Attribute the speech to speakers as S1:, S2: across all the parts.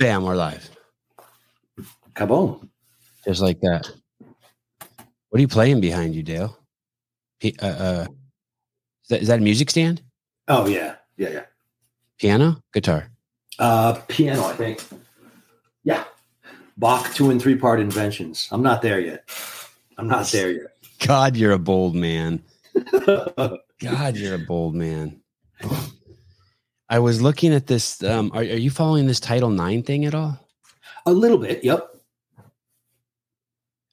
S1: Bam, we're live.
S2: Kaboom.
S1: Just like that. What are you playing behind you, Dale? P- uh, uh, is, that, is that a music stand?
S2: Oh yeah, yeah, yeah.
S1: Piano? Guitar?
S2: Uh, piano, I think. Yeah, Bach two and three part inventions. I'm not there yet. I'm not there yet.
S1: God, you're a bold man. God, you're a bold man. I was looking at this. Um, are, are you following this Title IX thing at all?
S2: A little bit. Yep.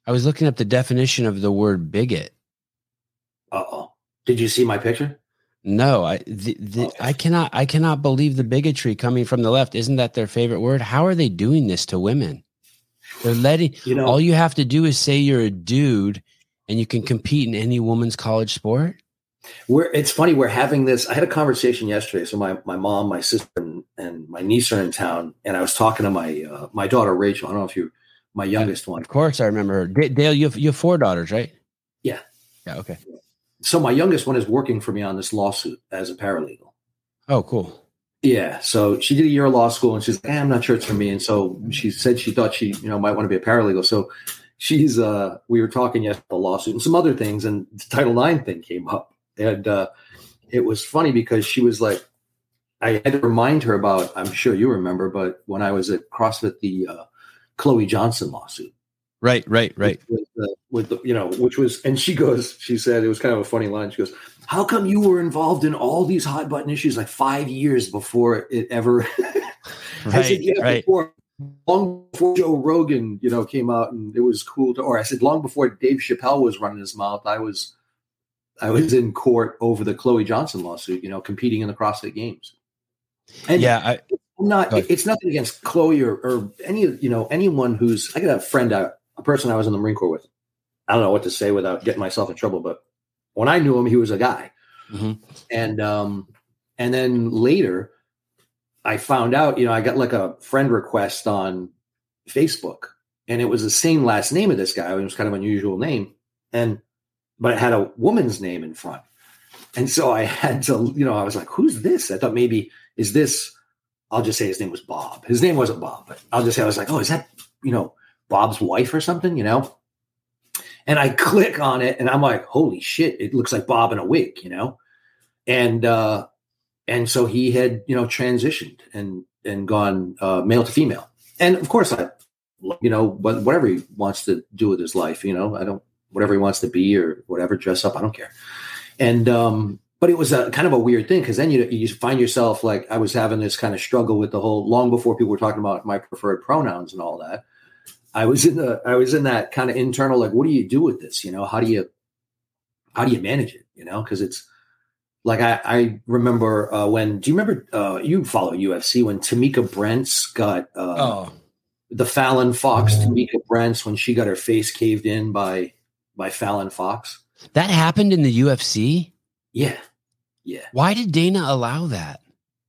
S1: I was looking up the definition of the word bigot.
S2: Uh oh. Did you see my picture?
S1: No, I the, the,
S2: Okay.
S1: I cannot I cannot believe the bigotry coming from the left. Isn't that their favorite word? How are they doing this to women? They're letting
S2: You know,
S1: all you have to do is say you're a dude and you can compete in any woman's college sport.
S2: We're it's funny we're having this i had a conversation yesterday so my, my mom my sister and, and my niece are in town and i was talking to my uh, my daughter rachel i don't know if you my youngest one
S1: Of course, I remember her. Dale, you have, you have four daughters, right?
S2: Yeah.
S1: Yeah. Okay.
S2: so my youngest one is working for me on this lawsuit as a paralegal
S1: Oh, cool.
S2: yeah so she did a year of law school and she's like eh, i'm not sure it's for me and so she said she thought she you know might want to be a paralegal so she's uh we were talking yesterday about the lawsuit and some other things and the title ix thing came up and uh it was funny because she was like i had to remind her about i'm sure you remember but when i was at crossfit the uh Chloie Jonsson lawsuit
S1: Right. Right. Right.
S2: with the, with the you know which was and she goes she said it was kind of a funny line she goes how come you were involved in all these hot button issues like five years before it ever I said, yeah,
S1: Right.
S2: before long before Joe Rogan, you know, came out and it was cool to or I said long before Dave Chappelle was running his mouth, I was I was in court over the Chloie Jonsson lawsuit, you know, competing in the CrossFit games. And
S1: Yeah. I,
S2: I'm not it's nothing against Chloie or, or any you know, anyone who's I got a friend out a person I was in the Marine Corps with. I don't know what to say without getting myself in trouble, but when I knew him, he was a guy.
S1: Mhm.
S2: And um and then later I found out, you know, I got like a friend request on Facebook and it was the same last name of this guy. It was kind of an unusual name. And but it had a woman's name in front. And so I had to, you know, I was like, who's this? I thought maybe is this I'll just say his name was Bob. His name wasn't Bob, but I'll just say I was like, oh, is that, you know, Bob's wife or something, you know? And I click on it and I'm like, holy shit, it looks like Bob in a wig, you know? And uh and so he had, you know, transitioned and and gone uh male to female. And of course I you know, what- whatever he wants to do with his life, you know, I don't whatever he wants to be or whatever, dress up, I don't care. And um but it was a kind of a weird thing because then you you find yourself like I was having this kind of struggle with the whole long before people were talking about my preferred pronouns and all that. I was in the I was in that kind of internal like what do you do with this? You know, how do you how do you manage it? You know, because it's like I, I remember uh, when do you remember uh, you follow UFC when Tamikka Brents got uh,
S1: oh,
S2: the Fallon Fox Tamikka Brents when she got her face caved in by by Fallon Fox.
S1: that happened in the UFC.
S2: Yeah, yeah.
S1: Why did Dana allow that?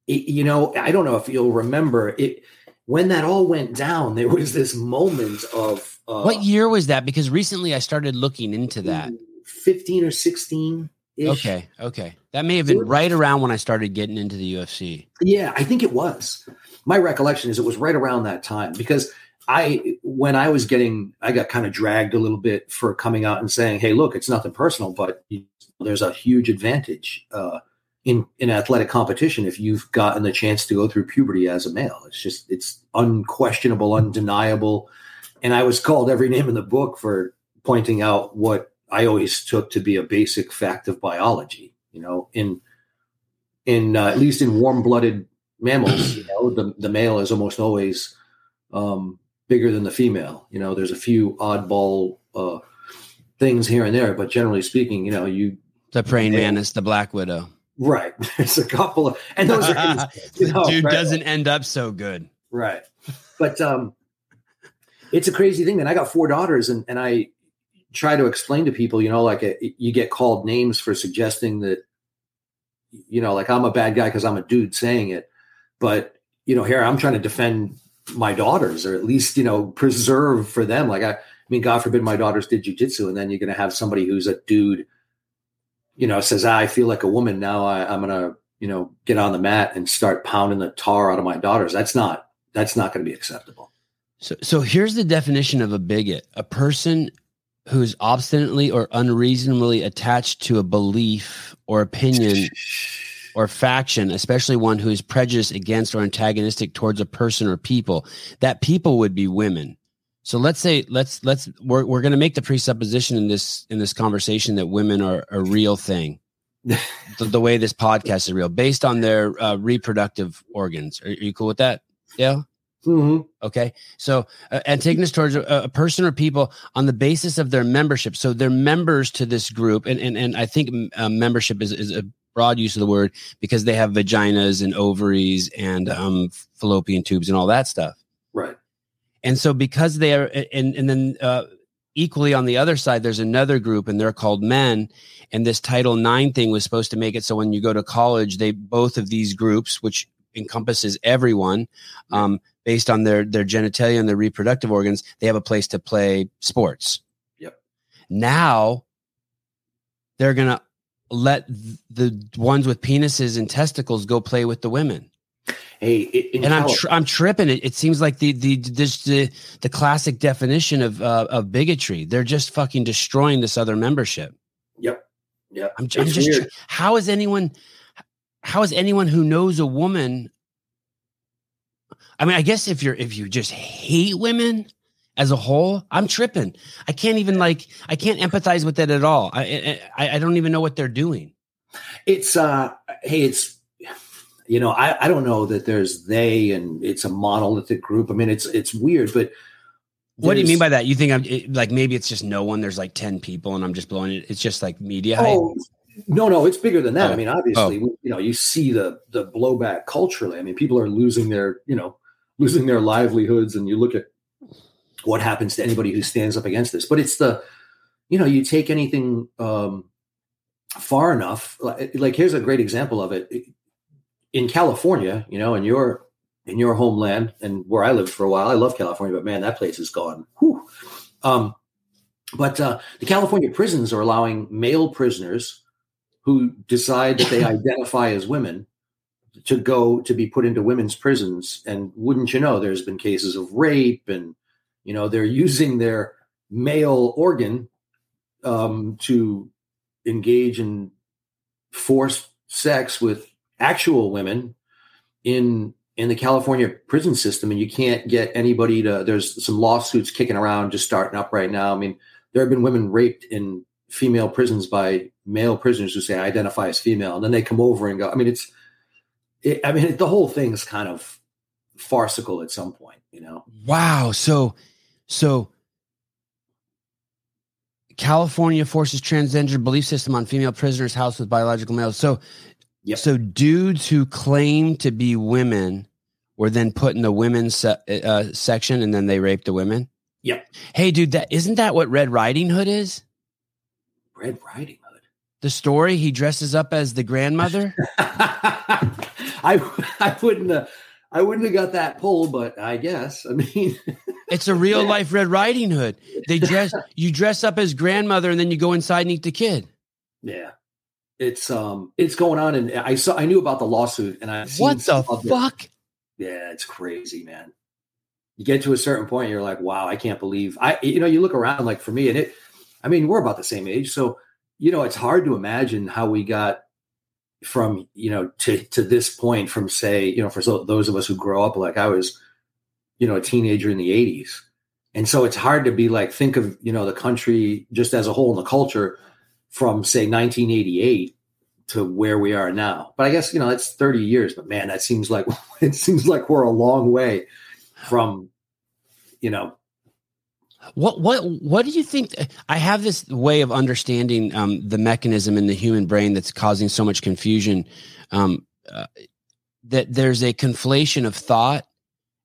S2: it, you know, I don't know if you'll remember it when that all went down. There was this moment of uh,
S1: What year was that? Because recently I started looking into that.
S2: fifteen or sixteen.
S1: Okay, okay. That may have been right around when I started getting into the UFC.
S2: Yeah, I think it was. My recollection is it was right around that time because I, when I was getting, I got kind of dragged a little bit for coming out and saying, "Hey, look, it's nothing personal, but there's a huge advantage uh, in in athletic competition if you've gotten the chance to go through puberty as a male. It's just it's unquestionable, undeniable." And I was called every name in the book for pointing out what I always took to be a basic fact of biology. You know, in in uh, at least in warm blooded mammals, you know, the the male is almost always um, bigger than the female. You know, there's a few oddball uh, things here and there, but generally speaking, you know, you
S1: The praying
S2: man
S1: is the black widow.
S2: right. There's a couple of, and those are you know,
S1: Dude
S2: right?
S1: doesn't end up so good.
S2: Right. But um it's a crazy thing. And I got four daughters and, and I try to explain to people, you know, like uh you get called names for suggesting that, you know, like I'm a bad guy because I'm a dude saying it. But, you know, here I'm trying to defend my daughters or at least, you know, preserve for them. Like I, I mean, God forbid my daughters did jujitsu and then you're going to have somebody who's a dude, you know, says, ah, I feel like a woman now. I, I'm going to, you know, get on the mat and start pounding the tar out of my daughters. That's not, that's not going to be acceptable.
S1: So, so here's the definition of a bigot: a person who is obstinately or unreasonably attached to a belief or opinion or faction, especially one who is prejudiced against or antagonistic towards a person or people. That people would be women. So let's say let's let's we're we're going to make the presupposition in this in this conversation that women are a real thing. the, the, way this podcast is real, based on their uh, reproductive organs. Are, are, you cool with that? Yeah.
S2: Mm-hmm.
S1: Okay. So, uh, antagonist towards a, a, person or people on the basis of their membership. So, they're members to this group. And, and, and I think uh, membership is, is a broad use of the word because they have vaginas and ovaries and um, fallopian tubes and all that stuff.
S2: Right.
S1: And so, because they are, and, and then uh, equally on the other side, there's another group and they're called men. And this Title IX thing was supposed to make it so when you go to college, they both of these groups, which encompasses everyone, um, based on their their genitalia and their reproductive organs, they have a place to play sports.
S2: Yep.
S1: Now they're gonna let the ones with penises and testicles go play with the women.
S2: Hey,
S1: and I'm tri- I'm tripping. It, it seems like the the this the the classic definition of uh, of bigotry. They're just fucking destroying this other membership.
S2: Yep. Yep.
S1: I'm, I'm just. How is anyone? How is anyone who knows a woman I mean, I guess if you're if you just hate women as a whole, I'm tripping. I can't even like I can't empathize with that at all. I I, I don't even know what they're doing.
S2: It's uh hey, it's you know, I, I don't know that there's they and it's a monolithic group. I mean, it's it's weird, but
S1: what do you mean by that? You think I'm it, like maybe it's just no one. There's like ten people, and I'm just blowing it. It's just like media. Oh,
S2: hype? no, no, it's bigger than that. Oh. I mean, obviously, oh. you know, you see the the blowback culturally. I mean, people are losing their you know losing their livelihoods and you look at what happens to anybody who stands up against this but it's the you know you take anything um, far enough like, like here's a great example of it in california you know in your in your homeland and where i lived for a while i love california but man that place is gone Whew. Um, but uh, the california prisons are allowing male prisoners who decide that they identify as women to go to be put into women's prisons. And wouldn't you know, there's been cases of rape, and you know they're using their male organ um, to engage in forced sex with actual women in in the California prison system, and you can't get anybody to. There's some lawsuits kicking around, just starting up right now. I mean, there have been women raped in female prisons by male prisoners who say I identify as female, and then they come over and go. I mean, it's it, I mean, the whole thing's kind of farcical at some point, you know?
S1: Wow. So, so California forces transgender belief system on female prisoners housed with biological males. So, yep. so dudes who claim to be women were then put in the women's se- uh, section and then they raped the women.
S2: Yep.
S1: Hey, dude, that isn't that what Red Riding Hood is?
S2: Red Riding Hood.
S1: The story he dresses up as the grandmother.
S2: I I wouldn't have I wouldn't have got that pull, but I guess I mean
S1: it's a real life Red Riding Hood. They dress you dress up as grandmother and then you go inside and eat the kid.
S2: Yeah, it's um it's going on, and I saw I knew about the lawsuit, and I
S1: what the fuck?
S2: Yeah, it's crazy, man. You get to a certain point, you're like, wow, I can't believe I. You know, you look around like for me, and it. I mean, we're about the same age, so you know, it's hard to imagine how we got from you know to to this point from say you know for so, those of us who grow up like I was you know a teenager in the 80s and so it's hard to be like think of you know the country just as a whole and the culture from say 1988 to where we are now. But I guess you know it's 30 years but man that seems like it seems like we're a long way from you know
S1: what what what do you think? I have this way of understanding um, the mechanism in the human brain that's causing so much confusion. Um, uh, that there's a conflation of thought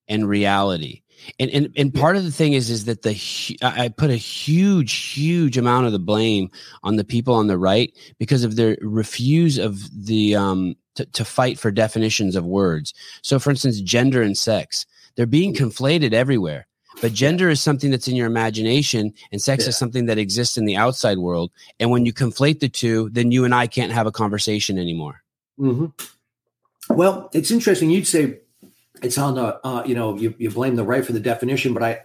S1: and reality, and and and part of the thing is is that the I put a huge huge amount of the blame on the people on the right because of their refuse of the um to, to fight for definitions of words. So, for instance, gender and sex they're being conflated everywhere but gender is something that's in your imagination, and sex yeah. is something that exists in the outside world. And when you conflate the two, then you and I can't have a conversation anymore.
S2: Mm-hmm. Well, it's interesting. You'd say it's on the uh, you know you, you blame the right for the definition, but I.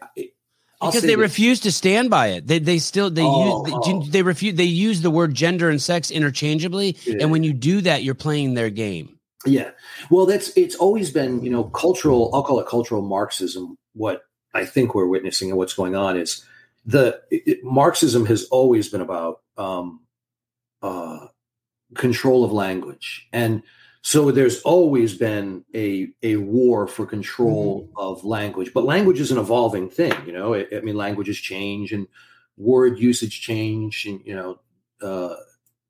S1: I'll because they this. refuse to stand by it. They they still they oh, use they, oh. they, refuse they use the word gender and sex interchangeably, yeah. and when you do that, you're playing their game.
S2: Yeah, well, that's it's always been you know cultural. I'll call it cultural Marxism. What I think we're witnessing and what's going on is the it, Marxism has always been about um, uh, control of language and so there's always been a a war for control mm-hmm. of language, but language is an evolving thing. You know, I, I mean, languages change and word usage change, and you know, uh,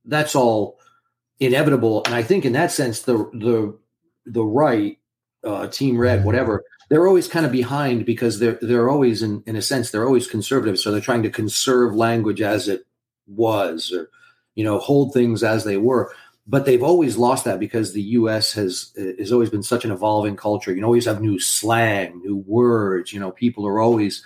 S2: that's all inevitable. And I think in that sense, the the the right, uh, Team Red, mm-hmm. whatever, they're always kind of behind because they're they're always in in a sense they're always conservative, so they're trying to conserve language as it was, or you know, hold things as they were but they've always lost that because the U.S. has has always been such an evolving culture. You always have new slang, new words. You know, people are always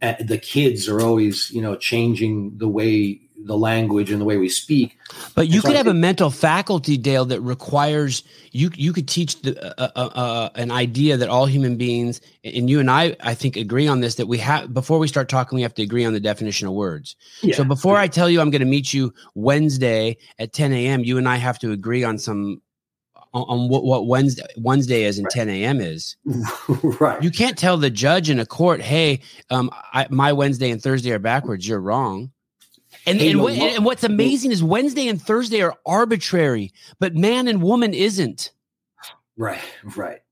S2: eh, the kids are always you know changing the way the language and the way we speak.
S1: But you so could have a mental faculty, Dale, that requires you. You could teach the, uh, uh, uh, an idea that all human beings, and you and I, I think, agree on this. That we have before we start talking, we have to agree on the definition of words. Yeah. So before I tell you I'm going to meet you Wednesday at 10 a.m., you and I have to agree on some on what, what Wednesday Wednesday is and right. 10 a.m. is.
S2: right.
S1: You can't tell the judge in a court, hey, um, I, my Wednesday and Thursday are backwards. You're wrong. And, and, and, what's amazing is Wednesday and Thursday are arbitrary, but man and woman isn't.
S2: Right, right.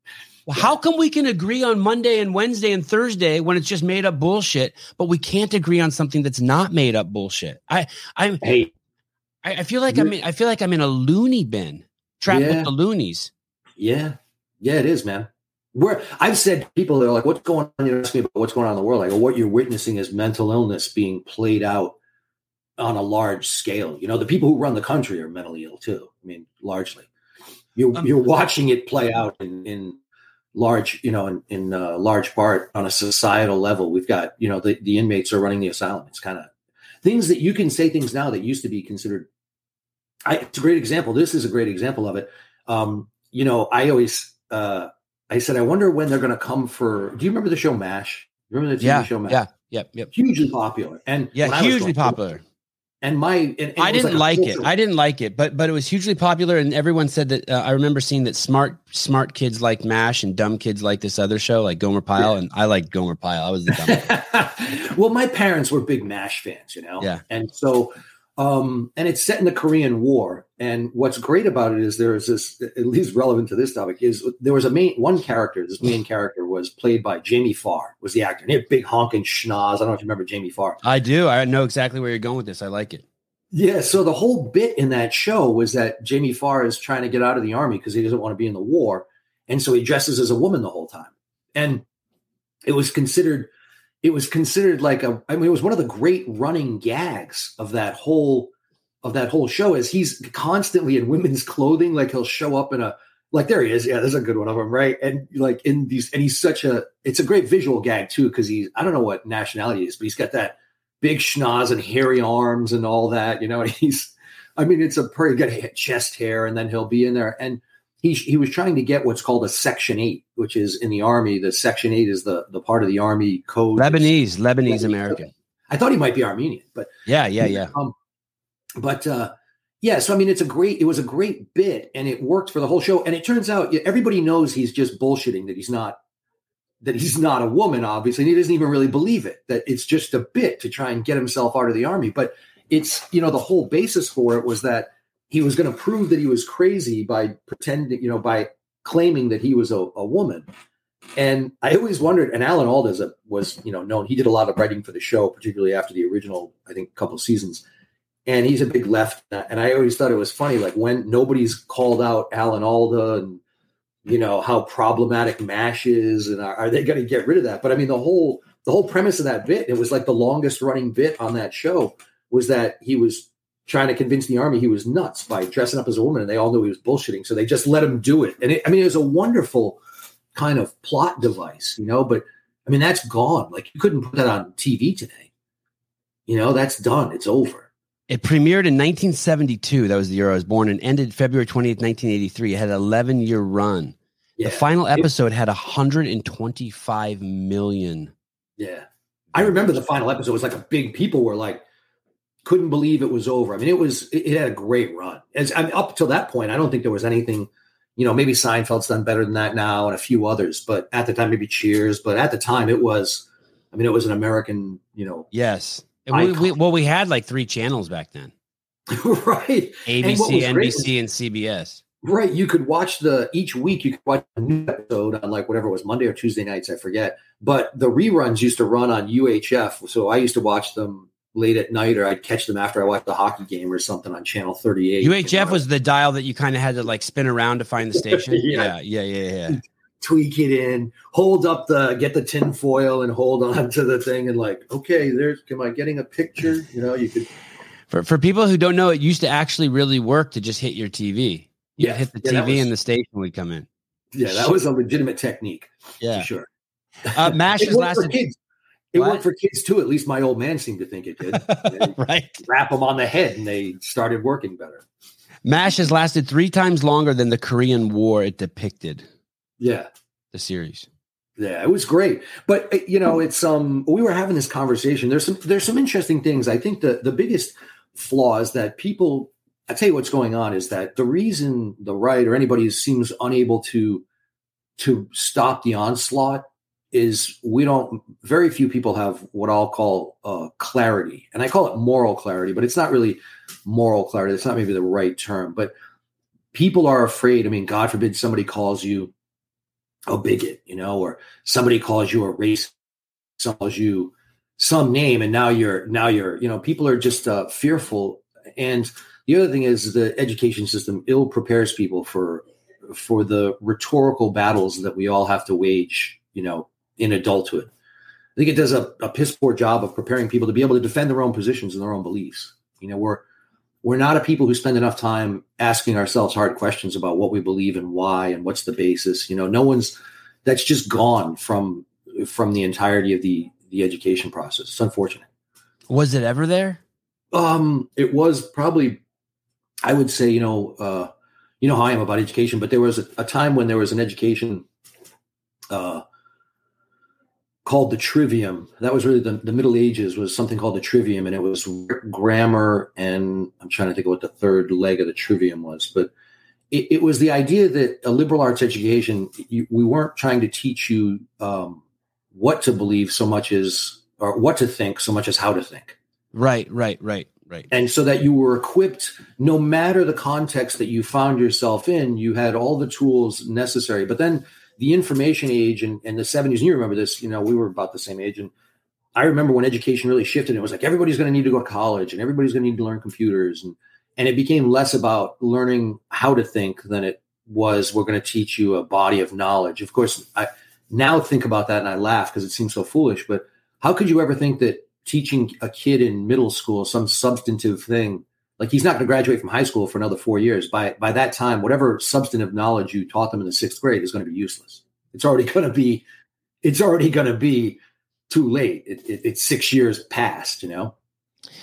S1: Well, how come we can agree on Monday and Wednesday and Thursday when it's just made up bullshit, but we can't agree on something that's not made up bullshit? I, I'm, hey, I, I feel like I'm, in, I feel like I'm in a loony bin, trapped yeah. with the loonies.
S2: Yeah, yeah, it is, man. Where I've said people are like, "What's going on?" You ask me about what's going on in the world. Like, well, what you're witnessing is mental illness being played out on a large scale. You know, the people who run the country are mentally ill too. I mean, largely. You're, um, you're watching it play out in, in large, you know, in, in uh, large part on a societal level. We've got, you know, the, the inmates are running the asylum. It's kind of things that you can say things now that used to be considered. I, it's a great example. This is a great example of it. Um, you know, I always, uh, I said, I wonder when they're going to come for. Do you remember the show MASH? You remember the TV
S1: yeah,
S2: show MASH?
S1: Yeah, yep, yep.
S2: Hugely popular, and
S1: yeah, hugely popular.
S2: And my, and, and
S1: I didn't like, like it. I didn't like it, but but it was hugely popular, and everyone said that. Uh, I remember seeing that smart smart kids like Mash, and dumb kids like this other show, like Gomer Pyle, yeah. and I like Gomer Pyle. I was the
S2: dumb. well, my parents were big Mash fans, you know.
S1: Yeah,
S2: and so um, and it's set in the Korean War. And what's great about it is there is this, at least relevant to this topic, is there was a main one character. This main character was played by Jamie Farr, was the actor. And he had big honking schnoz. I don't know if you remember Jamie Farr.
S1: I do. I know exactly where you're going with this. I like it.
S2: Yeah. So the whole bit in that show was that Jamie Farr is trying to get out of the army because he doesn't want to be in the war, and so he dresses as a woman the whole time. And it was considered it was considered like a i mean it was one of the great running gags of that whole of that whole show is he's constantly in women's clothing. Like he'll show up in a like there he is. Yeah there's a good one of him right? And like in these and he's such a it's a great visual gag too because he's i don't know what nationality is but he's got that big schnoz and hairy arms and all that you know and he's i mean it's a pretty good chest hair and then he'll be in there. And he, he was trying to get what's called a Section 8, which is in the Army. The Section 8 is the, the part of the Army code.
S1: Lebanese, Lebanese, Lebanese American.
S2: I thought he might be Armenian, but
S1: yeah, yeah, yeah. Um,
S2: but uh, yeah, so I mean, it's a great, it was a great bit, and it worked for the whole show. And it turns out everybody knows he's just bullshitting that he's not that he's not a woman, obviously, and he doesn't even really believe it. That it's just a bit to try and get himself out of the army. But it's you know the whole basis for it was that he was going to prove that he was crazy by pretending, you know, by claiming that he was a, a woman. And I always wondered, and Alan Alda uh, was, you know, known. He did a lot of writing for the show, particularly after the original, I think, couple seasons. And he's a big left. And I always thought it was funny, like when nobody's called out Alan Alda and you know how problematic Mash is, and are, are they going to get rid of that? But I mean, the whole the whole premise of that bit, it was like the longest running bit on that show, was that he was trying to convince the army he was nuts by dressing up as a woman, and they all knew he was bullshitting. So they just let him do it. And it, I mean, it was a wonderful kind of plot device, you know. But I mean, that's gone. Like you couldn't put that on TV today. You know, that's done. It's over.
S1: It premiered in 1972. That was the year I was born, and ended February 20th, 1983. It had an 11 year run.
S2: Yeah.
S1: The final episode had 125 million.
S2: Yeah. I remember the final episode was like a big people were like couldn't believe it was over. I mean, it was it, it had a great run. As I mean, up till that point, I don't think there was anything, you know, maybe Seinfeld's done better than that now and a few others, but at the time maybe Cheers, but at the time it was I mean, it was an American, you know.
S1: Yes. We, we, well, we had like three channels back then.
S2: right.
S1: ABC, NBC, and CBS.
S2: Right. You could watch the each week you could watch a new episode on like whatever it was Monday or Tuesday nights, I forget. But the reruns used to run on UHF. So I used to watch them late at night or I'd catch them after I watched the hockey game or something on channel 38.
S1: UHF was the dial that you kind of had to like spin around to find the station. yeah. yeah, yeah, yeah, yeah.
S2: Tweak it in, hold up the get the tin foil and hold on to the thing and like, okay, there's am I getting a picture? You know, you could
S1: for for people who don't know, it used to actually really work to just hit your TV. You yeah, hit the yeah, TV was, and the station would come in.
S2: Yeah, that was a legitimate technique.
S1: Yeah,
S2: sure.
S1: Uh, Mash has lasted.
S2: It what? worked for kids too. At least my old man seemed to think it did.
S1: right.
S2: Wrap them on the head, and they started working better.
S1: Mash has lasted three times longer than the Korean War it depicted.
S2: Yeah,
S1: the series.
S2: Yeah, it was great. But uh, you know, it's um we were having this conversation. There's some there's some interesting things. I think the the biggest flaw is that people I tell you what's going on is that the reason the right or anybody seems unable to to stop the onslaught is we don't very few people have what I'll call uh, clarity, and I call it moral clarity, but it's not really moral clarity. It's not maybe the right term, but people are afraid. I mean, God forbid somebody calls you a bigot, you know, or somebody calls you a race, calls you some name, and now you're now you're you know people are just uh, fearful. And the other thing is the education system ill prepares people for for the rhetorical battles that we all have to wage, you know, in adulthood. I think it does a, a piss poor job of preparing people to be able to defend their own positions and their own beliefs. You know, we're we're not a people who spend enough time asking ourselves hard questions about what we believe and why and what's the basis. You know, no one's that's just gone from from the entirety of the the education process. It's unfortunate.
S1: Was it ever there?
S2: Um, it was probably, I would say, you know, uh, you know how I am about education, but there was a, a time when there was an education uh, called the trivium. That was really the, the Middle Ages was something called the trivium, and it was grammar. And I'm trying to think of what the third leg of the trivium was, but it, it was the idea that a liberal arts education, you, we weren't trying to teach you um, what to believe so much as, or what to think so much as how to think.
S1: Right, right, right, right.
S2: And so that you were equipped, no matter the context that you found yourself in, you had all the tools necessary. But then the information age and, and the 70s, and you remember this, you know, we were about the same age. And I remember when education really shifted, it was like everybody's going to need to go to college and everybody's going to need to learn computers. And, and it became less about learning how to think than it was we're going to teach you a body of knowledge. Of course, I now think about that and I laugh because it seems so foolish. But how could you ever think that teaching a kid in middle school some substantive thing like he's not going to graduate from high school for another four years. By by that time, whatever substantive knowledge you taught them in the sixth grade is going to be useless. It's already going to be, it's already going to be too late. It, it, it's six years past. You know.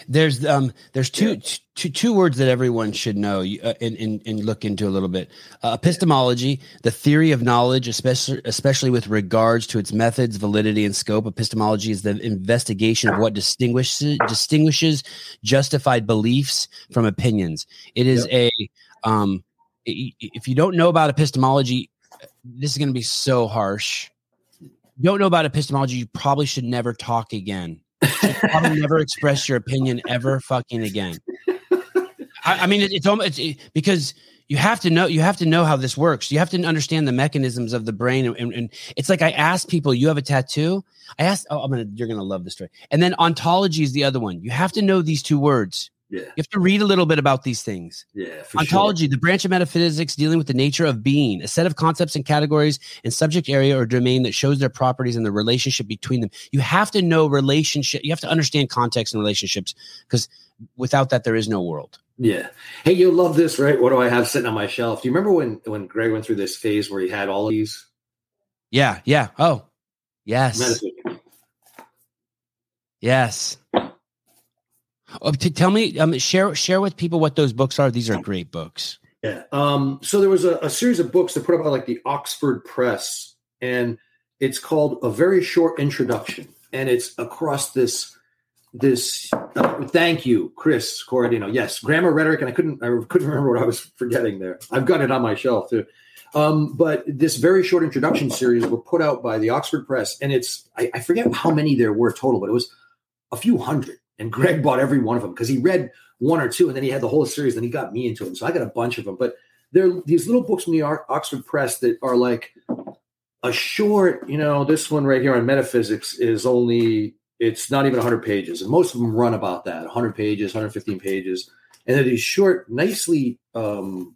S1: There's um there's two, yeah. two, two words that everyone should know uh, and, and, and look into a little bit. Uh, epistemology, the theory of knowledge, especially especially with regards to its methods, validity, and scope. Epistemology is the investigation of what distinguishes distinguishes justified beliefs from opinions. It is a um if you don't know about epistemology, this is going to be so harsh. You don't know about epistemology, you probably should never talk again probably never express your opinion ever fucking again. I, I mean, it, it's almost it, because you have to know you have to know how this works. You have to understand the mechanisms of the brain, and, and, and it's like I asked people, "You have a tattoo?" I asked, "Oh, I'm gonna you're gonna love this story." And then ontology is the other one. You have to know these two words.
S2: Yeah. You
S1: have to read a little bit about these things.
S2: Yeah.
S1: Ontology,
S2: sure.
S1: the branch of metaphysics dealing with the nature of being, a set of concepts and categories and subject area or domain that shows their properties and the relationship between them. You have to know relationship. You have to understand context and relationships because without that, there is no world.
S2: Yeah. Hey, you'll love this, right? What do I have sitting on my shelf? Do you remember when when Greg went through this phase where he had all of these?
S1: Yeah. Yeah. Oh, yes. Yes. Oh, tell me, um, share share with people what those books are. These are great books.
S2: Yeah. Um, so there was a, a series of books that put out by like the Oxford Press, and it's called A Very Short Introduction, and it's across this this. Uh, thank you, Chris Corradino. Yes, grammar, rhetoric, and I couldn't I couldn't remember what I was forgetting there. I've got it on my shelf too. Um, but this very short introduction series were put out by the Oxford Press, and it's I, I forget how many there were total, but it was a few hundred. And Greg bought every one of them because he read one or two, and then he had the whole series. Then he got me into it, so I got a bunch of them. But they're these little books from the Oxford Press that are like a short. You know, this one right here on metaphysics is only it's not even 100 pages, and most of them run about that 100 pages, 115 pages, and they're these short, nicely, um,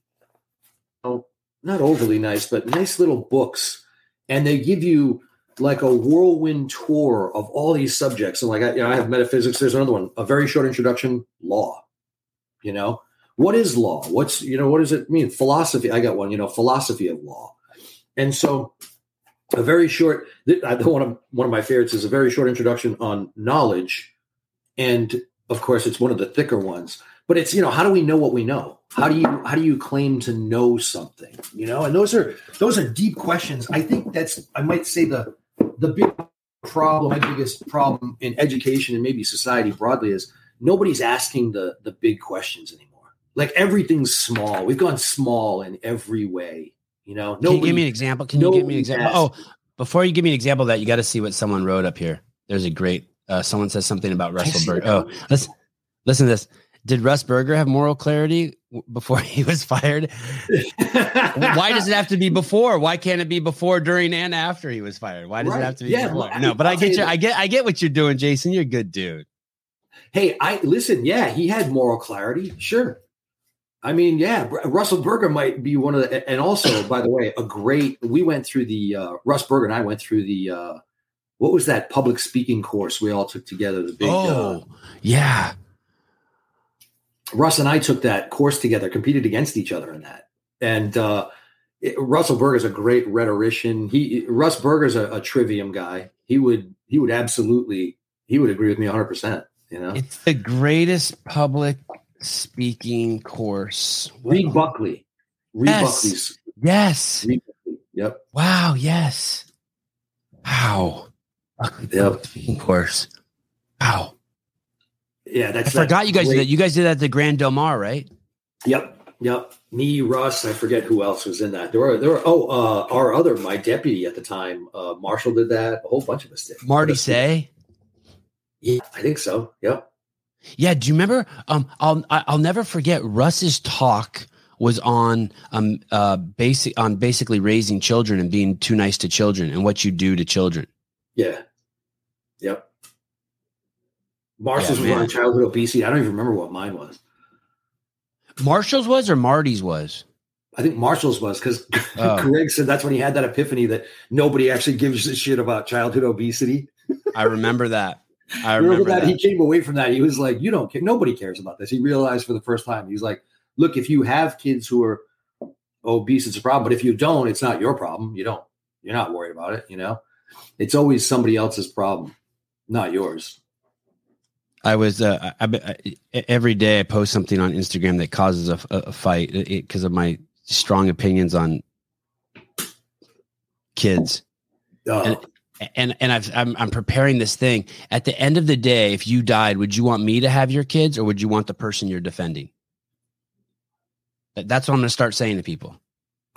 S2: oh, not overly nice, but nice little books, and they give you like a whirlwind tour of all these subjects. And like I, you know, I have metaphysics. There's another one, a very short introduction, law. You know, what is law? What's you know, what does it mean? Philosophy. I got one. You know, philosophy of law. And so, a very short. I one of one of my favorites is a very short introduction on knowledge, and of course, it's one of the thicker ones. But it's you know, how do we know what we know? How do you how do you claim to know something? You know, and those are those are deep questions. I think that's I might say the the big problem, my biggest problem in education and maybe society broadly is nobody's asking the the big questions anymore. Like everything's small. We've gone small in every way. You know,
S1: nobody, Can you give me an example? Can you give me an example? Oh, before you give me an example of that, you got to see what someone wrote up here. There's a great uh, someone says something about Russell Berger. Oh, listen, listen to this. Did Russ Berger have moral clarity before he was fired? Why does it have to be before? Why can't it be before, during, and after he was fired? Why does right. it have to be yeah, before? Well, no, but I'll I get you. I get. I get what you're doing, Jason. You're a good dude.
S2: Hey, I listen. Yeah, he had moral clarity. Sure. I mean, yeah, Russell Berger might be one of the, and also, by the way, a great. We went through the uh, Russ Berger and I went through the. uh what was that public speaking course we all took together? The big.
S1: Oh, uh, yeah.
S2: Russ and I took that course together, competed against each other in that. And uh, it, Russell Berger is a great rhetorician. He Russ Berger's a, a trivium guy. He would he would absolutely he would agree with me 100. percent You know,
S1: it's the greatest public speaking course.
S2: Reid Buckley.
S1: Reid yes. Buckley's. Yes. Reid Buckley.
S2: Yep.
S1: Wow. Yes. Wow.
S2: yep.
S1: Speaking course. Wow
S2: yeah, that's.
S1: I forgot you guys great. did that. You guys did that at the Grand Del Mar, right?
S2: Yep, yep. Me, Russ, I forget who else was in that. There were there were oh uh, our other my deputy at the time, uh, Marshall did that. A whole bunch of us did.
S1: Marty Say.
S2: Yeah, I think so. Yep.
S1: Yeah. Do you remember? Um, I'll I'll never forget Russ's talk was on um uh basic on basically raising children and being too nice to children and what you do to children.
S2: Yeah. Yep. Marshall's yeah, was on childhood obesity. I don't even remember what mine was.
S1: Marshall's was or Marty's was?
S2: I think Marshall's was because oh. Greg said that's when he had that epiphany that nobody actually gives a shit about childhood obesity.
S1: I remember that. I remember, remember that?
S2: that. He came away from that. He was like, "You don't care. Nobody cares about this." He realized for the first time. He's like, "Look, if you have kids who are obese, it's a problem. But if you don't, it's not your problem. You don't. You're not worried about it. You know, it's always somebody else's problem, not yours."
S1: I was uh, I, I, every day I post something on Instagram that causes a, a fight because of my strong opinions on kids. Oh. And, and and I've, I'm I'm preparing this thing. At the end of the day, if you died, would you want me to have your kids, or would you want the person you're defending? That's what I'm going to start saying to people.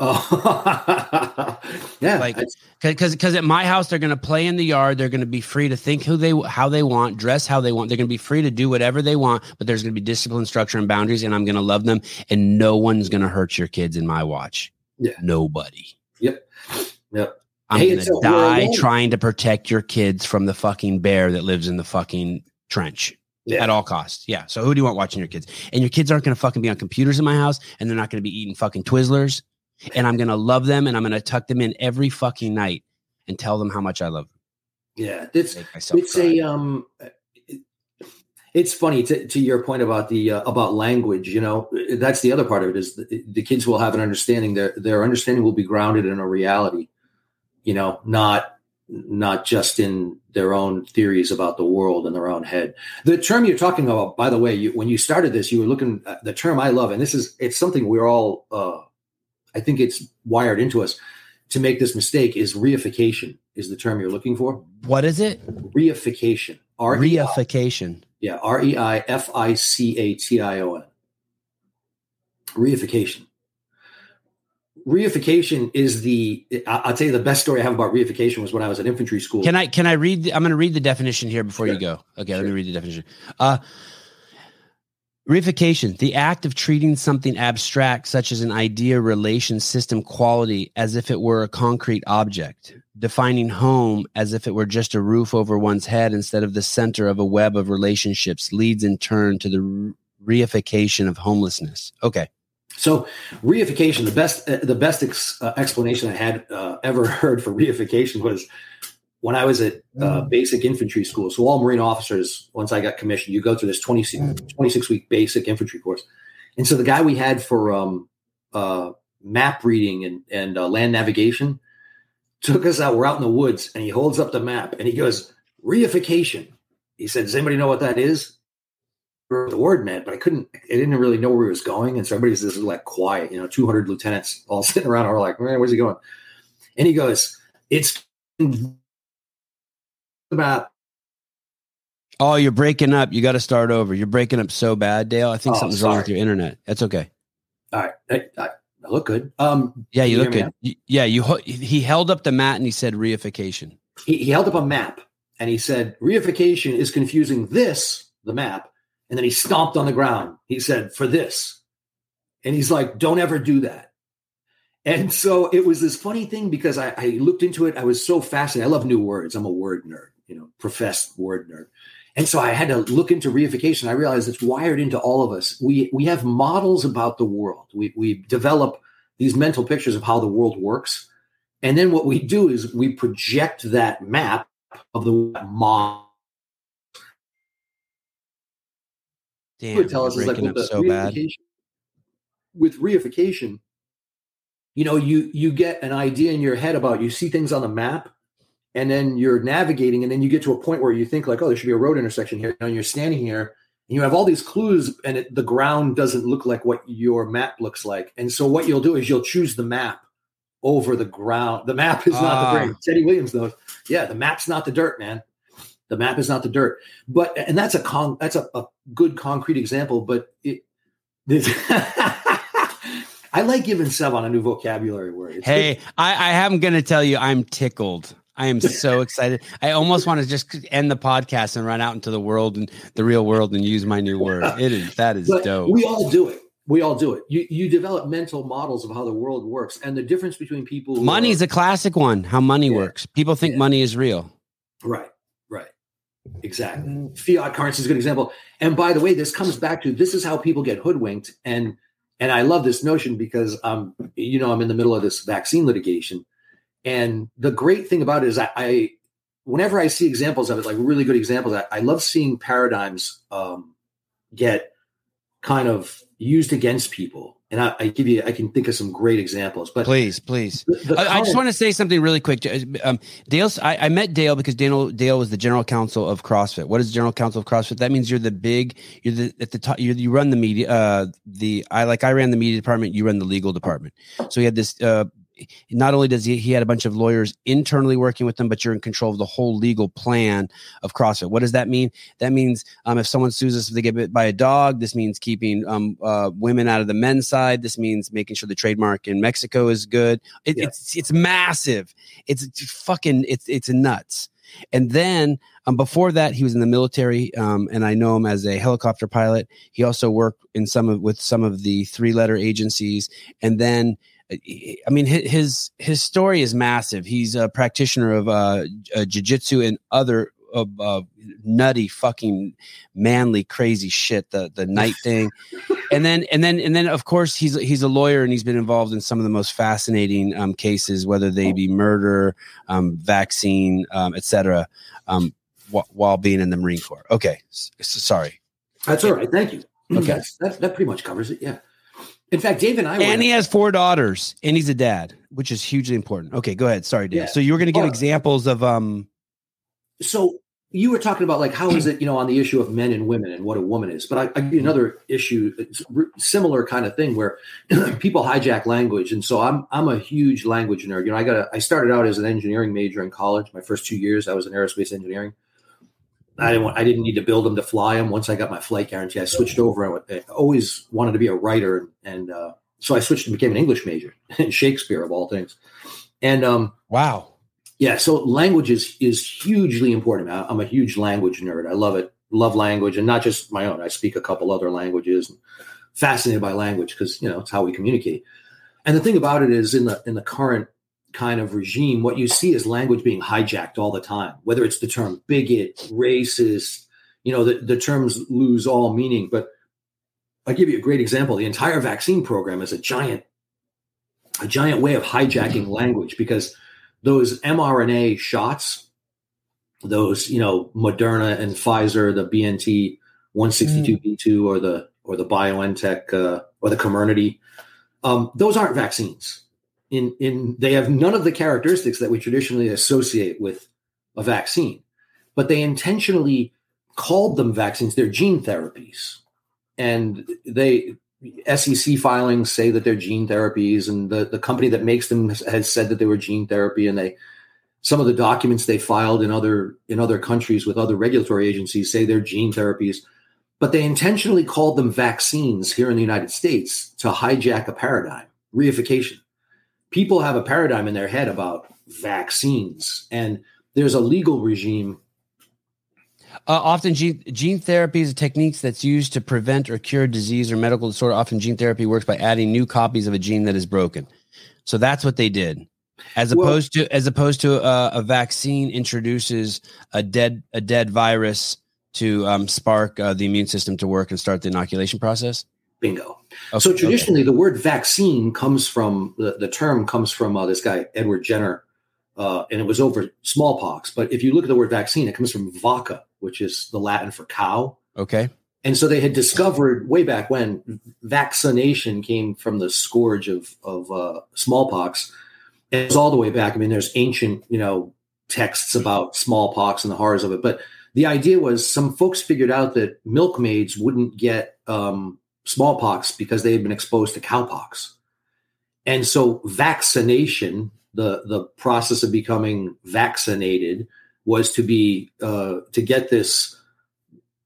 S2: Oh, yeah.
S1: Like, because because at my house they're going to play in the yard. They're going to be free to think who they how they want, dress how they want. They're going to be free to do whatever they want. But there's going to be discipline, structure, and boundaries, and I'm going to love them. And no one's going to hurt your kids in my watch.
S2: Yeah,
S1: nobody.
S2: Yep, yep.
S1: I'm hey, going to die trying to protect your kids from the fucking bear that lives in the fucking trench. Yeah. At all costs. Yeah. So who do you want watching your kids? And your kids aren't going to fucking be on computers in my house and they're not going to be eating fucking Twizzlers and I'm going to love them and I'm going to tuck them in every fucking night and tell them how much I love them.
S2: Yeah, it's it's cry. a um it's funny to, to your point about the uh, about language you know that's the other part of it is the, the, kids will have an understanding their their understanding will be grounded in a reality you know not not just in their own theories about the world in their own head. The term you're talking about, by the way, you, when you started this, you were looking at the term I love, and this is it's something we're all, uh, I think it's wired into us to make this mistake. Is reification is the term you're looking for?
S1: What is it?
S2: Reification.
S1: R-E-I, reification.
S2: Yeah, R E I F I C A T I O N. Reification reification is the i'll tell you the best story i have about reification was when i was at infantry school
S1: can i can i read the, i'm going to read the definition here before sure. you go okay sure. let me read the definition uh reification the act of treating something abstract such as an idea relation system quality as if it were a concrete object. Defining home as if it were just a roof over one's head instead of the center of a web of relationships leads in turn to the reification of homelessness. Okay.
S2: So reification, the best uh, the best ex, uh, explanation I had uh, ever heard for reification was when I was at uh, mm. basic infantry school. So all Marine officers, once I got commissioned, you go through this 26, mm. 26 week basic infantry course. And so the guy we had for um, uh, map reading and, and uh, land navigation took us out. We're out in the woods, and he holds up the map and he goes reification. He said, "Does anybody know what that is?" the word meant, but I couldn't, I didn't really know where he was going. And so everybody's just like quiet, you know, 200 lieutenants all sitting around. We're like, man, where's he going? And he goes, it's about.
S1: Oh, you're breaking up. You got to start over. You're breaking up so bad, Dale. I think oh, something's sorry. wrong with your internet. That's okay.
S2: All right. I, I, I look good. Um,
S1: yeah, you, you look good. yeah, you. He held up the mat and he said reification.
S2: He, he held up a map and he said reification is confusing this the map and then he stomped on the ground. He said, for this. And he's like, don't ever do that. And so it was this funny thing because I, I, looked into it. I was so fascinated. I love new words. I'm a word nerd, you know, professed word nerd. And so I had to look into reification. I realized it's wired into all of us. We we have models about the world. We we develop these mental pictures of how the world works. And then what we do is we project that map of the model
S1: Damn, would tell us is like with the so reification,
S2: with reification, you know, you you get an idea in your head about you see things on the map, and then you're navigating, and then you get to a point where you think like, oh, there should be a road intersection here, and you're standing here, and you have all these clues, and it, the ground doesn't look like what your map looks like, and so what you'll do is you'll choose the map over the ground. The map is not the brain. Ah. Teddy Williams knows. Yeah, the map's not the dirt, man. The map is not the dirt. But and that's a con that's a, a good concrete example. But it, I like giving Sevan a new vocabulary word.
S1: It's hey, good. I, I am going to tell you, I'm tickled. I am so excited. I almost want to just end the podcast and run out into the world and the real world and use my new word. It is that is but dope.
S2: We all do it. We all do it. You you develop mental models of how the world works, and the difference between people.
S1: Money is a classic one. How money yeah. works. People think yeah. money is real.
S2: Right. Right. Exactly. Fiat currency is a good example. And by the way, this comes back to this is how people get hoodwinked. And and I love this notion because um, you know, I'm in the middle of this vaccine litigation. And the great thing about it is I, I whenever I see examples of it, like really good examples, I, I love seeing paradigms um, get kind of used against people. And I, I, give you i can think of some great examples but
S1: please please. the, the I, I, just want to say something really quick um, dale I, I, met dale because dale dale was the general counsel of crossfit. What is general counsel of crossfit? That means you're the big you're the at the top you you run the media uh the i like i ran the media department you run the legal department. So he had this uh not only does he he had a bunch of lawyers internally working with them, but you're in control of the whole legal plan of CrossFit. What does that mean? That means um, if someone sues us if they get bit by a dog, this means keeping um, uh, women out of the men's side. This means making sure the trademark in Mexico is good. It, yeah. It's it's massive. It's, it's fucking it's it's nuts. And then um, before that, he was in the military, um, and I know him as a helicopter pilot. He also worked in some of with some of the three letter agencies, and then I mean, his his story is massive. He's a practitioner of uh, uh jiu-jitsu and other uh, uh, nutty fucking manly crazy shit the the night thing. And then and then and then of course he's he's a lawyer and he's been involved in some of the most fascinating um, cases whether they be murder um, vaccine um, etc um, wh- while being in the marine corps. Okay S- sorry.
S2: That's all right. Thank you. Okay. That, that pretty much covers it. Yeah In fact, Dave and I,
S1: and he has four daughters, and he's a dad, which is hugely important. Okay, go ahead. Sorry, Dave. Yeah. So you were going to give examples of um.
S2: So you were talking about like how is it you know on the issue of men and women and what a woman is, but I, I give you another issue, similar kind of thing where people hijack language, and so I'm I'm a huge language nerd. You know, I got a, I started out as an engineering major in college. My first two years, I was in aerospace engineering. I didn't want, I didn't need to build them to fly them. Once I got my flight guarantee, I switched over. I, always wanted to be a writer, and uh, so I switched and became an English major in Shakespeare of all things. And um,
S1: wow,
S2: yeah. So language is is hugely important. I'm a huge language nerd. I love it. Love language, and not just my own. I speak a couple other languages. Fascinated by language because you know it's how we communicate. And the thing about it is, in the in the current kind of regime, what you see is language being hijacked all the time, whether it's the term bigot, racist, you know, the, the terms lose all meaning. But I'll give you a great example. The entire vaccine program is a giant, a giant way of hijacking language because those mRNA shots, those, you know, Moderna and Pfizer, the BNT 162b2 mm. or the or the BioNTech uh, or the Comirnaty, um, those aren't vaccines in in they have none of the characteristics that we traditionally associate with a vaccine, but they intentionally called them vaccines. They're gene therapies, and they SEC filings say that they're gene therapies, and the the company that makes them has, has said that they were gene therapy, and they some of the documents they filed in other in other countries with other regulatory agencies say they're gene therapies but they intentionally called them vaccines here in the United States to hijack a paradigm reification people have a paradigm in their head about vaccines, and there's a legal regime.
S1: Uh, often, gene, gene therapy is a technique that's used to prevent or cure disease or medical disorder. Often, gene therapy works by adding new copies of a gene that is broken. So that's what they did, as opposed well, to as opposed to uh, a vaccine introduces a dead a dead virus to um, spark uh, the immune system to work and start the inoculation process.
S2: Bingo. Okay, so traditionally, okay. the word vaccine comes from the, the term comes from uh, this guy Edward Jenner, uh, and it was over smallpox. But if you look at the word vaccine, it comes from vacca, which is the Latin for cow.
S1: Okay.
S2: And so they had discovered way back when vaccination came from the scourge of of uh, smallpox. And it was all the way back. I mean, there's ancient, you know, texts about smallpox and the horrors of it. But the idea was some folks figured out that milkmaids wouldn't get um, smallpox because they had been exposed to cowpox. And so vaccination, the, the process of becoming vaccinated, was to be uh, to get this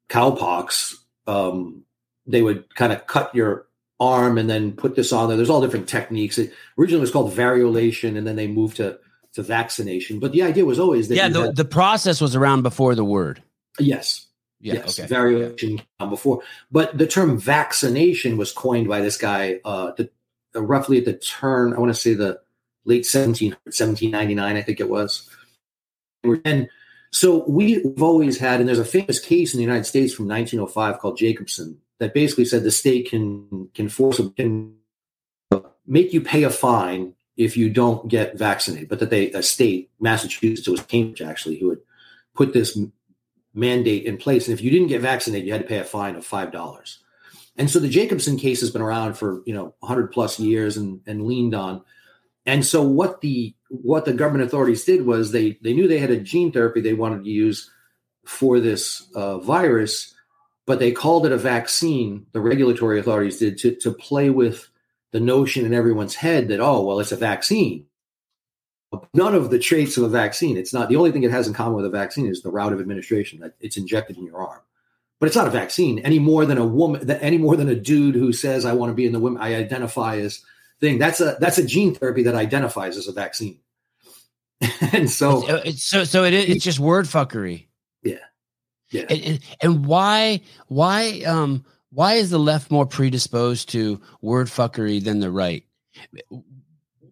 S2: cowpox. Um, they would kind of cut your arm and then put this on there. There's all different techniques. It originally was called variolation, and then they moved to to vaccination. But the idea was always that
S1: yeah, the, had, the process was around before the word.
S2: Yes, yeah, yes, okay. variation yeah. before. But the term vaccination was coined by this guy, uh, the, uh, roughly at the turn, I want to say the late 17, 1799, I think it was. And so we've always had, and there's a famous case in the United States from 1905 called Jacobson that basically said the state can can force can make you pay a fine if you don't get vaccinated, but that they a state, Massachusetts, it was Cambridge actually, who had put this mandate in place. And if you didn't get vaccinated, you had to pay a fine of five dollars. And so the Jacobson case has been around for you know 100 plus years and, and leaned on. And so what the what the government authorities did was they they knew they had a gene therapy they wanted to use for this uh, virus, but they called it a vaccine. The regulatory authorities did to to play with the notion in everyone's head that oh well it's a vaccine none of the traits of a vaccine. It's not the only thing it has in common with a vaccine is the route of administration that it's injected in your arm. But it's not a vaccine any more than a woman, any more than a dude who says I want to be in the women. I identify as thing. That's a that's a gene therapy that identifies as a vaccine. and so,
S1: it's, it's, so so it, it's just word fuckery.
S2: Yeah, yeah.
S1: And, and why why um why is the left more predisposed to word fuckery than the right?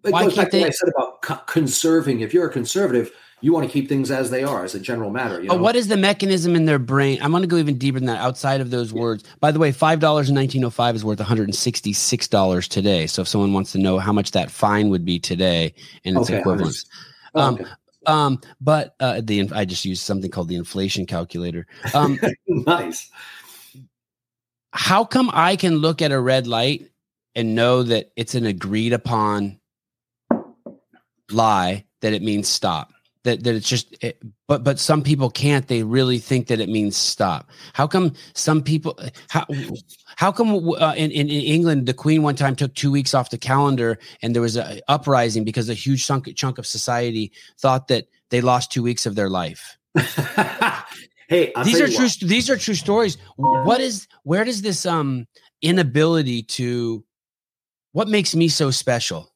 S2: It Why goes back to they... what I said about co- conserving. If you're a conservative, you want to keep things as they are as a general matter. You know?
S1: But what is the mechanism in their brain? I'm going to go even deeper than that. Outside of those yeah. words, by the way, five dollars in 1905 is worth 166 dollars today. So if someone wants to know how much that fine would be today and its okay, oh, um, okay. um, but uh, the I just used something called the inflation calculator. Um,
S2: nice.
S1: How come I can look at a red light and know that it's an agreed upon lie that it means stop that that it's just it, but but some people can't. They really think that it means stop. How come some people how how come uh, in, in, england the queen one time took two weeks off the calendar and there was a uprising because a huge chunk, chunk of society thought that they lost two weeks of their life.
S2: Hey
S1: I'll these are true what. these are true stories. What is where does this um inability to what makes me so special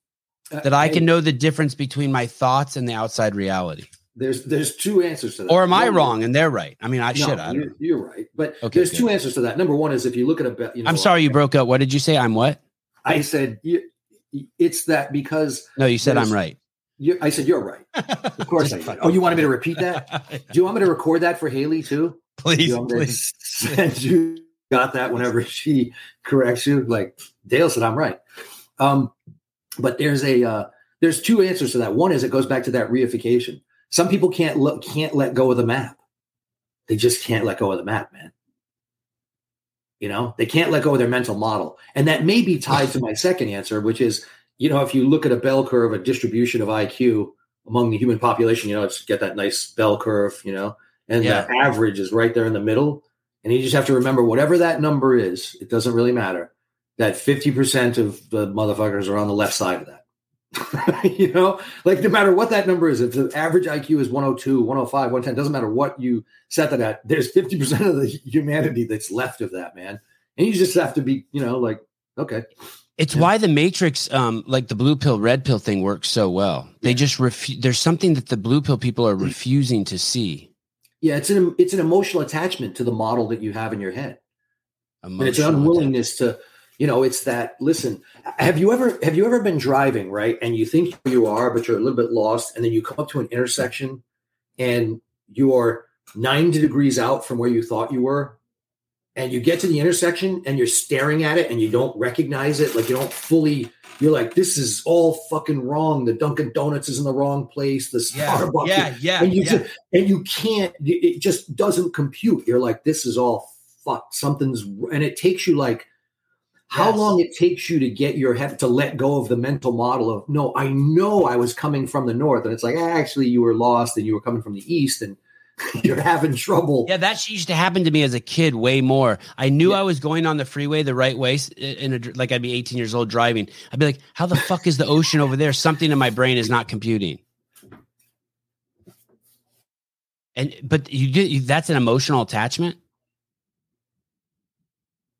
S1: that I can know the difference between my thoughts and the outside reality.
S2: There's there's two answers to that.
S1: Or am I wrong and they're right? I mean, I no, should. I
S2: you're, you're, right, but okay, there's good. two answers to that. Number one is if you look at a. You
S1: know, I'm sorry, you broke up. What did you say? I'm what?
S2: I said it's that because.
S1: No, you said I'm right.
S2: I said you're right. Of course I did. Oh, you wanted me to repeat that? Do you want me to record that for Haley too?
S1: Please, please.
S2: Send you got that whenever she corrects you. Like Dale said, I'm right. Um, but there's a uh, there's two answers to that. One is it goes back to that reification. Some people can't look can't let go of the map. They just can't let go of the map, man. You know, they can't let go of their mental model. And that may be tied to my second answer, which is, you know, if you look at a bell curve, a distribution of IQ among the human population, you know, it's get that nice bell curve, you know, and yeah. the average is right there in the middle. And you just have to remember whatever that number is, it doesn't really matter that 50% of the motherfuckers are on the left side of that. you know, like no matter what that number is, if the average IQ is 102, 105, 110, doesn't matter what you set that at, there's 50% of the humanity that's left of that, man. And you just have to be, you know, like, okay.
S1: It's yeah. why the matrix, um, like the blue pill, red pill thing works so well. They yeah. just refuse. There's something that the blue pill people are refusing to see.
S2: Yeah, it's an it's an emotional attachment to the model that you have in your head, emotional and it's an unwillingness attachment. to you know it's that listen have you ever have you ever been driving right and you think you are but you're a little bit lost and then you come up to an intersection and you're 90 degrees out from where you thought you were and you get to the intersection and you're staring at it and you don't recognize it like you don't fully you're like this is all fucking wrong. The dunkin donuts is in the wrong place. The starbucks
S1: yeah yeah
S2: and you
S1: yeah.
S2: Just, and you can't it just doesn't compute. You're like this is all fucked. Something's and it takes you like how yes. long it takes you to get your head to let go of the mental model of no i know i was coming from the north and it's like ah, actually you were lost and you were coming from the east and you're having trouble.
S1: Yeah that used to happen to me as a kid way more. I knew yeah. i was going on the freeway the right way in a, like i'd be 18 years old driving. I'd be like how the fuck is the ocean over there? Something in my brain is not computing. And but you get that's an emotional attachment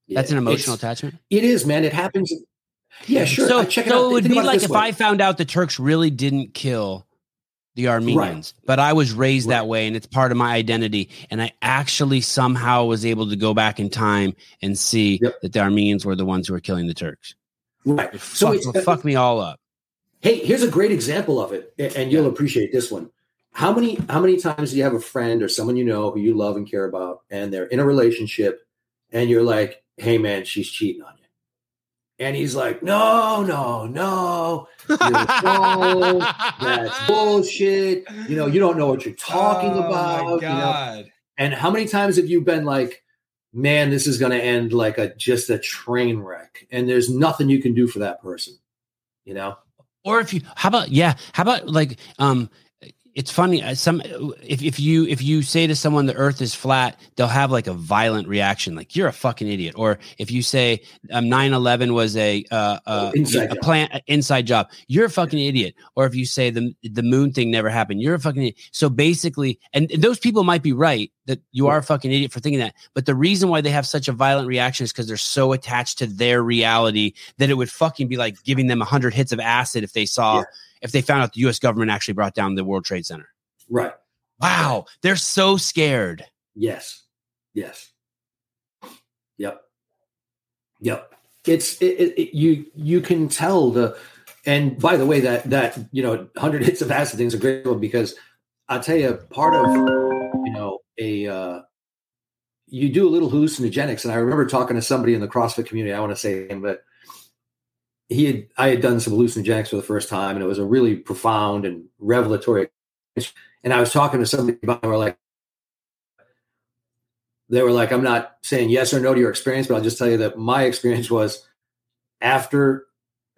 S1: that's an emotional attachment.
S2: It is, man. It happens. Yeah, sure.
S1: So, uh, so it, it would be like if way. I found out the Turks really didn't kill the Armenians, right. but I was raised right. that way and it's part of my identity. And I actually somehow was able to go back in time and see yep. that the Armenians were the ones who were killing the Turks.
S2: Right.
S1: so fuck, it's, uh, fuck me all up.
S2: Hey, here's a great example of it, and you'll appreciate this one. How many how many times do you have a friend or someone you know who you love and care about, and they're in a relationship, and you're like, hey man, she's cheating on you. And he's like, no, no, no. That's bullshit. You know, you don't know what you're talking oh, about. You know? And how many times have you been like, man, this is going to end like a just a train wreck, and there's nothing you can do for that person, you know?
S1: Or if you, how about, yeah, how about like, um, it's funny uh, some if, if you if you say to someone the earth is flat they'll have like a violent reaction like you're a fucking idiot. Or if you say um, 9-11 was a uh, uh, inside a plant inside job you're a fucking idiot. Or if you say the the moon thing never happened you're a fucking idiot. So basically and, and those people might be right that you are a fucking idiot for thinking that but the reason why they have such a violent reaction is because they're so attached to their reality that it would fucking be like giving them 100 hits of acid if they saw yeah if they found out the US government actually brought down the World Trade Center.
S2: Right.
S1: Wow. They're so scared.
S2: Yes. Yes. Yep. Yep. It's it, it, it, you you can tell the and by the way that that you know 100 hits of acid thing is a great one because I'll tell you part of you know a uh you do a little hallucinogenics and I remember talking to somebody in the CrossFit community I want to say him, but he had I had done some hallucinogenics for the first time, and it was a really profound and revelatory. Experience. And I was talking to somebody about, they were like, they were like, I'm not saying yes or no to your experience, but I'll just tell you that my experience was after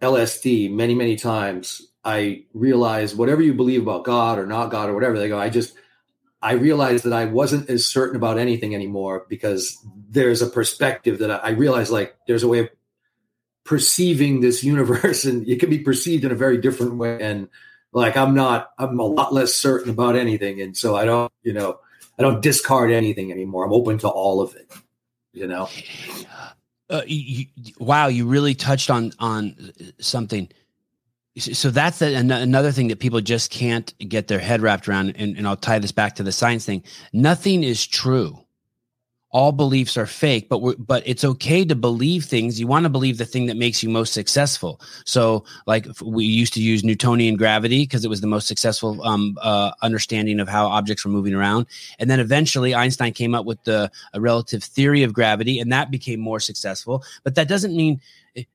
S2: LSD many, many times, I realized whatever you believe about God or not God or whatever, they go, I just, I realized that I wasn't as certain about anything anymore because there's a perspective that I, I realized like there's a way of perceiving this universe and it can be perceived in a very different way. And like, I'm not, I'm a lot less certain about anything. And so I don't, you know, I don't discard anything anymore. I'm open to all of it, you know?
S1: Uh, you, wow, you really touched on on something. So that's another thing that people just can't get their head wrapped around. And, and I'll tie this back to the science thing. Nothing is true all beliefs are fake but but it's okay to believe things. You want to believe the thing that makes you most successful. So like we used to use newtonian gravity because it was the most successful um, uh, understanding of how objects were moving around. And then eventually einstein came up with the relative theory of gravity and that became more successful. But that doesn't mean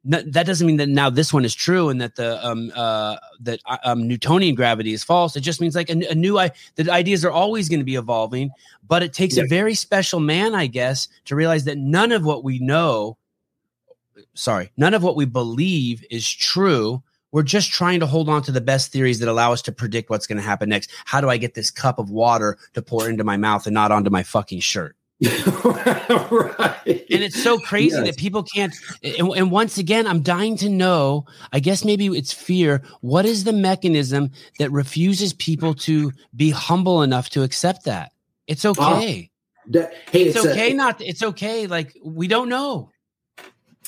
S1: that doesn't mean that now this one is true and that the um uh that uh, um Newtonian gravity is false. It just means like a, a new I the ideas are always going to be evolving, but it takes yeah. a very special man, I guess, to realize that none of what we know, sorry, none of what we believe is true. We're just trying to hold on to the best theories that allow us to predict what's going to happen next. How do I get this cup of water to pour into my mouth and not onto my fucking shirt? right. And it's so crazy yes. that people can't. And, and, once again, I'm dying to know. I guess maybe it's fear. What is the mechanism that refuses people to be humble enough to accept that? It's ah, okay.
S2: that, hey,
S1: it's, it's okay. A, not. It's okay. Like we don't know.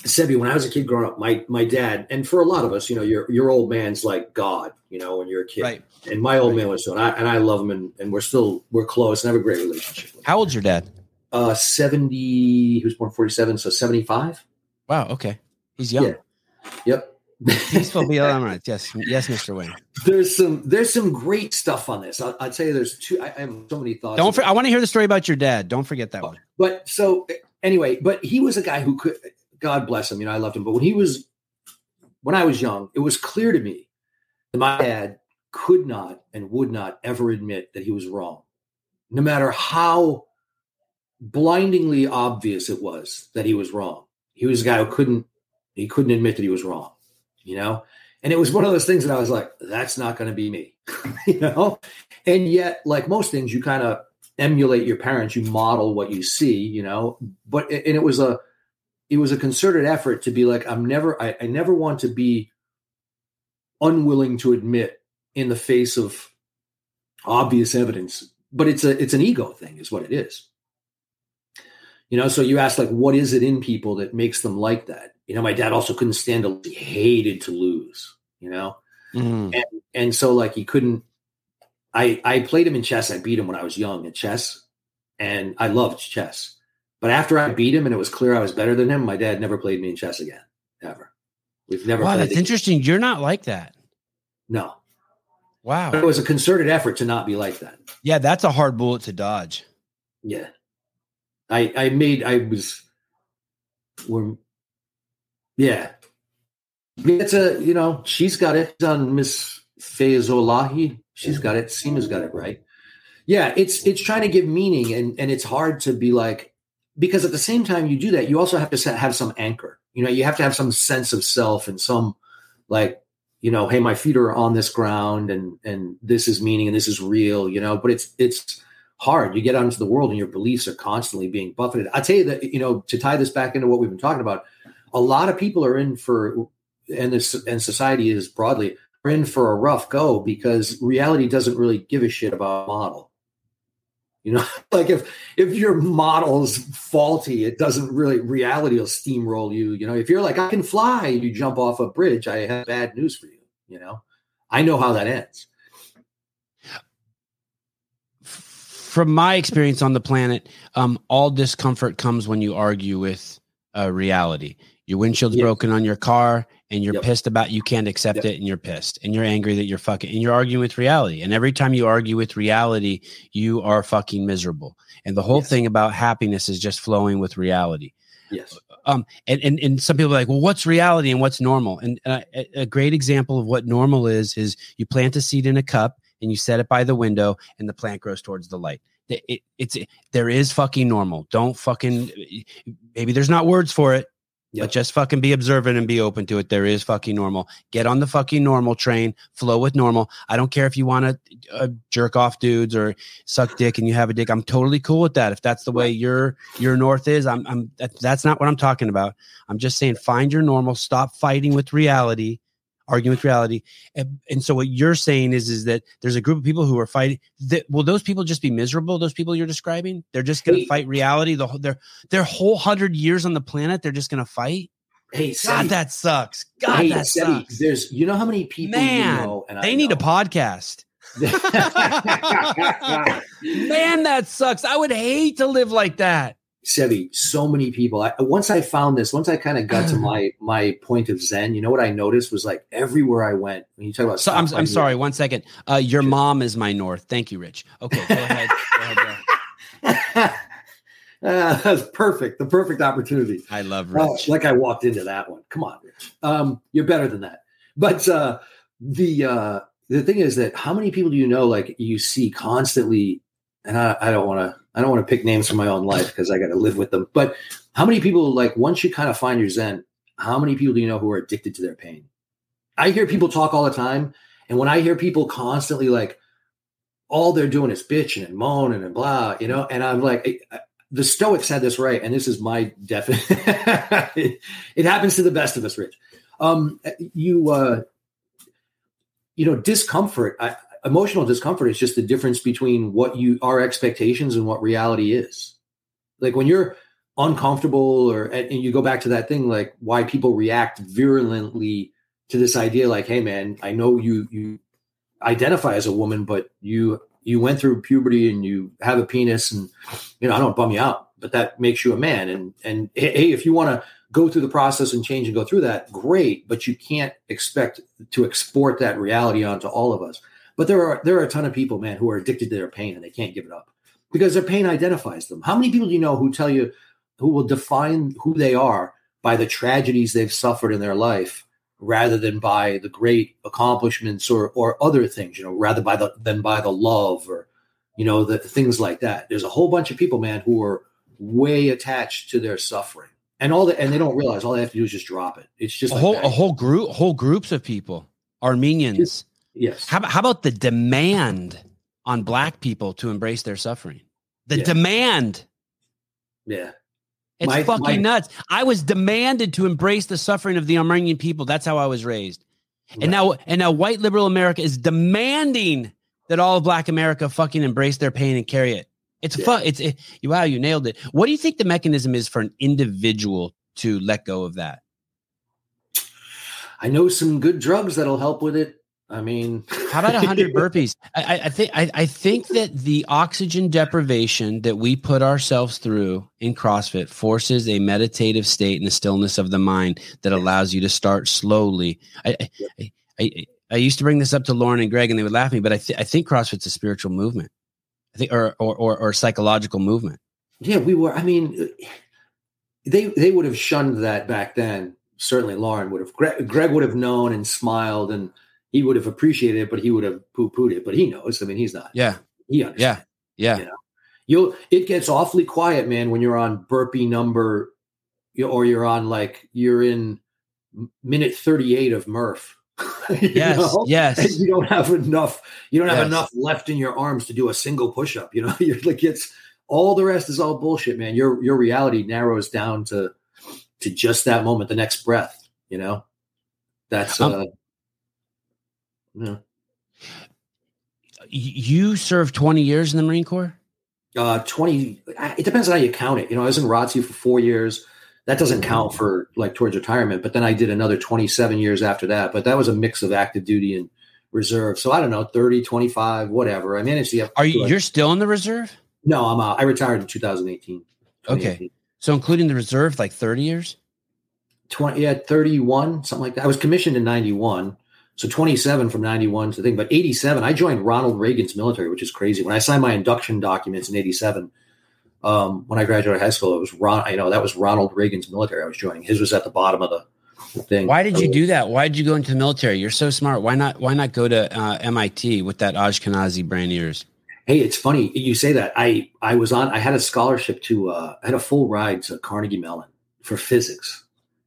S2: Sebi, when I was a kid growing up, my my dad, and for a lot of us, you know, your your old man's like God, you know, when you're a kid.
S1: Right.
S2: And my old right. man was so, and I, and I love him, and, and we're still we're close and have a great relationship.
S1: How old's your dad?
S2: Uh, 70, he was born 47, so 75.
S1: Wow. Okay. He's young. Yeah.
S2: Yep.
S1: Peaceful BLM right. Yes. Yes, Mr. Wayne.
S2: There's some, there's some great stuff on this. I'll, I'll tell you, there's two, I, I, have so many thoughts.
S1: Don't, for, I want to hear the story about your dad. Don't forget that one.
S2: But so anyway, but he was a guy who could, God bless him. You know, I loved him, but when he was, when I was young, it was clear to me that my dad could not and would not ever admit that he was wrong. No matter how blindingly obvious it was that he was wrong. He was a guy who couldn't he couldn't admit that he was wrong, you know? And it was one of those things that I was like, that's not going to be me, you know? And yet, like most things, you kind of emulate your parents, you model what you see, you know? But, and it was a, it was a concerted effort to be like, I'm never, I, I never want to be unwilling to admit in the face of obvious evidence. But it's a, it's an ego thing, is what it is you know, so you ask like, what is it in people that makes them like that? You know, my dad also couldn't stand to he hated to lose, you know? Mm. And and so like he couldn't I I played him in chess. I beat him when I was young at chess. And I loved chess. But after I beat him and it was clear I was better than him, my dad never played me in chess again. Ever. We've never
S1: Wow, that's again. interesting. You're not like that.
S2: No.
S1: Wow.
S2: But it was a concerted effort to not be like that.
S1: Yeah, that's a hard bullet to dodge.
S2: Yeah. I I made I was we're yeah. It's a you know she's got it on Miss Fayzolahi. She's got it. Seema's got it right. Yeah, it's it's trying to give meaning and and it's hard to be like because at the same time you do that you also have to have some anchor. You know you have to have some sense of self and some like you know hey my feet are on this ground and and this is meaning and this is real you know but it's it's hard. You get out into the world and your beliefs are constantly being buffeted. I tell you that, you know, to tie this back into what we've been talking about, a lot of people are in for, and this and society is broadly are in for a rough go because reality doesn't really give a shit about model. You know, like if if your model's faulty, it doesn't really reality will steamroll you. You know, if you're like I can fly you jump off a bridge, I have bad news for you. You know, I know how that ends.
S1: From my experience on the planet, um, all discomfort comes when you argue with uh, reality. Your windshield's yep. broken on your car, and you're yep. pissed about you can't accept yep. it, and you're pissed, and you're angry that you're fucking, and you're arguing with reality. And every time you argue with reality, you are fucking miserable. And the whole yes. thing about happiness is just flowing with reality.
S2: Yes.
S1: Um, and, and, and some people are like, well, what's reality and what's normal? And uh, a great example of what normal is, is you plant a seed in a cup and you set it by the window and the plant grows towards the light. It, it, it's there is fucking normal. Don't fucking maybe there's not words for it. Yep. But just fucking be observant and be open to it. There is fucking normal. Get on the fucking normal train. Flow with normal. I don't care if you want to uh, jerk off dudes or suck dick and you have a dick. I'm totally cool with that. If that's the way your your north is, I'm. I'm. That's not what I'm talking about. I'm just saying find your normal. Stop fighting with reality arguing with reality. And, and, so what you're saying is is that there's a group of people who are fighting. That, will those people just be miserable? Those people you're describing, they're just going to hey, fight reality. The whole their their whole hundred years on the planet, they're just going to fight.
S2: Hey,
S1: God, that sucks. God, hey, that sucks.
S2: There's, you know how many people
S1: Man,
S2: you know,
S1: they need
S2: know.
S1: a podcast. Man, that sucks. I would hate to live like that.
S2: Sevi, so many people. I, once I found this, once I kind of got to my my point of zen, you know what I noticed was like everywhere I went. When you talk about,
S1: so I'm, I'm sorry. One second. Uh, your mom is my north. Thank you, Rich. Okay, go ahead. go
S2: ahead uh, that's perfect. The perfect opportunity.
S1: I love uh,
S2: Rich. Uh, like I walked into that one. Come on, Rich. Um, you're better than that. But uh, the uh, the thing is that how many people do you know? Like you see constantly, and I, I don't want to I don't want to pick names from my own life because I got to live with them. But how many people, like, once you kind of find your Zen, how many people do you know who are addicted to their pain? I hear people talk all the time. And when I hear people constantly, like, all they're doing is bitching and moaning and blah, you know, and I'm like, the Stoics had this right. And this is my definition. it, it happens to the best of us, Rich. Um, you, uh, you know, discomfort. I, emotional discomfort is just the difference between what you our expectations and what reality is. Like when you're uncomfortable or and you go back to that thing like why people react virulently to this idea like hey man i know you you identify as a woman but you you went through puberty and you have a penis and you know i don't bum you out but that makes you a man and and hey if you want to go through the process and change and go through that great but you can't expect to export that reality onto all of us but there are there are a ton of people, man, who are addicted to their pain and they can't give it up because their pain identifies them. How many people do you know who tell you who will define who they are by the tragedies they've suffered in their life rather than by the great accomplishments or or other things, you know, rather by the than by the love or you know, the things like that. There's a whole bunch of people, man, who are way attached to their suffering. And all that and they don't realize all they have to do is just drop it. It's just
S1: a
S2: like
S1: whole
S2: that.
S1: a whole group whole groups of people. Armenians. Just,
S2: Yes.
S1: How, how about the demand on black people to embrace their suffering? The yeah. demand.
S2: Yeah.
S1: It's my, fucking my, nuts. I was demanded to embrace the suffering of the Armenian people. That's how I was raised. Right. And now and now white liberal America is demanding that all of black America fucking embrace their pain and carry it. It's yeah. fun. It's it, wow, you nailed it. What do you think the mechanism is for an individual to let go of that?
S2: I know some good drugs that'll help with it. I mean,
S1: how about hundred burpees? I, I think I, I, think that the oxygen deprivation that we put ourselves through in CrossFit forces a meditative state in the stillness of the mind that allows you to start slowly. I, I, I, I used to bring this up to Lauren and Greg, and they would laugh at me, but I, th- I think CrossFit's a spiritual movement. I think, or, or or or psychological movement.
S2: Yeah, we were. I mean, they they would have shunned that back then. Certainly, Lauren would have. Greg, Greg would have known and smiled and he would have appreciated it, but he would have poo pooed it. But he knows. I mean, he's not.
S1: Yeah.
S2: He understands.
S1: Yeah. Yeah. You know?
S2: You'll it gets awfully quiet, man, when you're on burpee number or you're on like you're in minute 38 of Murph.
S1: yes. Know? Yes.
S2: And you don't have enough, you don't have yes. enough left in your arms to do a single push-up. You know, you're like it's all the rest is all bullshit, man. Your your reality narrows down to to just that moment, the next breath, you know. That's um, uh
S1: yeah. You served 20 years in the Marine Corps?
S2: Uh, 20, it depends on how you count it. You know, I was in ROTC for four years. That doesn't count for like towards retirement, but then I did another 27 years after that. But that was a mix of active duty and reserve. So I don't know, 30, 25, whatever. I managed to get.
S1: Are you, like, you're still in the reserve?
S2: No, I'm, uh, I retired in 2018.
S1: Okay. So including the reserve, like 30 years?
S2: 20, yeah, 31, something like that. I was commissioned in 91. So 27 from 91 to the thing, but 87, I joined Ronald Reagan's military, which is crazy. When I signed my induction documents in 87, um, when I graduated high school, it was Ron, I know that was Ronald Reagan's military I was joining. His was at the bottom of the thing.
S1: Why did you do that? Why did you go into the military? You're so smart. Why not, why not go to uh, MIT with that Ashkenazi brain ears?
S2: Hey, it's funny you say that. I, I was on, I had a scholarship to, uh, I had a full ride to Carnegie Mellon for physics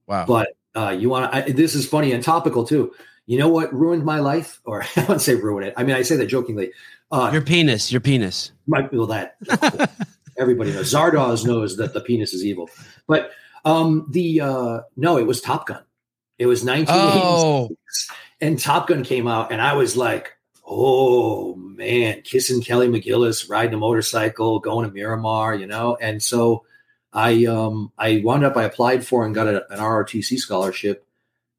S1: Wow.
S2: But uh, you want to, this is funny and topical too. You know what ruined my life? Or I wouldn't say ruin it. I mean, I say that jokingly. Uh,
S1: your penis, your penis.
S2: My, well, that everybody knows. Zardoz knows that the penis is evil. But um, the, uh, no, it was Top Gun. It was 1986. Oh. And Top Gun came out, and I was like, oh man, kissing Kelly McGillis, riding a motorcycle, going to Miramar, you know? And so I um I wound up I applied for and got a, an ROTC scholarship,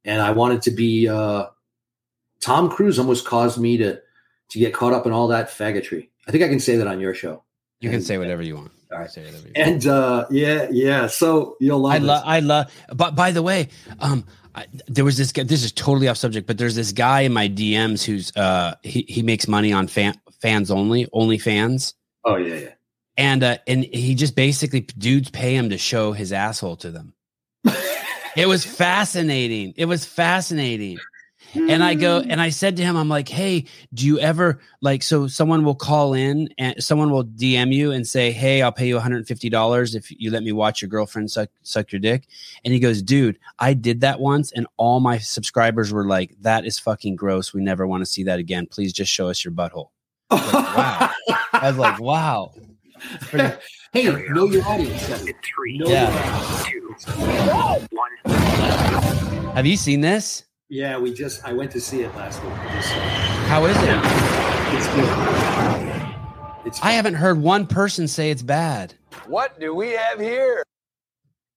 S2: and I wanted to be uh, Tom Cruise. Almost caused me to to get caught up in all that faggotry. I think I can say that on your show.
S1: You
S2: and,
S1: can say whatever you want.
S2: All right. Say whatever and uh, yeah, yeah. So you'll love.
S1: I love. I love. But by the way, um, I, there was this guy. This is totally off subject, but there's this guy in my DMs who's uh he he makes money on fan fans only, only fans.
S2: Oh yeah, yeah
S1: and uh, and he just basically dudes pay him to show his asshole to them. it was fascinating. It was fascinating. And I go and I said to him, I'm like, hey, do you ever like so someone will call in and someone will DM you and say, Hey, I'll pay you $150 if you let me watch your girlfriend suck suck your dick. And he goes, Dude, I did that once, and all my subscribers were like, That is fucking gross. We never want to see that again. Please just show us your butthole. I like, wow. I was like, wow
S2: hey, know your audience. Three, know yeah.
S1: Two, one. Have you seen this?
S2: Yeah, we just I went to see it last week.
S1: How is it? It's good. It's I haven't heard one person say it's bad.
S3: What do we have here?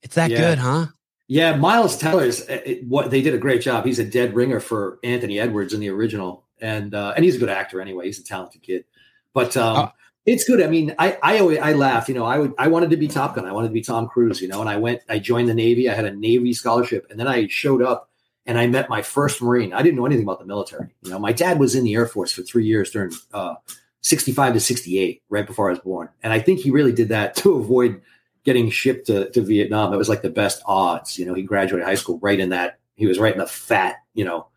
S1: It's that yeah. good, huh?
S2: Yeah, Miles Teller's uh, it, what they did a great job. He's a dead ringer for Anthony Edwards in the original, and uh, and he's a good actor anyway. He's a talented kid. But um, uh, it's good. I mean, I I always I laugh. You know, I would I wanted to be Top Gun. I wanted to be Tom Cruise. You know, and I went. I joined the Navy. I had a Navy scholarship, and then I showed up and I met my first Marine. I didn't know anything about the military. You know, my dad was in the Air Force for three years during uh, 65 to 68, right before I was born. And I think he really did that to avoid getting shipped to, to Vietnam. It was like the best odds. You know, he graduated high school right in that. He was right in the fat, you know,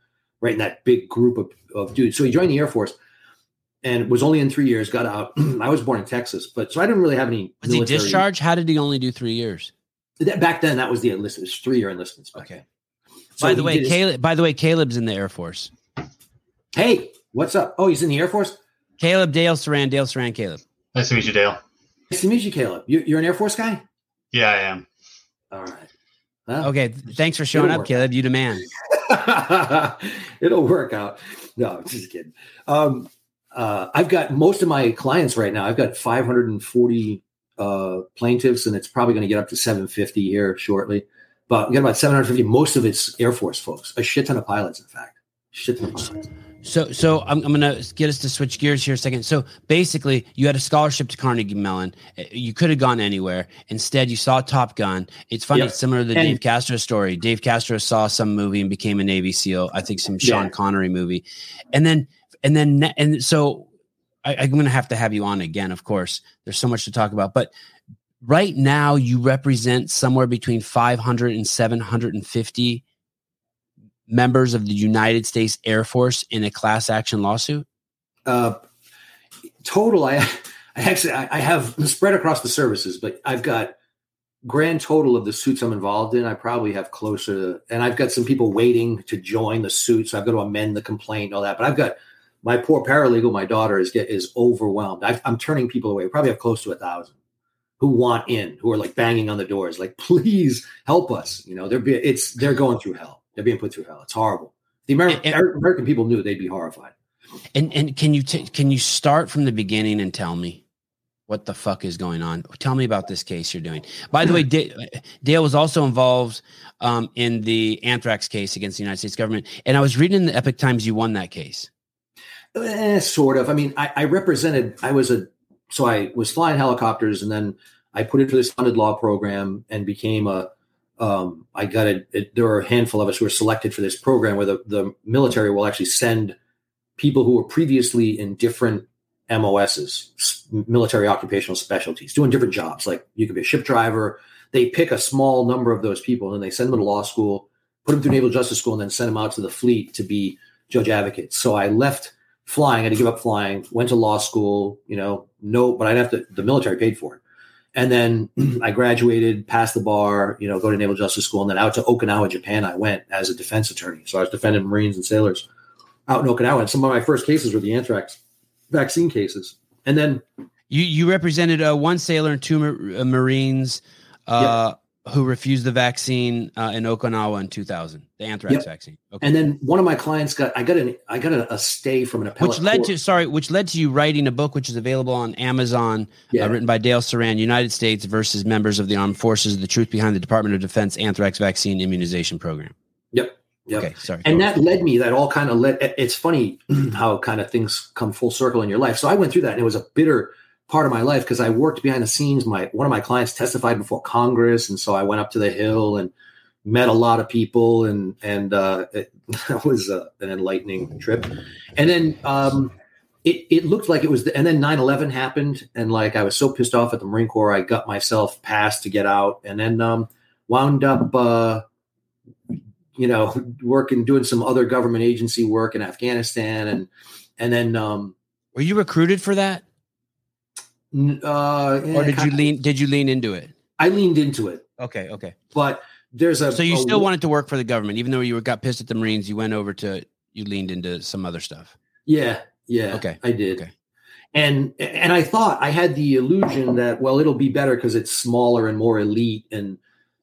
S2: right in that big group of, of dudes. So he joined the Air Force and was only in three years. Got out. I was born in Texas, but so I didn't really have any.
S1: Was military. he discharged? How did he only do three years?
S2: That, back then, that was the enlistment. It's three year enlistments.
S1: Okay. So by the way, Caleb. His, by the way, Caleb's in the Air Force.
S2: Hey, what's up? Oh, he's in the Air Force.
S1: Caleb Dale Saran Dale Saran Caleb.
S4: Nice to meet you, Dale.
S2: Nice to meet you, Caleb. You, are an Air Force guy.
S4: Yeah, I am.
S2: All right.
S1: Well, okay. Thanks for showing up, Caleb. Out. You demand.
S2: it'll work out. No, just kidding. Um, uh, I've got most of my clients right now. I've got 540 uh, plaintiffs, and it's probably going to get up to 750 here shortly. But we got about 750. Most of it's Air Force folks. A shit ton of pilots, in fact. Shit ton of pilots.
S1: So, so I'm, I'm going to get us to switch gears here a second. So, basically, you had a scholarship to Carnegie Mellon. You could have gone anywhere. Instead, you saw Top Gun. It's funny, yep. it's similar to the and, Dave Castro story. Dave Castro saw some movie and became a Navy SEAL. I think some Sean yeah. Connery movie, and then and then and so I, I'm going to have to have you on again. Of course, there's so much to talk about, but right now you represent somewhere between 500 and 750 members of the United States Air Force in a class action lawsuit.
S2: Uh, total, I, I actually I have spread across the services, but I've got grand total of the suits I'm involved in, I probably have closer and I've got some people waiting to join the suit. So I've got to amend the complaint and all that. But I've got my poor paralegal, my daughter is get is overwhelmed. i am turning people away. We probably have close to a thousand who want in, who are like banging on the doors, like please help us. You know, they're be, it's they're going through hell. They're being put through hell. It's horrible. The American and, American people knew they'd be horrified.
S1: And and can you t- can you start from the beginning and tell me what the fuck is going on? Tell me about this case you're doing. By the way, Dale was also involved um, in the anthrax case against the United States government, and I was reading in the Epoch Times you won that case.
S2: Eh, sort of. I mean, I, I, represented. I was a so I was flying helicopters, and then I put into this funded law program and became a. Um, I got a, it, There are a handful of us who are selected for this program, where the, the military will actually send people who were previously in different MOSs, military occupational specialties, doing different jobs. Like you could be a ship driver. They pick a small number of those people, and then they send them to law school, put them through naval justice school, and then send them out to the fleet to be judge advocates. So I left flying. I had to give up flying. Went to law school. You know, no, but I'd have to. The military paid for it, And then I graduated, passed the bar, you know, go to Naval Justice School, and then out to Okinawa, Japan. I went as a defense attorney. So I was defending Marines and sailors out in Okinawa. And some of my first cases were the anthrax vaccine cases. And then
S1: You you represented uh, one sailor and two mar- uh, Marines uh, who refused the vaccine uh, in Okinawa in 2000, the anthrax
S2: Yep.
S1: vaccine. Okay.
S2: and then one of my clients got I got an I got a, a stay from an appellate
S1: which led
S2: court.
S1: to sorry, which led to you writing a book, which is available on Amazon,
S2: Yeah.
S1: uh, written by Dale Saran, United States versus members of the armed forces: the truth behind the Department of Defense anthrax vaccine immunization program.
S2: Yep. Yep.
S1: Okay, sorry.
S2: and that led me that all kind of led it's funny how kind of things come full circle in your life so i went through that and it was a bitter part of my life because i worked behind the scenes. My one of my clients testified before congress and so i went up to the hill and met a lot of people and and uh it, that was uh, an enlightening trip. And then um it, it looked like it was the, and then 9-11 happened and like i was so pissed off at the marine corps i got myself passed to get out and then um wound up uh you know, working, doing some other government agency work in Afghanistan, and and then, um,
S1: Were you recruited for that,
S2: uh,
S1: or did you
S2: kinda-
S1: lean? Did you lean into it?
S2: I leaned into it,
S1: Okay, okay.
S2: but there's a
S1: So you
S2: a-
S1: still wanted to work for the government, even though you got pissed at the Marines. You went over to you leaned into some other stuff.
S2: yeah, yeah,
S1: Okay,
S2: I did,
S1: okay.
S2: and and I thought I had the illusion that well, it'll be better because it's smaller and more elite, and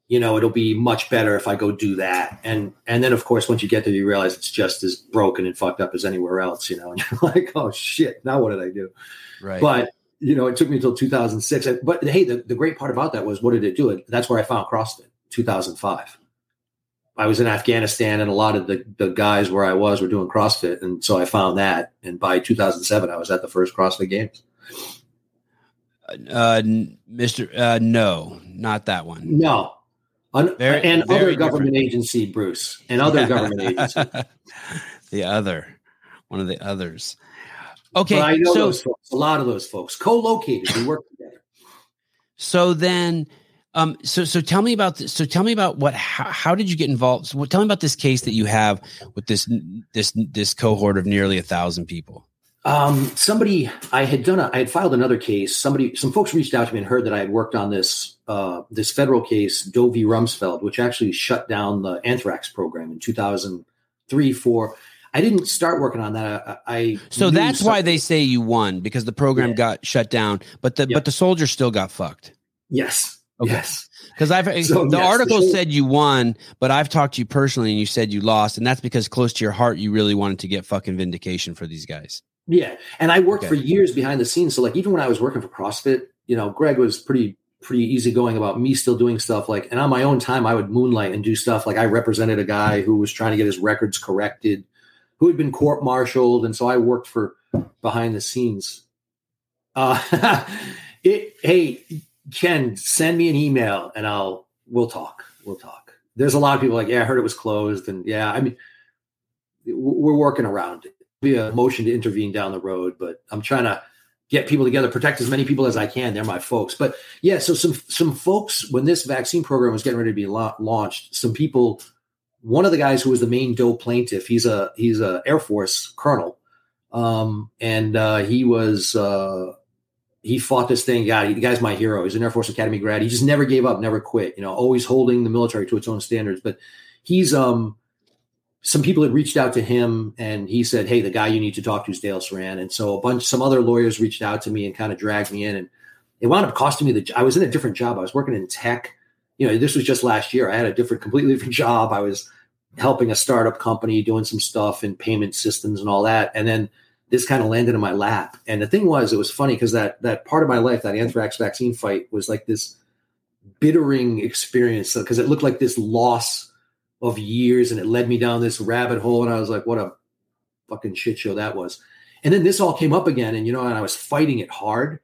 S2: you know, it'll be much better if I go do that, and and then of course once you get there, you realize it's just as broken and fucked up as anywhere else, you know, and you're like, oh shit, now what did I do?
S1: Right.
S2: But you know, it took me until 2006. And- But hey, the, the great part about that was what did it do? It that's where I found CrossFit, 2005. I was in Afghanistan, and a lot of the the guys where I was were doing CrossFit, and so I found that. And by 2007, I was at the first CrossFit Games.
S1: uh, Mr. Uh, no, not that one.
S2: No, Un-
S1: Very-
S2: and
S1: very
S2: other government agency, Bruce, and other government agency.
S1: the other, one of the others. Okay,
S2: But I know
S1: so
S2: those folks, a lot of those folks, co-located, we work together.
S1: so then, um, so so tell me about this. So tell me about what. How, how did you get involved? So tell me about this case that you have with this this this cohort of nearly a thousand people.
S2: Um, somebody I had done a, I had filed another case. Somebody, some folks reached out to me and heard that I had worked on this uh, this federal case, Doe v. Rumsfeld, which actually shut down the anthrax program in 2003, four. I didn't start working on that. I, I
S1: So that's why they say you won because the program
S2: Yeah.
S1: got shut down, but the but the soldiers still got fucked.
S2: yes,
S1: Okay.
S2: yes,
S1: Because I've
S2: So,
S1: the
S2: yes,
S1: article
S2: show-
S1: said you won, but I've talked to you personally and you said you lost, and that's because close to your heart you really wanted to get fucking vindication for these guys.
S2: yeah. And I worked
S1: Okay.
S2: for years behind the scenes. So like even when I was working for CrossFit, you know, Greg was pretty pretty easygoing about me still doing stuff like and on my own time I would moonlight and do stuff like I represented a guy hmm. who was trying to get his records corrected, who had been court martialed, and so I worked for behind the scenes. Uh it hey Ken, send me an email and I'll we'll talk. We'll talk. There's a lot of people like, yeah, I heard it was closed, and yeah, I mean, we're working around it. Be a motion to intervene down the road, but I'm trying to get people together, protect as many people as I can. They're my folks. But yeah, so some some folks when this vaccine program was getting ready to be la- launched, some people. One of the guys who was the main Doe plaintiff, he's a he's a Air Force colonel, um, and uh, he was uh, he fought this thing. God, he, the guy's my hero. He's an Air Force Academy grad. He just never gave up, never quit. You know, always holding the military to its own standards. But he's um some people had reached out to him and he said, Hey, the guy you need to talk to is Dale Saran. And so a bunch, some other lawyers reached out to me and kind of dragged me in. And it wound up costing me the, I was in a different job. I was working in tech. You know, this was just last year. I had a different, completely different job. I was helping a startup company doing some stuff in payment systems and all that. And then this kind of landed in my lap. And the thing was, it was funny because that, that part of my life, that anthrax vaccine fight was like this bittering experience because it looked like this loss of years and it led me down this rabbit hole and i was like what a fucking shit show that was and then this all came up again and you know and i was fighting it hard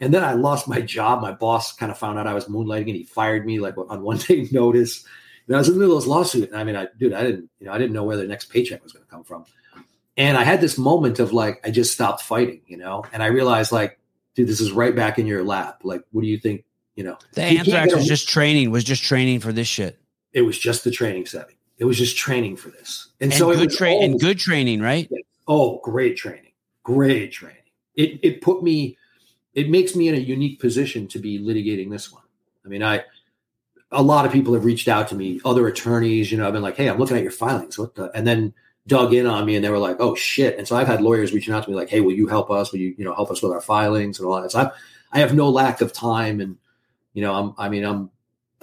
S2: and then i lost my job my boss kind of found out i was moonlighting and he fired me like on one day notice and i was in the middle of this lawsuit and i mean i dude i didn't you know i didn't know where the next paycheck was going to come from and i had this moment of like i just stopped fighting you know and i realized like dude this is right back in your lap like what do you think you know
S1: The anthrax was just training, was just training for this shit.
S2: it was just the training setting. It was just training for this. And,
S1: And
S2: so it
S1: good
S2: was
S1: train and good training, right?
S2: Oh, great training. Great training. It it put me it makes me in a unique position to be litigating this one. I mean, I a lot of people have reached out to me, other attorneys, you know, I've been like, hey, I'm looking at your filings. What the and then dug in on me and they were like, oh shit. And so I've had lawyers reaching out to me like, hey, will you help us? Will you, you know, help us with our filings and all that? So I I have no lack of time and you know, I'm I mean, I'm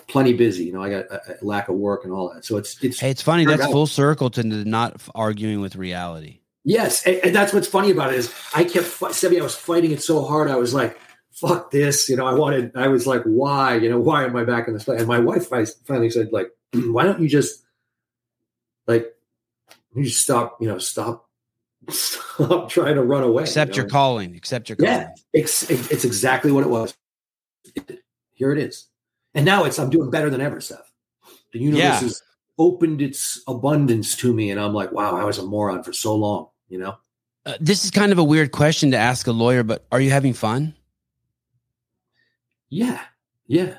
S2: plenty busy. You know, I got a, a lack of work and all that. So it's it's
S1: Hey, it's funny. That's full circle to not arguing with reality.
S2: Yes, and, and that's what's funny about it is I kept Sebby, I was fighting it so hard. I was like, "Fuck this!" You know, I wanted. I was like, "Why? You know, why am I back in this?" fight? And my wife finally said, "Like, why don't you just like you just stop? You know, stop, stop trying to run away."
S1: Accept
S2: you
S1: your calling. Accept your calling.
S2: Yeah, it's it's exactly what it was. It- here it is, and now it's I'm doing better than ever, Seth. The universe
S1: Yeah.
S2: has opened its abundance to me, and I'm like, wow, I was a moron for so long. You know.
S1: Uh, this is kind of a weird question to ask a lawyer, but are you having fun?
S2: Yeah. Yeah.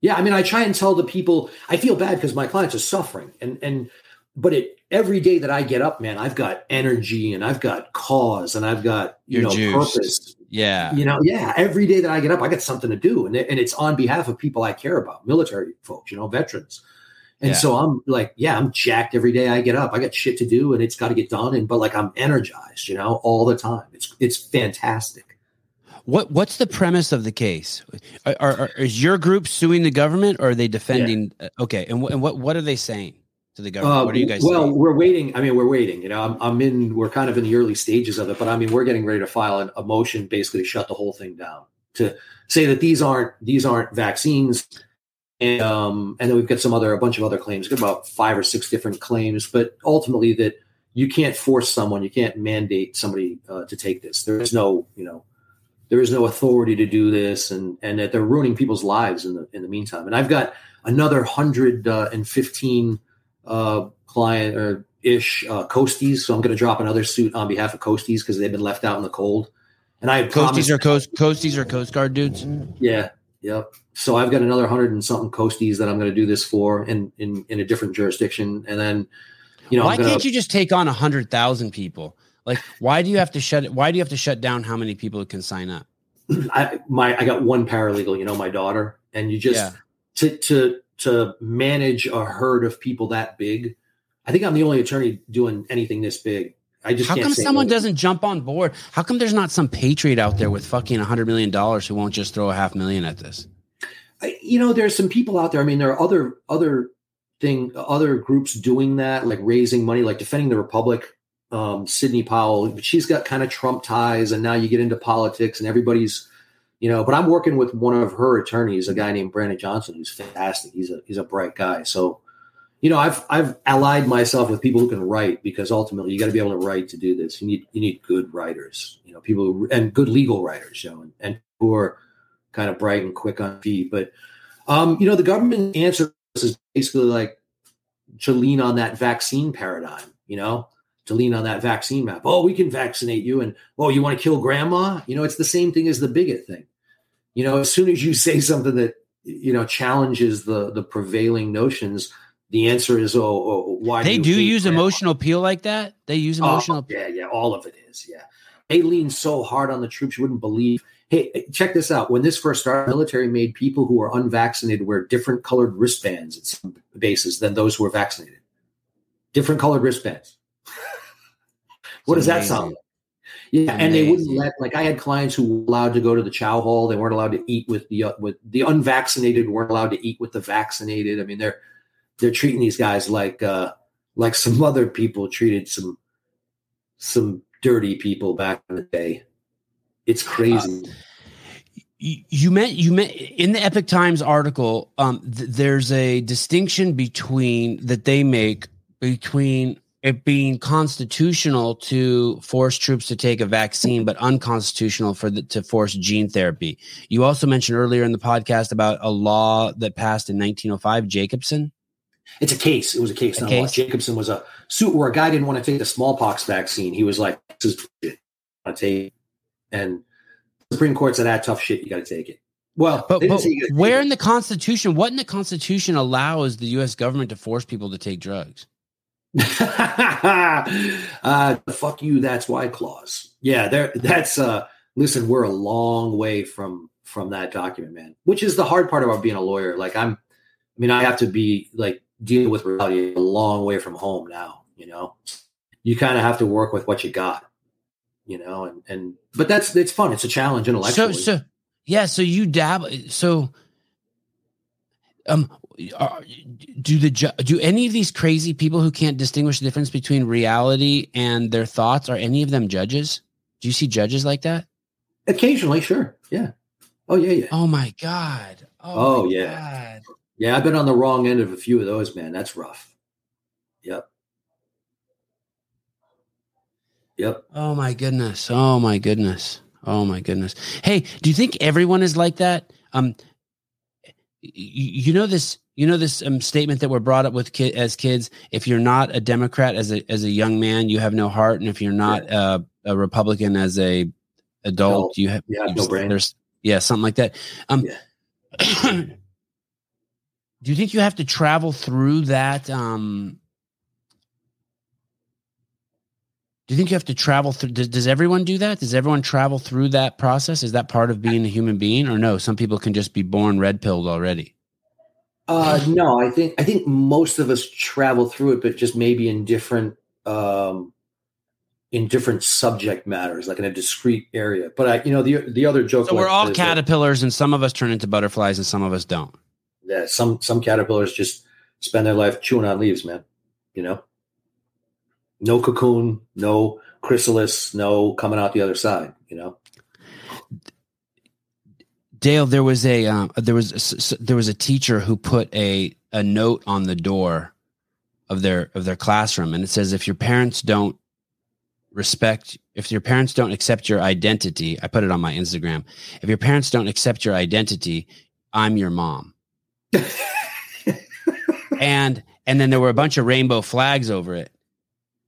S2: Yeah. I mean, I try and tell the people I feel bad because my clients are suffering. And and but it every day that I get up, man, I've got energy and I've got cause and I've got you
S1: You're
S2: know
S1: juiced.
S2: purpose.
S1: Yeah.
S2: You know, yeah. Every day that I get up, I got something to do. And, and it's on behalf of people I care about, military folks, you know, veterans. And
S1: Yeah.
S2: so I'm like, yeah, I'm jacked every day I get up. I got shit to do and it's got to get done. And but like I'm energized, you know, all the time. It's it's fantastic.
S1: What What's the premise of the case? Are, are, are- is your group suing the government, or are they defending? uh, Okay, and, and what what are they saying to the government?
S2: Uh,
S1: what are you guys
S2: well,
S1: saying?
S2: we're waiting. I mean, we're waiting. You know, I'm, I'm in. We're kind of in the early stages of it, but I mean, we're getting ready to file an, a motion, basically to shut the whole thing down, to say that these aren't these aren't vaccines, and um, and then we've got some other a bunch of other claims, got about five or six different claims, but ultimately that you can't force someone, you can't mandate somebody uh, to take this. There is no, you know, there is no authority to do this, and and that they're ruining people's lives in the in the meantime. And I've got another hundred and fifteen uh, and fifteen uh, client or ish uh, Coasties. So I'm going to drop another suit on behalf of Coasties because they've been left out in the cold. And I
S1: Coasties
S2: promised,
S1: are coast Coasties are Coast Guard dudes.
S2: yeah, yep. So I've got another hundred and something Coasties that I'm going to do this for in in in a different jurisdiction, and then you know
S1: why
S2: gonna,
S1: can't you just take on a hundred thousand people? Like, why do you have to shut? Why do you have to shut down how many people can sign up?
S2: I my I got one paralegal, you know, my daughter, and you just
S1: Yeah.
S2: to to to manage a herd of people that big. I think I'm the only attorney doing anything this big. I just
S1: How
S2: can't
S1: come someone
S2: no.
S1: doesn't jump on board? How come there's not some patriot out there with fucking a hundred million dollars who won't just throw a half million at this?
S2: I- you know there's some people out there i mean there are other other thing other groups doing that like raising money like defending the republic um sidney powell but she's got kind of trump ties and now you get into politics and everybody's you know but i'm working with one of her attorneys a guy named brandon johnson who's fantastic. He's a he's a bright guy. So you know i've i've allied myself with people who can write because ultimately you got to be able to write to do this. You need you need good writers you know people who, and good legal writers you know and, and who are kind of bright and quick on feet but um, you know, the government answer is basically like to lean on that vaccine paradigm, you know, to lean on that vaccine map. Oh, we can vaccinate you. And oh, you want to kill grandma? You know, it's the same thing as the bigot thing. You know, as soon as you say something that, you know, challenges the the prevailing notions, the answer is, oh, oh why
S1: They
S2: you
S1: do use
S2: grandma?
S1: emotional appeal like that. They use
S2: Oh,
S1: emotional.
S2: yeah, yeah, all of it is. Yeah. They lean so hard on the troops, you wouldn't believe. Hey, check this out. When this first started, the military made people who were unvaccinated wear different colored wristbands at some bases than those who were vaccinated. Different colored wristbands. what does that sound like? Yeah, and they wouldn't let like I had clients who were allowed to go to the chow hall. They weren't allowed to eat with the uh, with the unvaccinated. weren't allowed to eat with the vaccinated. I mean, they're they're treating these guys like uh like some other people treated some some dirty people back in the day. It's crazy.
S1: you you meant you meant in the Epoch Times article. Um, th- there's a distinction between that they make between it being constitutional to force troops to take a vaccine, but unconstitutional for the, to force gene therapy. You also mentioned earlier in the podcast about a law that passed in 1905, Jacobson.
S2: It's a case. It was a case.
S1: A case?
S2: Jacobson was a suit where a guy didn't want to take the smallpox vaccine. He was like, "This is. I take," it." And the Supreme Court said, "Ah, tough shit. You got to take it." Well,
S1: But, but
S2: say you gotta
S1: where in the Constitution, what in the Constitution allows the U.S. government to force people to take drugs?
S2: uh, fuck you. That's why clause. Yeah, there. That's uh, listen, we're a long way from from that document, man. Which is the hard part about being a lawyer. Like I'm, I mean, I have to be like dealing with reality a long way from home now. You know, you kind of have to work with what you got. You know, and and but that's it's fun. It's a challenge intellectually.
S1: So so yeah. So you dab. So um, are, do the do any of these crazy people who can't distinguish the difference between reality and their thoughts are any of them judges? Do you see judges like that?
S2: Occasionally, sure. Yeah. Oh yeah, yeah.
S1: Oh my god.
S2: Oh, yeah.
S1: God.
S2: Yeah, I've been on the wrong end of a few of those, man. That's rough. Yep. Yep.
S1: Oh my goodness. Oh my goodness. Oh my goodness. Hey, do you think everyone is like that? Um, you know this. You know this um, statement that we're brought up with ki- as kids. If you're not a Democrat as a as a young man, you have no heart, and if you're not uh, a Republican as a adult,
S2: Adult,
S1: you have
S2: you- no brain.
S1: There's yeah, something like that. Um,
S2: Yeah.
S1: do you think you have to travel through that? Um, do you think you have to travel through? Does, does everyone do that? Does everyone travel through that process? Is that part of being a human being, or no? Some people can just be born red pilled already.
S2: Uh, no, I think I think most of us travel through it, but just maybe in different um, in different subject matters, like in a discrete area. But I, you know, the the other joke.
S1: So we're all
S2: is that-
S1: caterpillars, and some of us turn into butterflies, and some of us don't.
S2: Yeah, some some caterpillars just spend their life chewing on leaves, man. You know, no cocoon, no chrysalis, no coming out the other side. You know.
S1: Dale, there was a uh, there was s- there was a teacher who put a a note on the door of their of their classroom, and it says, "If your parents don't respect, if your parents don't accept your identity, I put it on my Instagram. If your parents don't accept your identity, I'm your mom." and and then there were a bunch of rainbow flags over it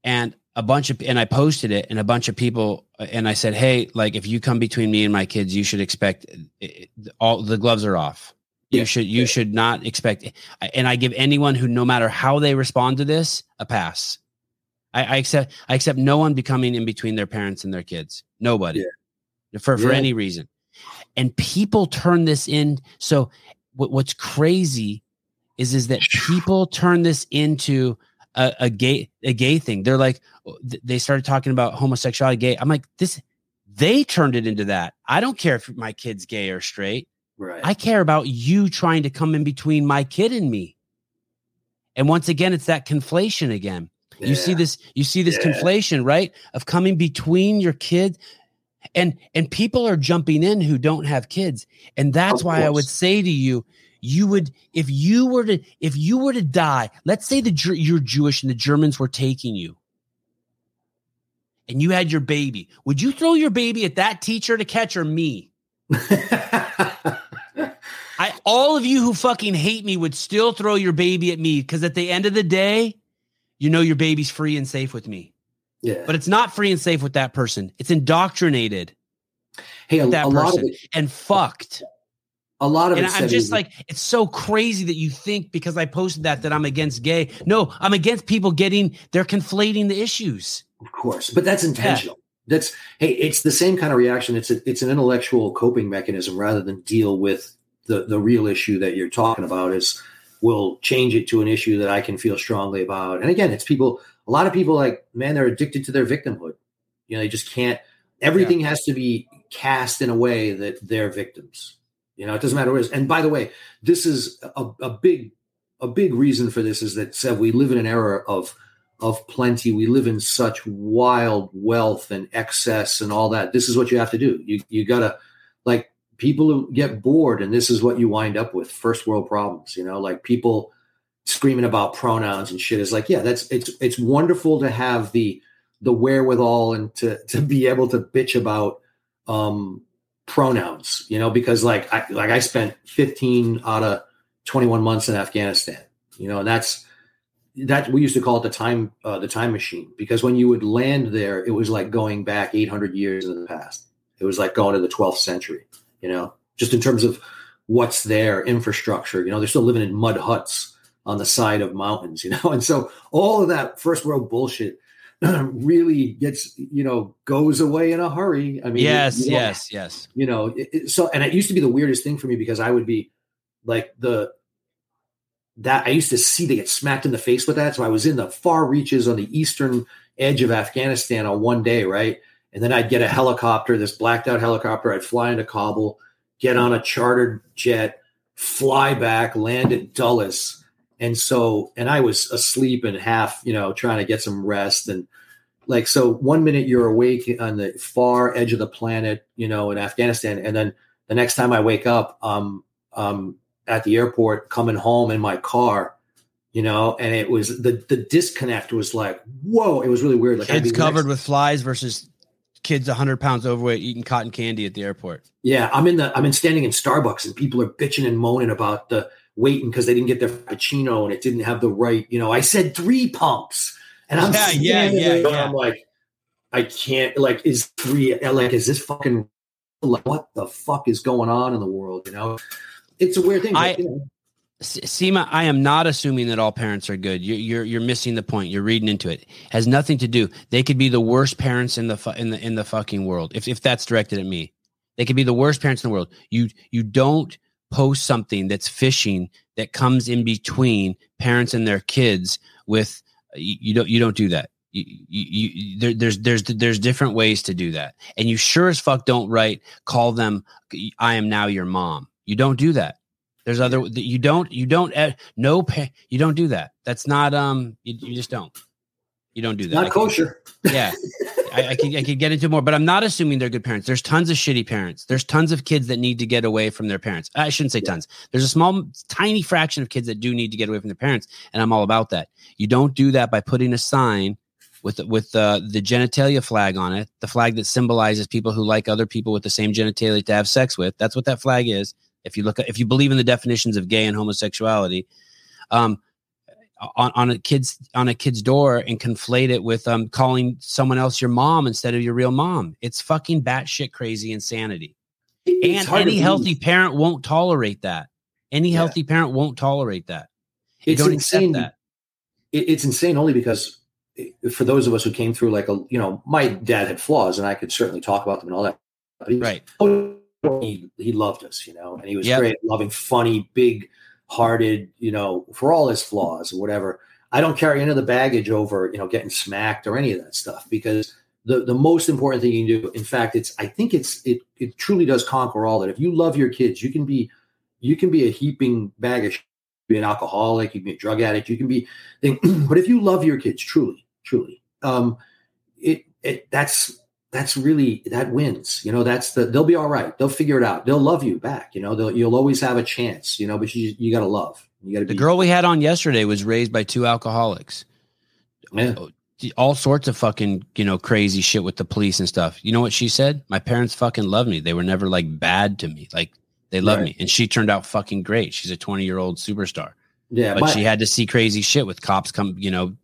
S1: and a bunch of and i posted it and a bunch of people and i said hey like if you come between me and my kids you should expect it, all the gloves are off. You
S2: Yeah.
S1: should you should not expect eh, and i give anyone who no matter how they respond to this a pass. I, I accept i accept no one becoming in between their parents and their kids. Nobody. For for
S2: Yeah.
S1: any reason. And people turn this in so what, what's crazy is is that people turn this into a, a gay a gay thing. They're like they started talking about homosexuality, gay. I'm like this. They turned it into that. I don't care if my kid's gay or straight.
S2: right.
S1: I care about you trying to come in between my kid and me. And once again, it's that conflation again. You see this. You see this
S2: Yeah.
S1: conflation, right? Of coming between your kid and and people are jumping in who don't have kids, and that's
S2: Of
S1: why I would say to you, you would if you were to if you were to die. Let's say the Ger- you're Jewish and the Germans were taking you, and you had your baby. Would you throw your baby at that teacher to catch or me? I all of you who fucking hate me would still throw your baby at me because at the end of the day, you know your baby's free and safe with me.
S2: yeah.
S1: But it's not free and safe with that person. It's indoctrinated
S2: hey, a,
S1: that
S2: a lot of
S1: person
S2: it,
S1: and fucked.
S2: A lot of
S1: And. I'm just like, it's so crazy that you think because I posted that that I'm against gay. No, I'm against people getting they're conflating the issues.
S2: Of course, but that's intentional. That's hey, it's the same kind of reaction. It's a, it's an intellectual coping mechanism rather than deal with the the real issue that you're talking about. Is we'll change it to an issue that I can feel strongly about. And again, it's people. A lot of people like man, they're addicted to their victimhood. You know, they just can't. Everything has to be cast in a way that they're victims. You know, it doesn't matter where it is. And by the way, this is a, a big a big reason for this is that Seb, we live in an era of of plenty. We live in such wild wealth and excess and all that. This is what you have to do. You you gotta like people who get bored, and this is what you wind up with: first world problems. You know, like people screaming about pronouns and shit is like, yeah, that's it's it's wonderful to have the the wherewithal and to to be able to bitch about um pronouns, you know, because like I like I spent 15 out of 21 months in Afghanistan, you know, and that's that we used to call it the time uh, the time machine because when you would land there, it was like going back 800 years in the past. It was like going to the 12th century, you know, just in terms of what's there, infrastructure. You know, they're still living in mud huts on the side of mountains, you know, and so all of that first world bullshit really gets you know goes away in a hurry. I mean,
S1: yes,
S2: you know,
S1: yes, yes.
S2: You know, it, it, so and it used to be the weirdest thing for me because I would be like the that I used to see they get smacked in the face with that. So I was in the far reaches on the eastern edge of Afghanistan on one day, right? And then I'd get a helicopter, this blacked out helicopter. I'd fly into Kabul, get on a chartered jet, fly back, land at Dulles. And so, and I was asleep and half, you know, trying to get some rest. And like, so one minute you're awake on the far edge of the planet, you know, in Afghanistan. And then the next time I wake up, um, um, at the airport coming home in my car, you know, and it was the the disconnect was like, whoa, it was really weird. Like
S1: kids covered next- with flies versus kids 100 pounds overweight eating cotton candy at the airport.
S2: Yeah, I'm in the I'm in standing in Starbucks and people are bitching and moaning about the waiting because they didn't get their cappuccino and it didn't have the right, you know, I said three pumps. And I'm
S1: yeah, yeah, yeah, yeah.
S2: I'm like, I can't like is three uh, like is this fucking like what the fuck is going on in the world, you know? It's a weird thing.
S1: I, you know. Seema, I am not assuming that all parents are good. You're, you're you're missing the point. You're reading into it. it. Has nothing to do. They could be the worst parents in the fu- in the in the fucking world. If if that's directed at me, they could be the worst parents in the world. You you don't post something that's fishing that comes in between parents and their kids with you, you don't you don't do that. You, you, you there, there's there's there's different ways to do that, and you sure as fuck don't write call them. I am now your mom. You don't do that. There's other you don't you don't no you don't do that. That's not um you, you just don't. You don't do that.
S2: Not kosher.
S1: Yeah. I, I could I could get into more, but I'm not assuming they're good parents. There's tons of shitty parents. There's tons of kids that need to get away from their parents. I shouldn't say tons. There's a small, tiny fraction of kids that do need to get away from their parents, and I'm all about that. You don't do that by putting a sign with with uh, the genitalia flag on it, the flag that symbolizes people who like other people with the same genitalia to have sex with. That's what that flag is. If you look at, if you believe in the definitions of gay and homosexuality, um, on, on a kid's on a kid's door and conflate it with um, calling someone else your mom instead of your real mom. It's fucking batshit crazy insanity. It's and any healthy parent won't tolerate that. Any yeah. healthy parent won't tolerate that. You
S2: it's insane. that. it's insane only because eh, for those of us who came through like a you know my dad had flaws and I could certainly talk about them and all that.
S1: right
S2: he, he loved us, you know, and he was yep. great, loving, funny, big hearted, you know, for all his flaws or whatever. I don't carry any of the baggage over, you know, getting smacked or any of that stuff because the, the most important thing you can do, in fact, it's I think it's it it truly does conquer all that. If you love your kids, you can be you can be a heaping bag of be an alcoholic, you can be a drug addict, you can be but if you love your kids truly, truly, um, it, it that's that's really that wins. You know, that's the they'll be all right. They'll figure it out. They'll love you back. You know, you'll always have a chance. You know, but you you got to love. You got to.
S1: The girl we had on yesterday was raised by two alcoholics.
S2: Yeah.
S1: Oh, all sorts of fucking you know crazy shit with the police and stuff. You know what she said? My parents fucking love me. They were never like bad to me. Like they love right. me, and she turned out fucking great. She's a twenty year old superstar.
S2: Yeah,
S1: but my, she had to see crazy shit with cops come, you know,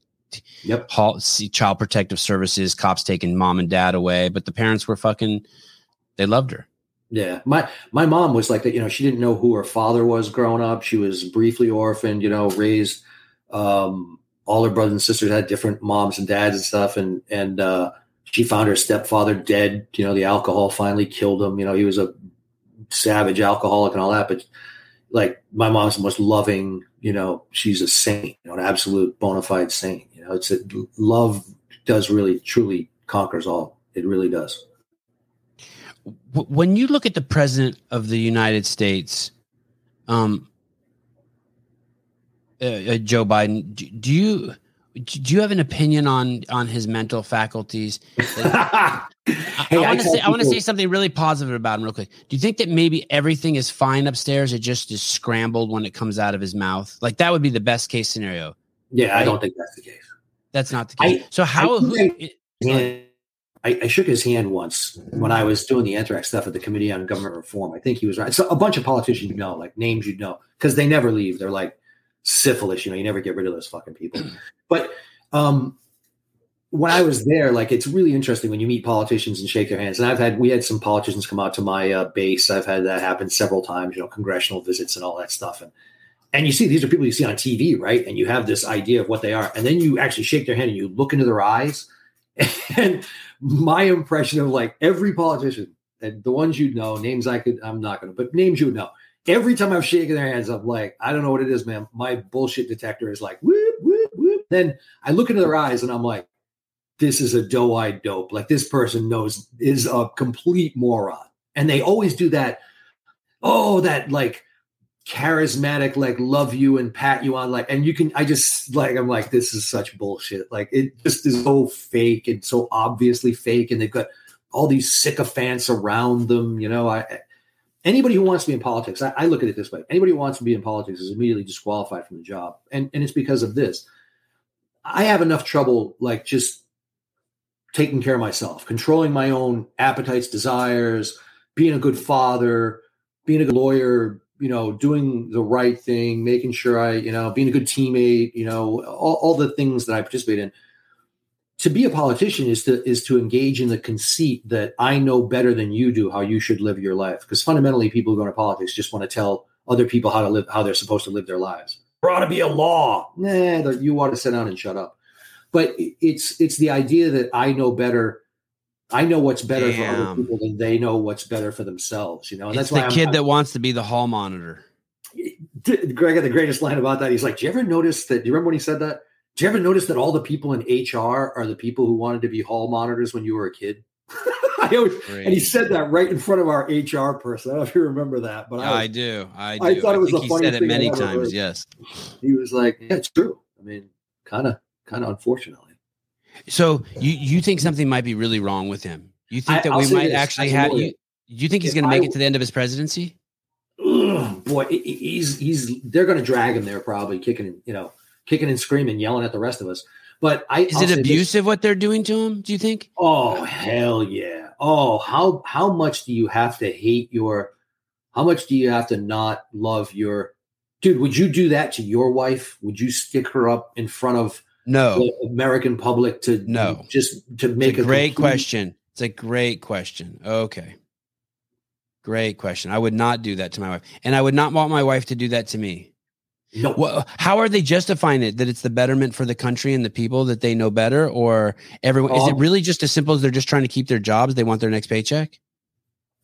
S2: Yep.
S1: child protective services, cops taking mom and dad away, but the parents were fucking. They loved her.
S2: Yeah, my my mom was like that. You know, she didn't know who her father was growing up. She was briefly orphaned. You know, raised. Um, all her brothers and sisters had different moms and dads and stuff, and and uh, she found her stepfather dead. You know, the alcohol finally killed him. You know, he was a savage alcoholic and all that, but like my mom's the most loving. You know, she's a saint. You know, an absolute bona fide saint. You know, it's a, love does really truly conquers all. It really does.
S1: When you look at the president of the United States, um, uh, uh, Joe Biden, do, do you do you have an opinion on on his mental faculties? hey, I, I want to say I want to say something really positive about him real quick. Do you think that maybe everything is fine upstairs? It just is scrambled when it comes out of his mouth. Like that would be the best case scenario.
S2: Yeah, right? I don't think that's the case.
S1: That's not the case. I, so how? Who,
S2: it, eh, I, I, shook his hand once when I was doing the anthrax stuff at the Committee on Government Reform. I think he was right. So a bunch of politicians you know, like names you know, because they never leave. They're like syphilis. You know, you never get rid of those fucking people. But um, when I was there, like it's really interesting when you meet politicians and shake their hands. And I've had we had some politicians come out to my uh, base. I've had that happen several times. You know, congressional visits and all that stuff. And and you see these are people you see on TV, right? And you have this idea of what they are, and then you actually shake their hand and you look into their eyes, And my impression of like every politician, and the ones you know, names I could, I'm not going to, but names you know. Every time I've shaken their hands, I'm like, I don't know what it is, man. My bullshit detector is like, whoop, whoop, whoop. Then I look into their eyes and I'm like, this is a doe-eyed dope. Like this person knows is a complete moron. And they always do that. Oh, that like charismatic, like love you and pat you on, like, and you can. I just like I'm like this is such bullshit. Like it just is so fake and so obviously fake, and they've got all these sycophants around them. You know, I anybody who wants to be in politics, I, I look at it this way: anybody who wants to be in politics is immediately disqualified from the job, and and it's because of this. I have enough trouble, like just taking care of myself, controlling my own appetites, desires, being a good father, being a good lawyer, you know, doing the right thing, making sure I, you know, being a good teammate, you know, all, all the things that I participate in. To be a politician is to is to engage in the conceit that I know better than you do how you should live your life. Because fundamentally, people who go into politics just want to tell other people how to live, how they're supposed to live their lives. There ought to be a law. Nah, you ought to sit down and shut up. But it's it's the idea that I know better I know what's better Damn. for other people than they know what's better for themselves. You know,
S1: and it's that's the kid I'm, that wants to be the hall monitor.
S2: Greg had the greatest line about that. He's like, "Do you ever notice that? Do you remember when he said that? Do you ever notice that all the people in HR are the people who wanted to be hall monitors when you were a kid?" always, and he said that right in front of our HR person. I don't know if you remember that, but
S1: I, was,
S2: I
S1: do. I do. I thought it was I he said it many times. Heard. Yes,
S2: he was like, "Yeah, it's true." I mean, kind of, kind of unfortunately.
S1: So you you think something might be really wrong with him? You think that I'll we might this, actually have you? You think he's going to make I, it to the end of his presidency?
S2: Ugh, boy, he's he's they're going to drag him there probably, kicking you know, kicking and screaming, yelling at the rest of us. But I
S1: is I'll it abusive this. what they're doing to him? Do you think?
S2: Oh hell yeah! Oh how how much do you have to hate your? How much do you have to not love your? Dude, would you do that to your wife? Would you stick her up in front of
S1: no
S2: American public to
S1: no
S2: just to make
S1: a, a great complete- question. It's a great question. Okay. Great question. I would not do that to my wife. And I would not want my wife to do that to me.
S2: No.
S1: Well, how are they justifying it? That it's the betterment for the country and the people that they know better, or everyone? Um, is it um, really just as simple as they're just trying to keep their jobs? They want their next paycheck.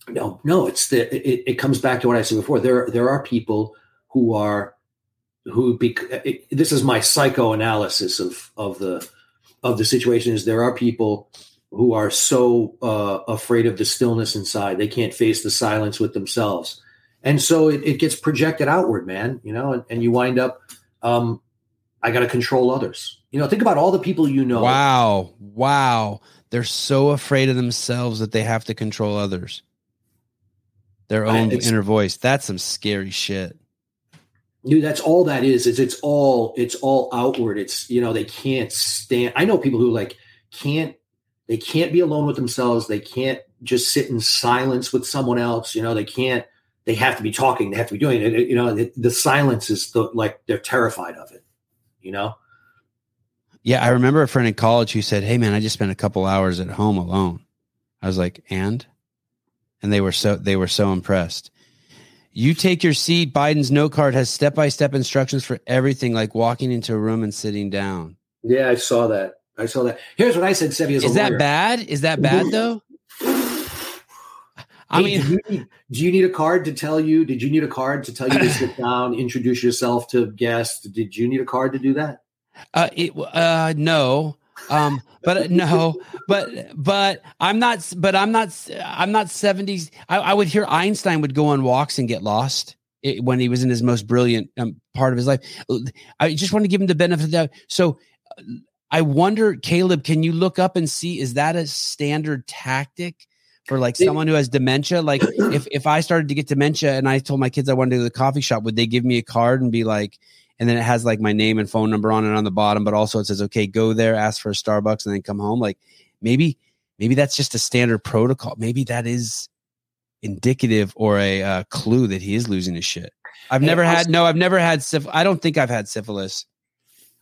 S2: No, no. It's the. It, it comes back to what I said before. There, there are people who are who be, it, this is my psychoanalysis of of the of the situation is there are people who are so uh, afraid of the stillness inside they can't face the silence with themselves and so it, it gets projected outward man you know and, and you wind up um, i got to control others. You know think about all the people you know.
S1: Wow wow. They're so afraid of themselves that they have to control others. Their own inner voice. That's some scary shit.
S2: Dude that's all that is is it's all it's all outward. It's you know they can't stand i know people who like can't they can't be alone with themselves. They can't just sit in silence with someone else you know they can't they have to be talking they have to be doing it you know the, the silence is the like they're terrified of it you know
S1: yeah i remember a friend in college who said hey man i just spent a couple hours at home alone i was like and and they were so they were so impressed you take your seat. Biden's note card has step by step instructions for everything, like walking into a room and sitting down.
S2: Yeah, I saw that. I saw that. Here's what I said, Sevi.
S1: Is that bad? Is that bad though? I
S2: hey,
S1: mean,
S2: do you, need, do you, need, a card to tell you? Did you need a card to tell you to sit down, introduce yourself to guests? Did you need a card to do that?
S1: Uh, it, uh, no. Um, but uh, no, but but I'm not. But I'm not. I'm not 70s. I, I would hear Einstein would go on walks and get lost it, when he was in his most brilliant um, part of his life. I just want to give him the benefit of that. So I wonder, Caleb, can you look up and see is that a standard tactic? For like someone who has dementia, like if if I started to get dementia and I told my kids I wanted to go to the coffee shop, would they give me a card and be like, and then it has like my name and phone number on it on the bottom, but also it says, okay, go there, ask for a Starbucks, and then come home. Like maybe, maybe that's just a standard protocol. Maybe that is indicative or a uh, clue that he is losing his shit. I've never had, no, I've never had syphilis. I don't think I've had syphilis.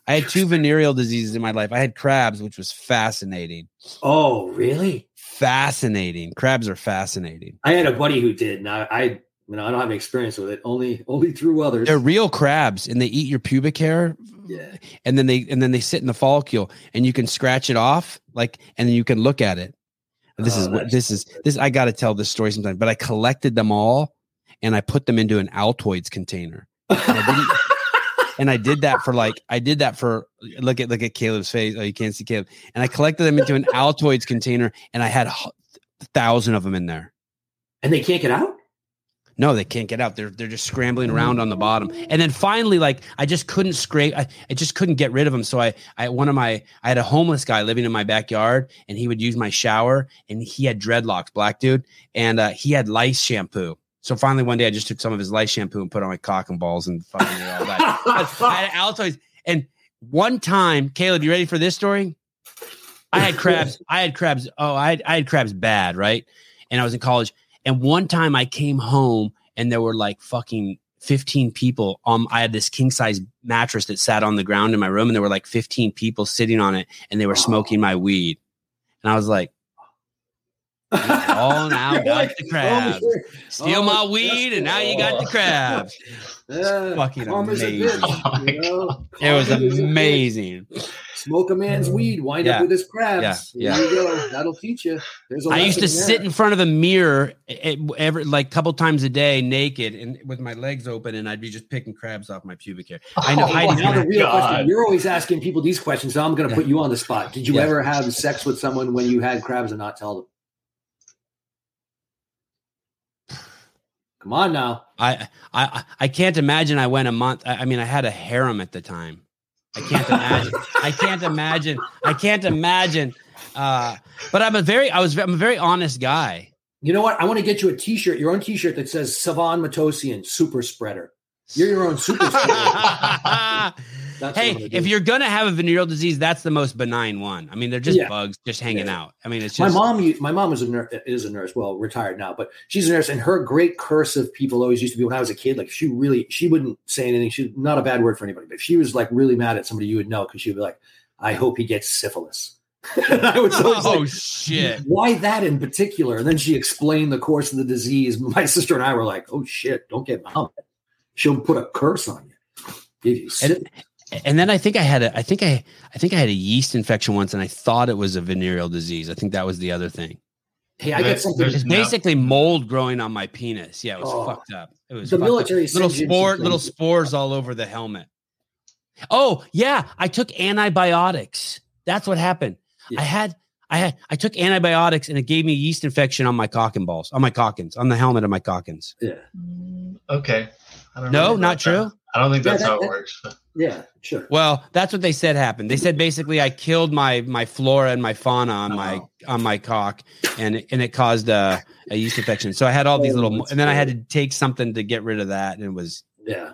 S1: I had two venereal diseases in my life. I had crabs, which was fascinating.
S2: Oh, really?
S1: Fascinating. Crabs are fascinating.
S2: I had a buddy who did. and I I You know, I don't have any experience with it. Only only through others.
S1: They're real crabs, and they eat your pubic hair.
S2: Yeah.
S1: and then they and then they sit in the follicle, and you can scratch it off, like, and then you can look at it. This
S2: Oh,
S1: is what this is. This I got to tell this story sometime. But I collected them all, and I put them into an Altoids container. And I didn't- and I did that for like I did that for look at look at Caleb's face. Oh, you can't see Caleb. And I collected them into an Altoids container, and I had a thousand of them in there.
S2: and they can't get out.
S1: No, they can't get out. They're they're just scrambling around on the bottom. And then finally, like I just couldn't scrape. I, I just couldn't get rid of them. So I I one of my I had a homeless guy living in my backyard, and he would use my shower, and he had dreadlocks, black dude, and uh, he had lice shampoo. So finally, one day, I just took some of his lice shampoo and put on my cock and balls and fucking all that. I had Altoids. And one time, Caleb, you ready for this story? I had crabs. I had crabs. Oh, I had, I had crabs bad, right? And I was in college. And one time I came home and there were like fucking 15 people. Um, I had this king size mattress that sat on the ground in my room, and there were like 15 people sitting on it and they were smoking my weed. And I was like, oh, now
S2: You're
S1: got
S2: like,
S1: the crabs.
S2: oh,
S1: Steal
S2: oh,
S1: my weed, and now you got the oh. crabs.
S2: Yeah,
S1: fucking
S2: karma's
S1: amazing.
S2: bitch,
S4: Oh
S2: you know?
S1: It was
S2: Karma's a bitch.
S1: amazing.
S2: Smoke a man's weed, wind
S1: Yeah.
S2: up with his crabs.
S1: Yeah,
S2: There you go. That'll teach you. There's a
S1: I used to
S2: lesson
S1: sit in front of a mirror every like couple times a day, naked and with my legs open, and I'd be just picking crabs off my pubic hair. I know
S4: Oh
S1: Heidi
S4: my
S2: Now the real question: You're always asking people these questions, so I'm going to
S1: Yeah.
S2: put you on the spot. Did you
S1: Yeah.
S2: ever have sex with someone when you had crabs and not tell them? Come on now.
S1: I, I I can't imagine I went a month. I, I mean, I had a harem at the time. I can't imagine. I can't imagine. I can't imagine. Uh, but I'm a very I was I'm a very honest guy.
S2: You know what? I want to get you a T-shirt, your own T-shirt that says Sevan Matossian, Super Spreader. You're your own super spreader. That's
S1: hey, if you're gonna have a venereal disease, that's the most benign one. I mean, they're just
S2: Yeah.
S1: bugs just hanging
S2: Yeah.
S1: out. I mean, it's
S2: my mom, my mom was a nurse, is a nurse. Well, retired now, but she's a nurse. And her great curse of people always used to be when I was a kid. Like she really, she wouldn't say anything. She's not a bad word for anybody, but if she was like really mad at somebody, you would know because she would be like, "I hope he gets syphilis." and I was always
S1: oh
S2: like,
S1: shit.
S2: why that in particular? And then she explained the course of the disease. My sister and I were like, "Oh shit, don't get mom. She'll put a curse on you." Syphilis.
S1: And then I think I had a I think I I think I had a yeast infection once, and I thought it was a venereal disease. I think that was the other thing.
S2: hey, I got something.
S4: there's-
S1: It's
S4: No.
S1: basically mold growing on my penis. Yeah, it was
S2: Oh.
S1: fucked up. It was
S2: The
S1: fucked up.
S2: military
S1: little spore, little spores all over the helmet. Oh yeah, I took antibiotics. That's what happened.
S2: Yeah.
S1: I had I had I took antibiotics and it gave me a yeast infection on my cock and balls, on my cockins, on the helmet of my cockins.
S2: Yeah,
S4: Okay. I don't
S1: No,
S4: know
S1: not
S4: about
S1: true.
S4: that. I don't think
S2: Yeah,
S4: that's
S2: that-
S4: how it
S2: that-
S4: works. but-
S2: yeah, sure.
S1: Well, that's what they said happened. They said basically I killed my my flora and my fauna on my
S2: Oh.
S1: on my cock, and and it caused a, a yeast infection. So I had all these
S2: Oh,
S1: little, and then I had to take something to get rid of that, and it was
S2: Yeah.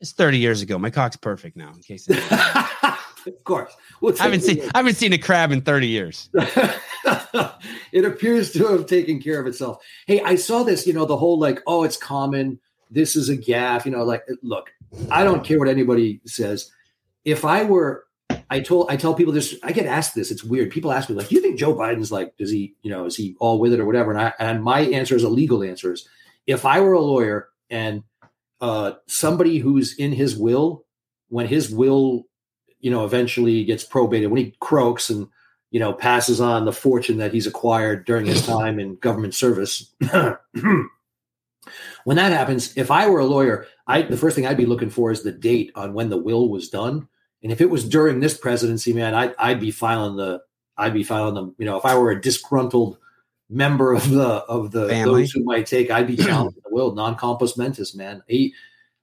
S1: it's thirty years ago. My cock's perfect now. In case
S2: of course. We'll
S1: I haven't seen I haven't seen a crab in thirty years.
S2: it appears to have taken care of itself. Hey, I saw this, you know, the whole like, oh, it's common. This is a gaff, you know, like look, I don't care what anybody says. If I were I told I tell people this, I get asked this. It's weird. People ask me, like, do you think Joe Biden's like, does he, you know, is he all with it or whatever? And I and my answer is a legal answer is if I were a lawyer and uh somebody who's in his will, when his will, you know, eventually gets probated, when he croaks and you know, passes on the fortune that he's acquired during his time in government service. when that happens, if I were a lawyer, I the first thing I'd be looking for is the date on when the will was done. And if it was during this presidency, man, I'd I'd be filing the I'd be filing them. You know, if I were a disgruntled member of the of the
S1: Family.
S2: those who might take, I'd be challenging the will non compos mentis, man. He,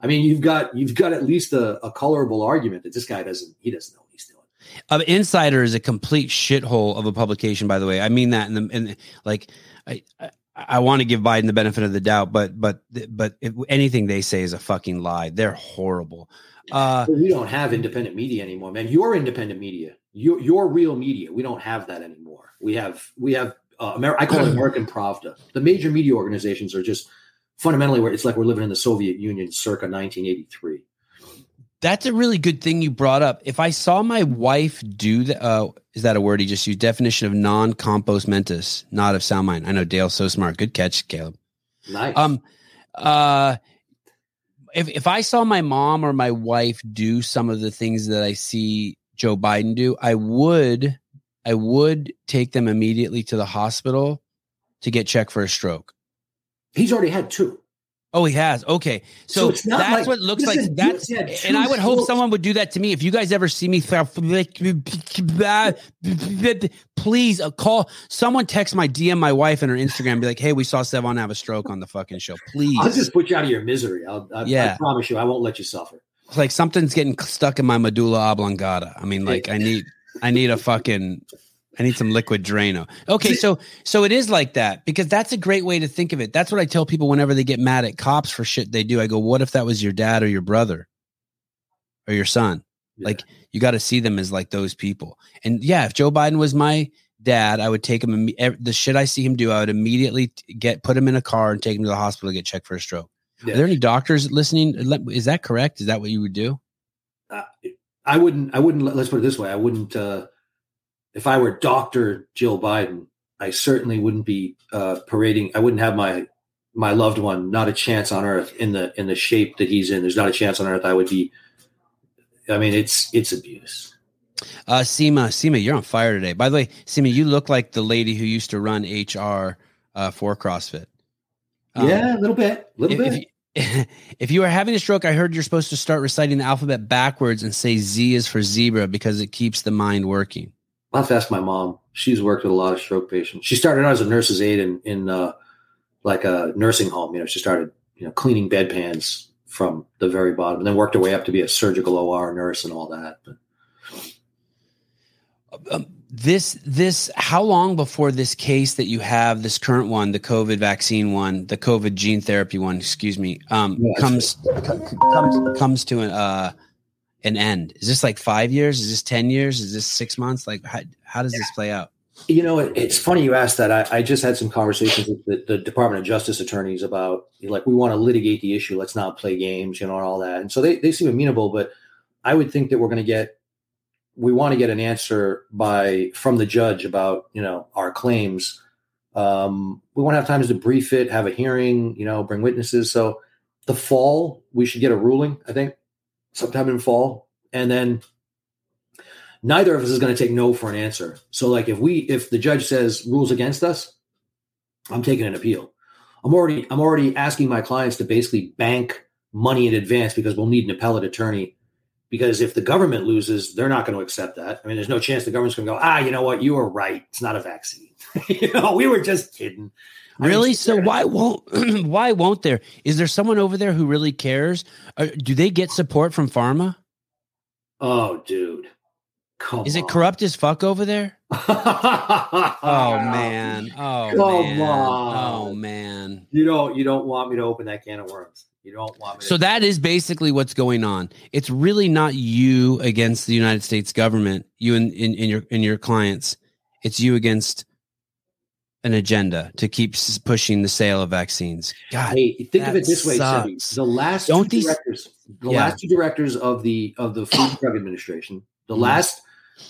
S2: I mean, you've got you've got at least a, a colorable argument that this guy doesn't he doesn't know what he's doing.
S1: Uh, Insider is a complete shithole of a publication, by the way. I mean that in the in like I. I I want to give Biden the benefit of the doubt, but but but anything they say is a fucking lie. They're horrible. Uh,
S2: we don't have independent media anymore, man. You're independent media. You're, you're real media. We don't have that anymore. We have we have uh, Amer- I call it American Pravda. The major media organizations are just fundamentally where it's like we're living in the Soviet Union circa 1983.
S1: That's a really good thing you brought up. If I saw my wife do that, uh, is that a word he just used? Definition of non compos mentis, not of sound mind. I know Dale's so smart. Good catch, Caleb.
S2: Nice.
S1: Um, Uh, if if I saw my mom or my wife do some of the things that I see Joe Biden do, I would I would take them immediately to the hospital to get checked for a stroke.
S2: He's already had two.
S1: Oh, he has. Okay, so,
S2: So
S1: that's
S2: like-
S1: what looks like. That's and I would hope someone would do that to me. If you guys ever see me, please uh, call someone. Text my DM, my wife, and her Instagram. Be like, hey, we saw Sevan have a stroke on the fucking show. Please,
S2: I'll just put you out of your misery. I'll, I,
S1: Yeah.
S2: I promise you, I won't let you suffer.
S1: It's like something's getting stuck in my medulla oblongata. I mean, like I need, I need a fucking, I need some liquid Drano. Okay, so so it is like that because that's a great way to think of it. That's what I tell people whenever they get mad at cops for shit they do. I go, what if that was your dad or your brother or your son? Like you got to see them as like those people. And yeah, if Joe Biden was my dad, I would take him. The shit I see him do, I would immediately get put him in a car and take him to the hospital to get checked for a stroke.
S2: Yeah.
S1: Are there any doctors listening? Is that correct? Is that what you would do?
S2: uh, I wouldn't. I wouldn't. Let's put it this way. I wouldn't. Uh, if I were Doctor Jill Biden, I certainly wouldn't be uh, parading. I wouldn't have my my loved one. Not a chance on earth in the in the shape that he's in. There's not a chance on earth. I would be. I mean, it's it's abuse.
S1: Uh, Seema, Seema, you're on fire today. By the way, Seema, you look like the lady who used to run HR uh, for CrossFit. Um,
S2: yeah, a little bit. A little
S1: if,
S2: bit.
S1: if, you, if you are having a stroke, I heard you're supposed to start reciting the alphabet backwards and say Z is for zebra because it keeps the mind working.
S2: I'll have to ask my mom. She's worked with a lot of stroke patients. She started out as a nurse's aide in in uh, like a nursing home. You know, she started you know cleaning bedpans from the very bottom, and then worked her way up to be a surgical OR nurse and all that. But
S1: Um, this this how long before this case that you have this current one the covid vaccine one the covid gene therapy one excuse me um
S2: Yeah,
S1: comes c- comes comes to an uh an end is this like five years is this 10 years is this six months like how, how does this play out
S2: you know, it, it's funny you asked that. I, I just had some conversations with the, the Department of Justice attorneys about like we want to litigate the issue. Let's not play games, you know, and all that. And so they they seem amenable, but I would think that we're going to get we want to get an answer by from the judge about you know our claims. Um, we want to have times to brief it, have a hearing, you know, bring witnesses. So the fall we should get a ruling. I think sometime in fall, and then neither of us is going to take no for an answer. So like if we if the judge says rules against us, I'm taking an appeal. I'm already I'm already asking my clients to basically bank money in advance because we'll need an appellate attorney. Because if the government loses, they're not going to accept that. I mean, there's no chance the government's going to go, ah, you know what, you were right. It's not a vaccine. you know, we were just kidding.
S1: Really so why won't why won't there is there someone over there who really cares uh, do they get support from pharma
S2: Oh, dude, come
S1: is it corrupt as fuck over there
S2: oh
S1: man oh
S2: Come
S1: man
S2: on.
S1: oh man
S2: You don't you don't want me to open that can of worms. You don't want me.
S1: So
S2: to,
S1: that is basically what's going on. It's really not you against the United States government, you and in, in, your in your clients. It's you against an agenda to keep pushing the sale of vaccines. God,
S2: Hey, think of it this way. The last
S1: Don't
S2: two
S1: these-
S2: directors, the
S1: Yeah.
S2: last two directors of the of the Food and Drug Administration, the
S1: Mhm.
S2: last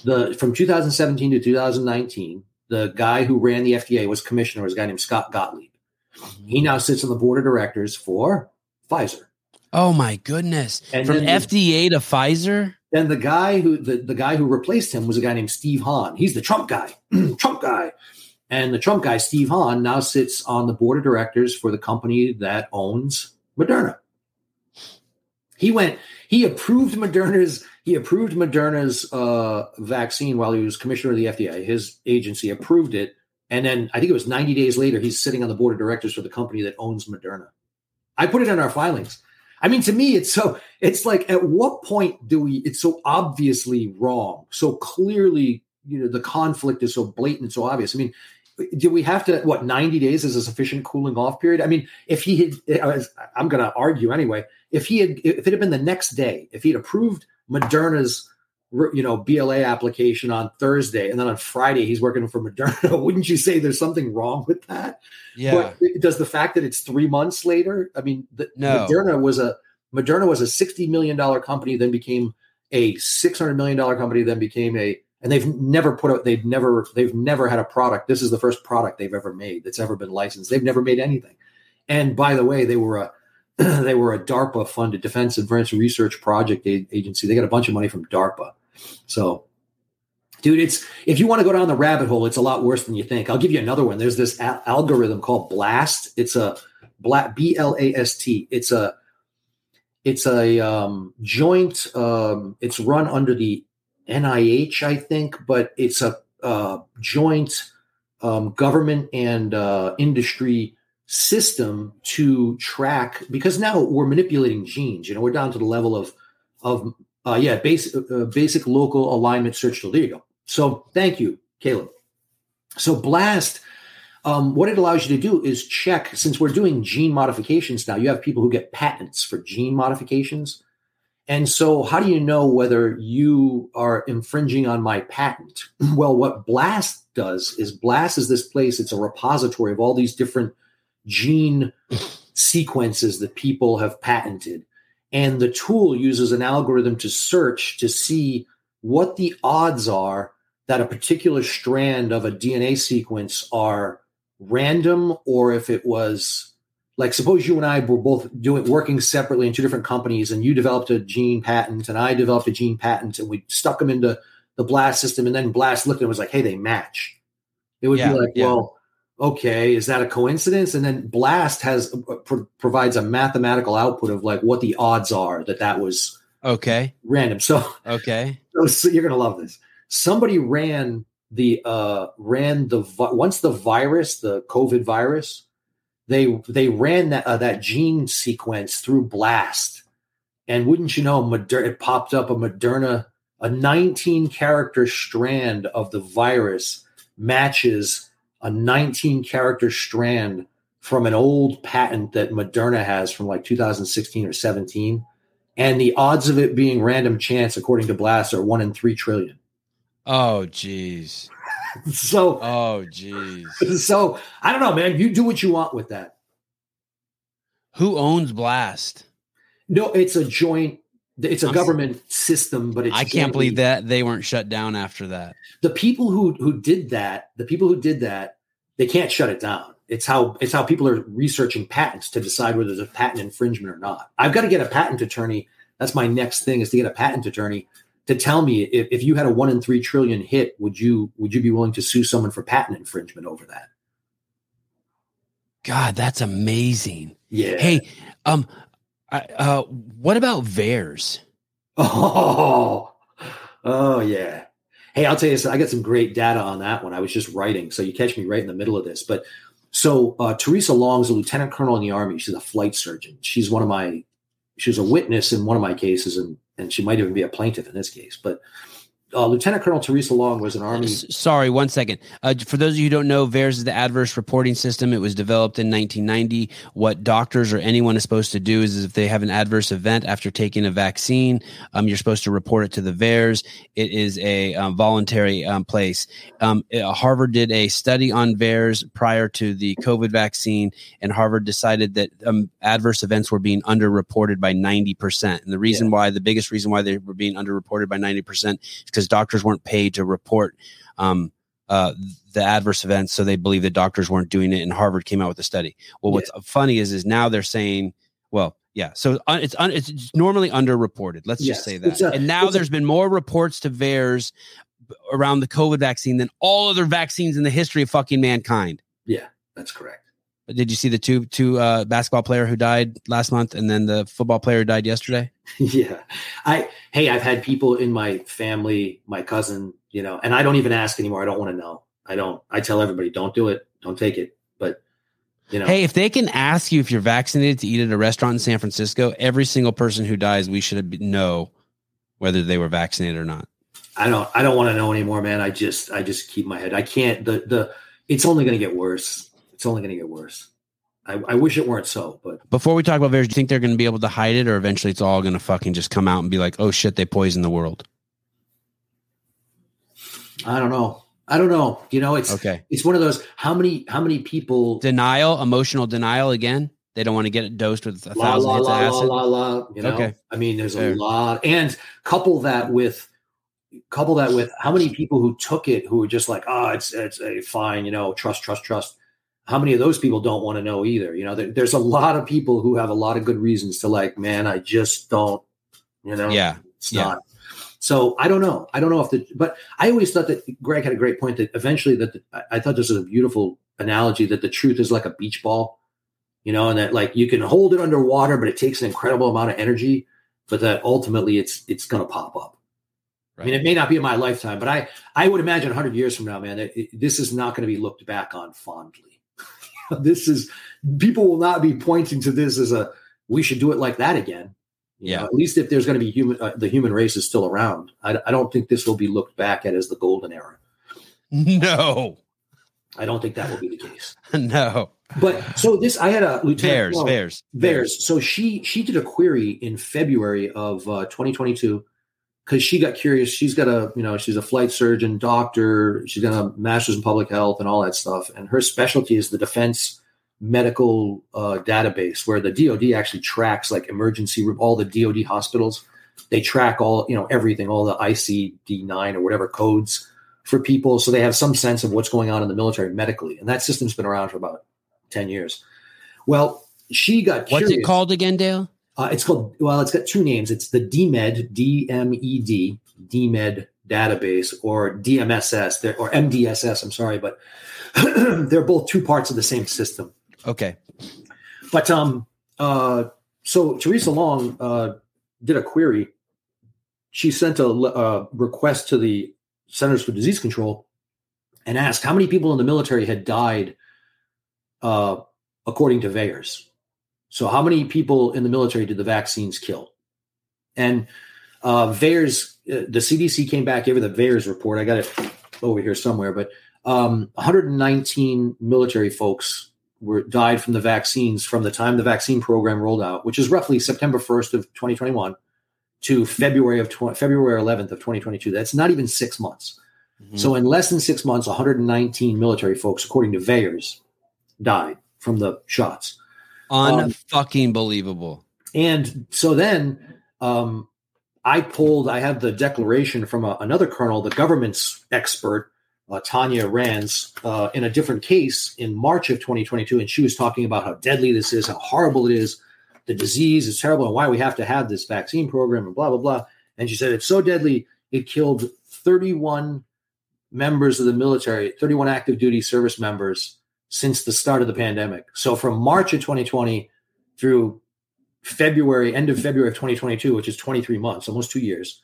S2: the from 2017 to 2019, the guy who ran the FDA was commissioner was a guy named Scott Gottlieb. He now sits on the board of directors for Pfizer.
S1: oh my goodness!
S2: And
S1: From
S2: the-
S1: FDA to Pfizer.
S2: Then the guy who the, the guy who replaced him was a guy named Steve Hahn. He's the Trump guy. Trump guy. And the Trump guy, Steve Hahn, now sits on the board of directors for the company that owns Moderna. He went, he approved Moderna's, he approved Moderna's uh, vaccine while he was commissioner of the FDA. His agency approved it. And then I think it was 90 days later, he's sitting on the board of directors for the company that owns Moderna. I put it in our filings. I mean, to me, it's so it's like at what point do we it's so obviously wrong, so clearly, you know, the conflict is so blatant, so obvious. I mean, do we have to what 90 days is a sufficient cooling off period? I mean, if he had I'm gonna argue anyway, if he had if it had been the next day, if he'd approved Moderna's you know BLA application on Thursday and then on Friday he's working for Moderna, wouldn't you say there's something wrong with that?
S1: Yeah.
S2: But does the fact that it's three months later? I mean, the,
S1: No.
S2: Moderna was a Moderna was a sixty million dollar company, then became a six hundred million dollar company, then became a, and they've never put out, they've never, they've never had a product. This is the first product they've ever made that's ever been licensed. They've never made anything. And by the way, they were a they were a DARPA funded Defense Advanced Research Project Agency. They got a bunch of money from DARPA. So, dude, it's if you want to go down the rabbit hole, it's a lot worse than you think. I'll give you another one. There's this a- algorithm called BLAST. It's a black B L A S T. It's a it's a um, joint. Um, it's run under the NIH, I think, but it's a uh, joint um, government and uh, industry system to track because now we're manipulating genes. You know, we're down to the level of of uh, yeah, basic uh, basic local alignment search. There you go. So thank you, Caleb. So Blast, um, what it allows you to do is check. Since we're doing gene modifications now, you have people who get patents for gene modifications. And so, how do you know whether you are infringing on my patent? Well, what Blast does is Blast is this place, it's a repository of all these different gene sequences that people have patented. And the tool uses an algorithm to search to see what the odds are that a particular strand of a DNA sequence are random or if it was like suppose you and I were both doing working separately in two different companies and you developed a gene patent and I developed a gene patent and we stuck them into the blast system and then blast looked and was like hey they match it would
S1: Yeah,
S2: be like
S1: yeah.
S2: well okay is that a coincidence and then blast has uh, pro- provides a mathematical output of like what the odds are that that was
S1: Okay.
S2: random so
S1: Okay.
S2: so, so you're gonna love this. Somebody ran the uh ran the vi- once the virus, the COVID virus, they they ran that uh, that gene sequence through blast, and wouldn't you know, Moderna it popped up a Moderna a 19 character strand of the virus matches a 19 character strand from an old patent that Moderna has from like 2016 or 17 and the odds of it being random chance according to blast are 1 in 3 trillion.
S1: Oh, jeez.
S2: so
S1: Oh, jeez.
S2: so i don't know man you do what you want with that
S1: Who owns Blast?
S2: no it's a joint it's a
S1: I'm-
S2: government system but it's
S1: I can't believe that they weren't shut down after that.
S2: the people who who did that the people who did that they can't shut it down it's how it's how people are researching patents to decide whether there's a patent infringement or not i've got to get a patent attorney that's my next thing is to get a patent attorney to tell me if, if you had a one in three trillion hit would you would you be willing to sue someone for patent infringement over that?
S1: God, that's amazing.
S2: yeah.
S1: Hey, um, I, uh, what about VAERS?
S2: oh oh yeah. Hey i'll tell you this i got some great data on that one. I was just writing so you catch me right in the middle of this. But so uh, theresa long is a lieutenant colonel in the army. She's a flight surgeon. She's one of my she was a witness in one of my cases and and she might even be a plaintiff in this case but uh, lieutenant colonel theresa long was an army
S1: Sorry, one second. Uh, for those of you who don't know, VAERS is the adverse reporting system. It was developed in 1990. What doctors or anyone is supposed to do is, is if they have an adverse event after taking a vaccine, um, you're supposed to report it to the VAERS. It is a um, voluntary um, place. Um, uh, Harvard did a study on VAERS prior to the COVID vaccine, and Harvard decided that um, adverse events were being underreported by 90%. And the reason why, the biggest reason why they were being underreported by 90% is because doctors weren't paid to report um, uh, the adverse events, so they believe that doctors weren't doing it. And Harvard came out with a study. Well, what's funny is, is now they're saying, well, yeah, so un, it's un, it's normally underreported. Let's
S2: Yes,
S1: just say that.
S2: a-
S1: and now
S2: it's a-
S1: there's been more reports to VAERS around the COVID vaccine than all other vaccines in the history of fucking mankind.
S2: Yeah, that's correct
S1: Did you see the two two uh, basketball player who died last month, and then the football player died yesterday?
S2: yeah i hey i've had people in my family my cousin you know and i don't even ask anymore i don't want to know i don't i tell everybody don't do it don't take it but you know
S1: Hey, if they can ask you if you're vaccinated to eat at a restaurant in San Francisco, every single person who dies, we should know whether they were vaccinated or not.
S2: I don't I don't want to know anymore, man. I just I just keep my head. I can't the the it's only gonna get worse. It's only gonna get worse. I, I wish it weren't so, but
S1: Before we talk about VAERS, do you think they're going to be able to hide it, or eventually it's all going to fucking just come out and be like, oh shit, they poisoned the world?
S2: I don't know. I don't know. You know, it's
S1: Okay.
S2: it's one of those how many how many people
S1: Denial, emotional denial again. They don't want to get it dosed with a
S2: la
S1: thousand
S2: la
S1: hits
S2: la
S1: of
S2: la
S1: acid.
S2: la la. You know,
S1: Okay.
S2: I mean, there's
S1: Fair.
S2: a lot, and couple that with couple that with how many people who took it who were just like, oh, it's it's a fine, you know, trust, trust, trust. How many of those people don't want to know either? You know, there, there's a lot of people who have a lot of good reasons to like, man, I just don't, you know,
S1: Yeah.
S2: it's
S1: Yeah.
S2: not. So I don't know. I don't know if the, but I always thought that Greg had a great point that eventually that the, I- thought this was a beautiful analogy that the truth is like a beach ball, you know, and that like you can hold it underwater, but it takes an incredible amount of energy, but that ultimately it's, it's going to pop up. I mean, it may not be in my lifetime, but I, I would imagine 100 years from now, man, it, it- this is not going to be looked back on fondly. this is people will not be pointing to this as a we should do it like that again. You
S1: Yeah.
S2: know, at least if there's going to be human, uh, the human race is still around. I, I don't think this will be looked back at as the golden era.
S1: No.
S2: I don't think that will be the case.
S1: No.
S2: But so this, I had a lieutenant.
S1: Bears, bears.
S2: Bears. So she she did a query in February of uh, 2022 because she got curious. She's got a you know she's a flight surgeon, doctor. She's got a master's in public health and all that stuff. And her specialty is the defense medical uh, database, where the DoD actually tracks like emergency room, all the DoD hospitals. They track all you know everything, all the ICD nine or whatever codes for people, so they have some sense of what's going on in the military medically. And that system's been around for about 10 years. Well, she got
S1: What's
S2: curious.
S1: it called again, Dale?
S2: Uh, it's called, well, it's got two names. It's the DMED, D M E D, DMED database, or DMSS, or MDSS, I'm sorry, but they're both two parts of the same system.
S1: Okay.
S2: But um, uh, so Theresa Long uh, did a query. She sent a uh, request to the Centers for Disease Control and asked how many people in the military had died uh, according to VAERS. So, how many people in the military did the vaccines kill? And uh, VAERS, uh, the CDC came back, gave her the VAERS report. I got it over here somewhere, but um, 119 military folks were died from the vaccines from the time the vaccine program rolled out, which is roughly September 1st of 2021 to February of 20, February 11th of 2022. That's not even six months.
S1: Mhm.
S2: So in less than six months, 119 military folks, according to VAERS, died from the shots. Um,
S1: unfucking believable.
S2: And so then um, I pulled, I have the declaration from a, another colonel, the government's expert, uh, Tanya Rans, uh, in a different case in March of 2022. And she was talking about how deadly this is, how horrible it is, the disease is terrible, and why we have to have this vaccine program, and blah, blah, blah. And she said it's so deadly, it killed 31 members of the military, 31 active duty service members since the start of the pandemic. So from March of 2020 through February, end of February of 2022, which is 23 months, almost two years,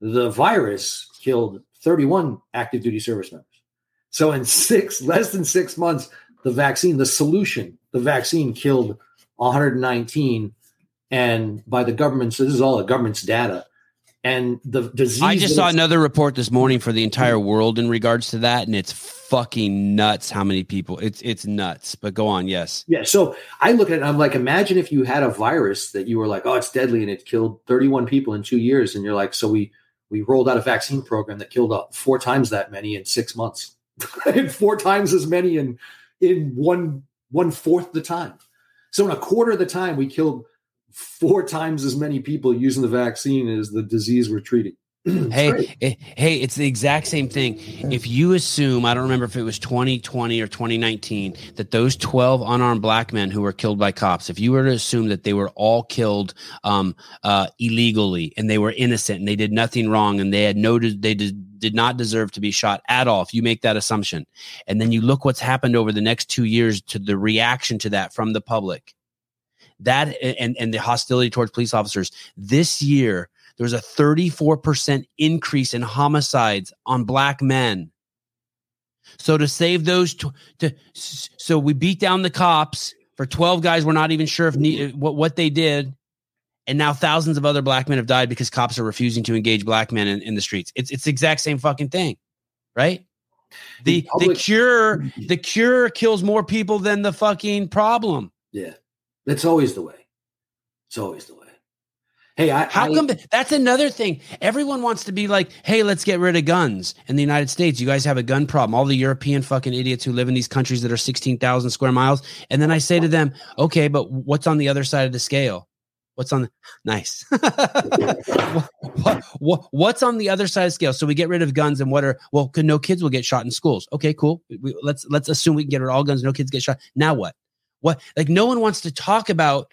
S2: the virus killed 31 active duty service members. So in six, less than six months, the vaccine, the solution, the vaccine killed 119. And by the government, so this is all the government's data. And the disease.
S1: I just saw another report this morning for the entire world in regards to that, and it's fucking nuts how many people. It's it's nuts. But go on, yes.
S2: Yeah. So I look at it, I'm like, imagine if you had a virus that you were like, oh, it's deadly and it killed 31 people in two years. And you're like, so we we rolled out a vaccine program that killed uh, four times that many in six months. and four times as many in in one one fourth the time. So in a quarter of the time, we killed four times as many people using the vaccine as the disease we're treating.
S1: Hey, eh, hey, it's the exact same thing. If you assume, I don't remember if it was 2020 or 2019, that those 12 unarmed black men who were killed by cops, if you were to assume that they were all killed um, uh, illegally and they were innocent and they did nothing wrong and they had no, they did, did not deserve to be shot at all, if you make that assumption, and then you look what's happened over the next two years to the reaction to that from the public, that and and the hostility towards police officers. This year there was a 34% increase in homicides on black men. So to save those tw- to so we beat down the cops. For 12 guys we're not even sure if ne- what what they did. And now thousands of other black men have died because cops are refusing to engage black men in, in the streets. It's it's the exact same fucking thing right? The
S2: The public-
S1: the cure mm-hmm. the cure kills more people than the fucking problem.
S2: Yeah. That's always the way. It's always the way. Hey, I
S1: How
S2: I-
S1: come that's another thing? Everyone wants to be like, hey, let's get rid of guns in the United States. You guys have a gun problem. All the European fucking idiots who live in these countries that are 16,000 square miles. And then I say to them, okay, but what's on the other side of the scale? What's on? The, nice. what, what, what, what's on the other side of scale? So we get rid of guns, and what are well? No kids will get shot in schools. Okay, cool. We, let's let's assume we can get rid of all guns. No kids get shot. Now what? What? Like no one wants to talk about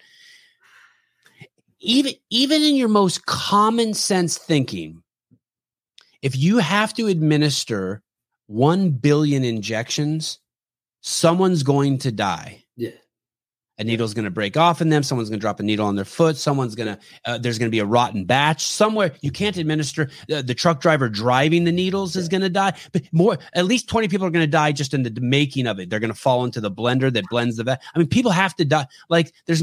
S1: even even in your most common sense thinking. If you have to administer one billion injections, someone's going to die. A needle's going to break off in them someone's going to drop a needle on their foot someone's going to uh, there's going to be a rotten batch. Somewhere you can't administer uh, the truck driver driving the needles is going to die but more at least 20 people are going to die just in the making of it. They're going to fall into the blender that blends the vet i mean people have to die like there's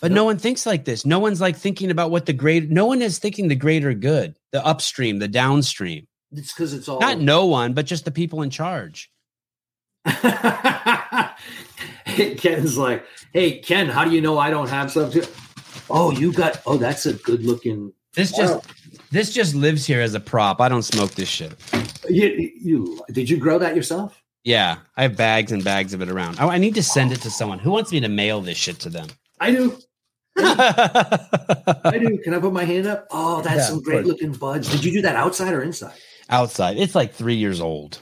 S1: but no one thinks like this. No one's like thinking about what the great no one is thinking the greater good the upstream the downstream.
S2: It's because it's all
S1: not no one but just the people in charge
S2: Ken's like, hey, Ken, how do you know I don't have some too? Oh, you got, oh, that's a good looking.
S1: This just, oh. this just lives here as a prop. I don't smoke this shit.
S2: You, you, did you grow that yourself?
S1: Yeah. I have bags and bags of it around. I, I need to send it to someone. Who wants me to mail this shit to them?
S2: I do. I do. Can I put my hand up? Oh, that's yeah, some great looking buds. Did you do that outside or inside?
S1: Outside. It's like three years old.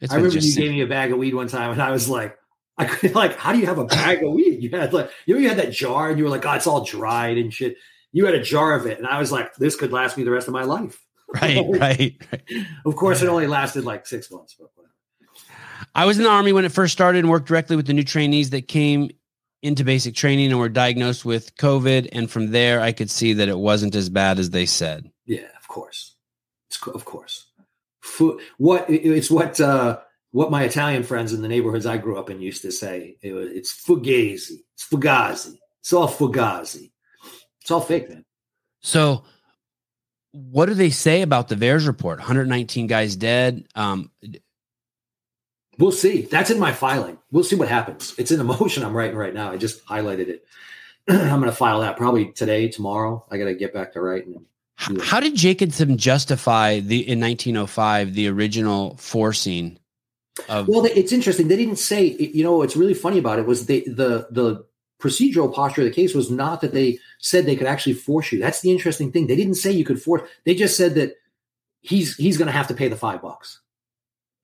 S2: It's I remember you gave me a bag of weed one time, and I was like, I could like, how do you have a bag of weed? You had like, you know, you had that jar, and you were like, oh, it's all dried and shit. You had a jar of it, and I was like, this could last me the rest of my life.
S1: Right, right, right.
S2: Of course, it only lasted like six months, but whatever.
S1: I was in the army when it first started and worked directly with the new trainees that came into basic training and were diagnosed with COVID. And from there, I could see that it wasn't as bad as they said.
S2: Yeah, of course, it's, of course. What it's what uh, what my Italian friends in the neighborhoods I grew up in used to say. It was, it's fugazi. It's fugazi. It's all fugazi. It's all fake, man.
S1: So, what do they say about the VAERS report? 119 guys dead. Um,
S2: we'll see. That's in my filing. We'll see what happens. It's in the motion I'm writing right now. I just highlighted it. I'm going to file that probably today, tomorrow. I got to get back to writing.
S1: How did Jacobson justify the in 1905 the original forcing
S2: of- well, it's interesting. They didn't say. You know, what's really funny about it was they the the procedural posture of the case was not that they said they could actually force you. That's the interesting thing. They didn't say you could force. They just said that he's he's going to have to pay the five bucks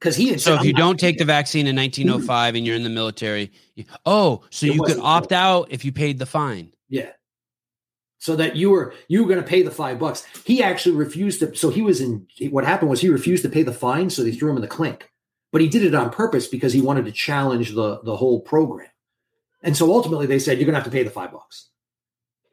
S2: because he.
S1: so if you don't take the vaccine in 1905 and you're in the military, you, oh, so you could opt out if you paid the fine.
S2: Yeah. So that you were you were going to pay the five bucks. He actually refused to. So he was in. What happened was he refused to pay the fine, so they threw him in the clink but he did it on purpose because he wanted to challenge the the whole program. And so ultimately they said you're going to have to pay the 5 bucks.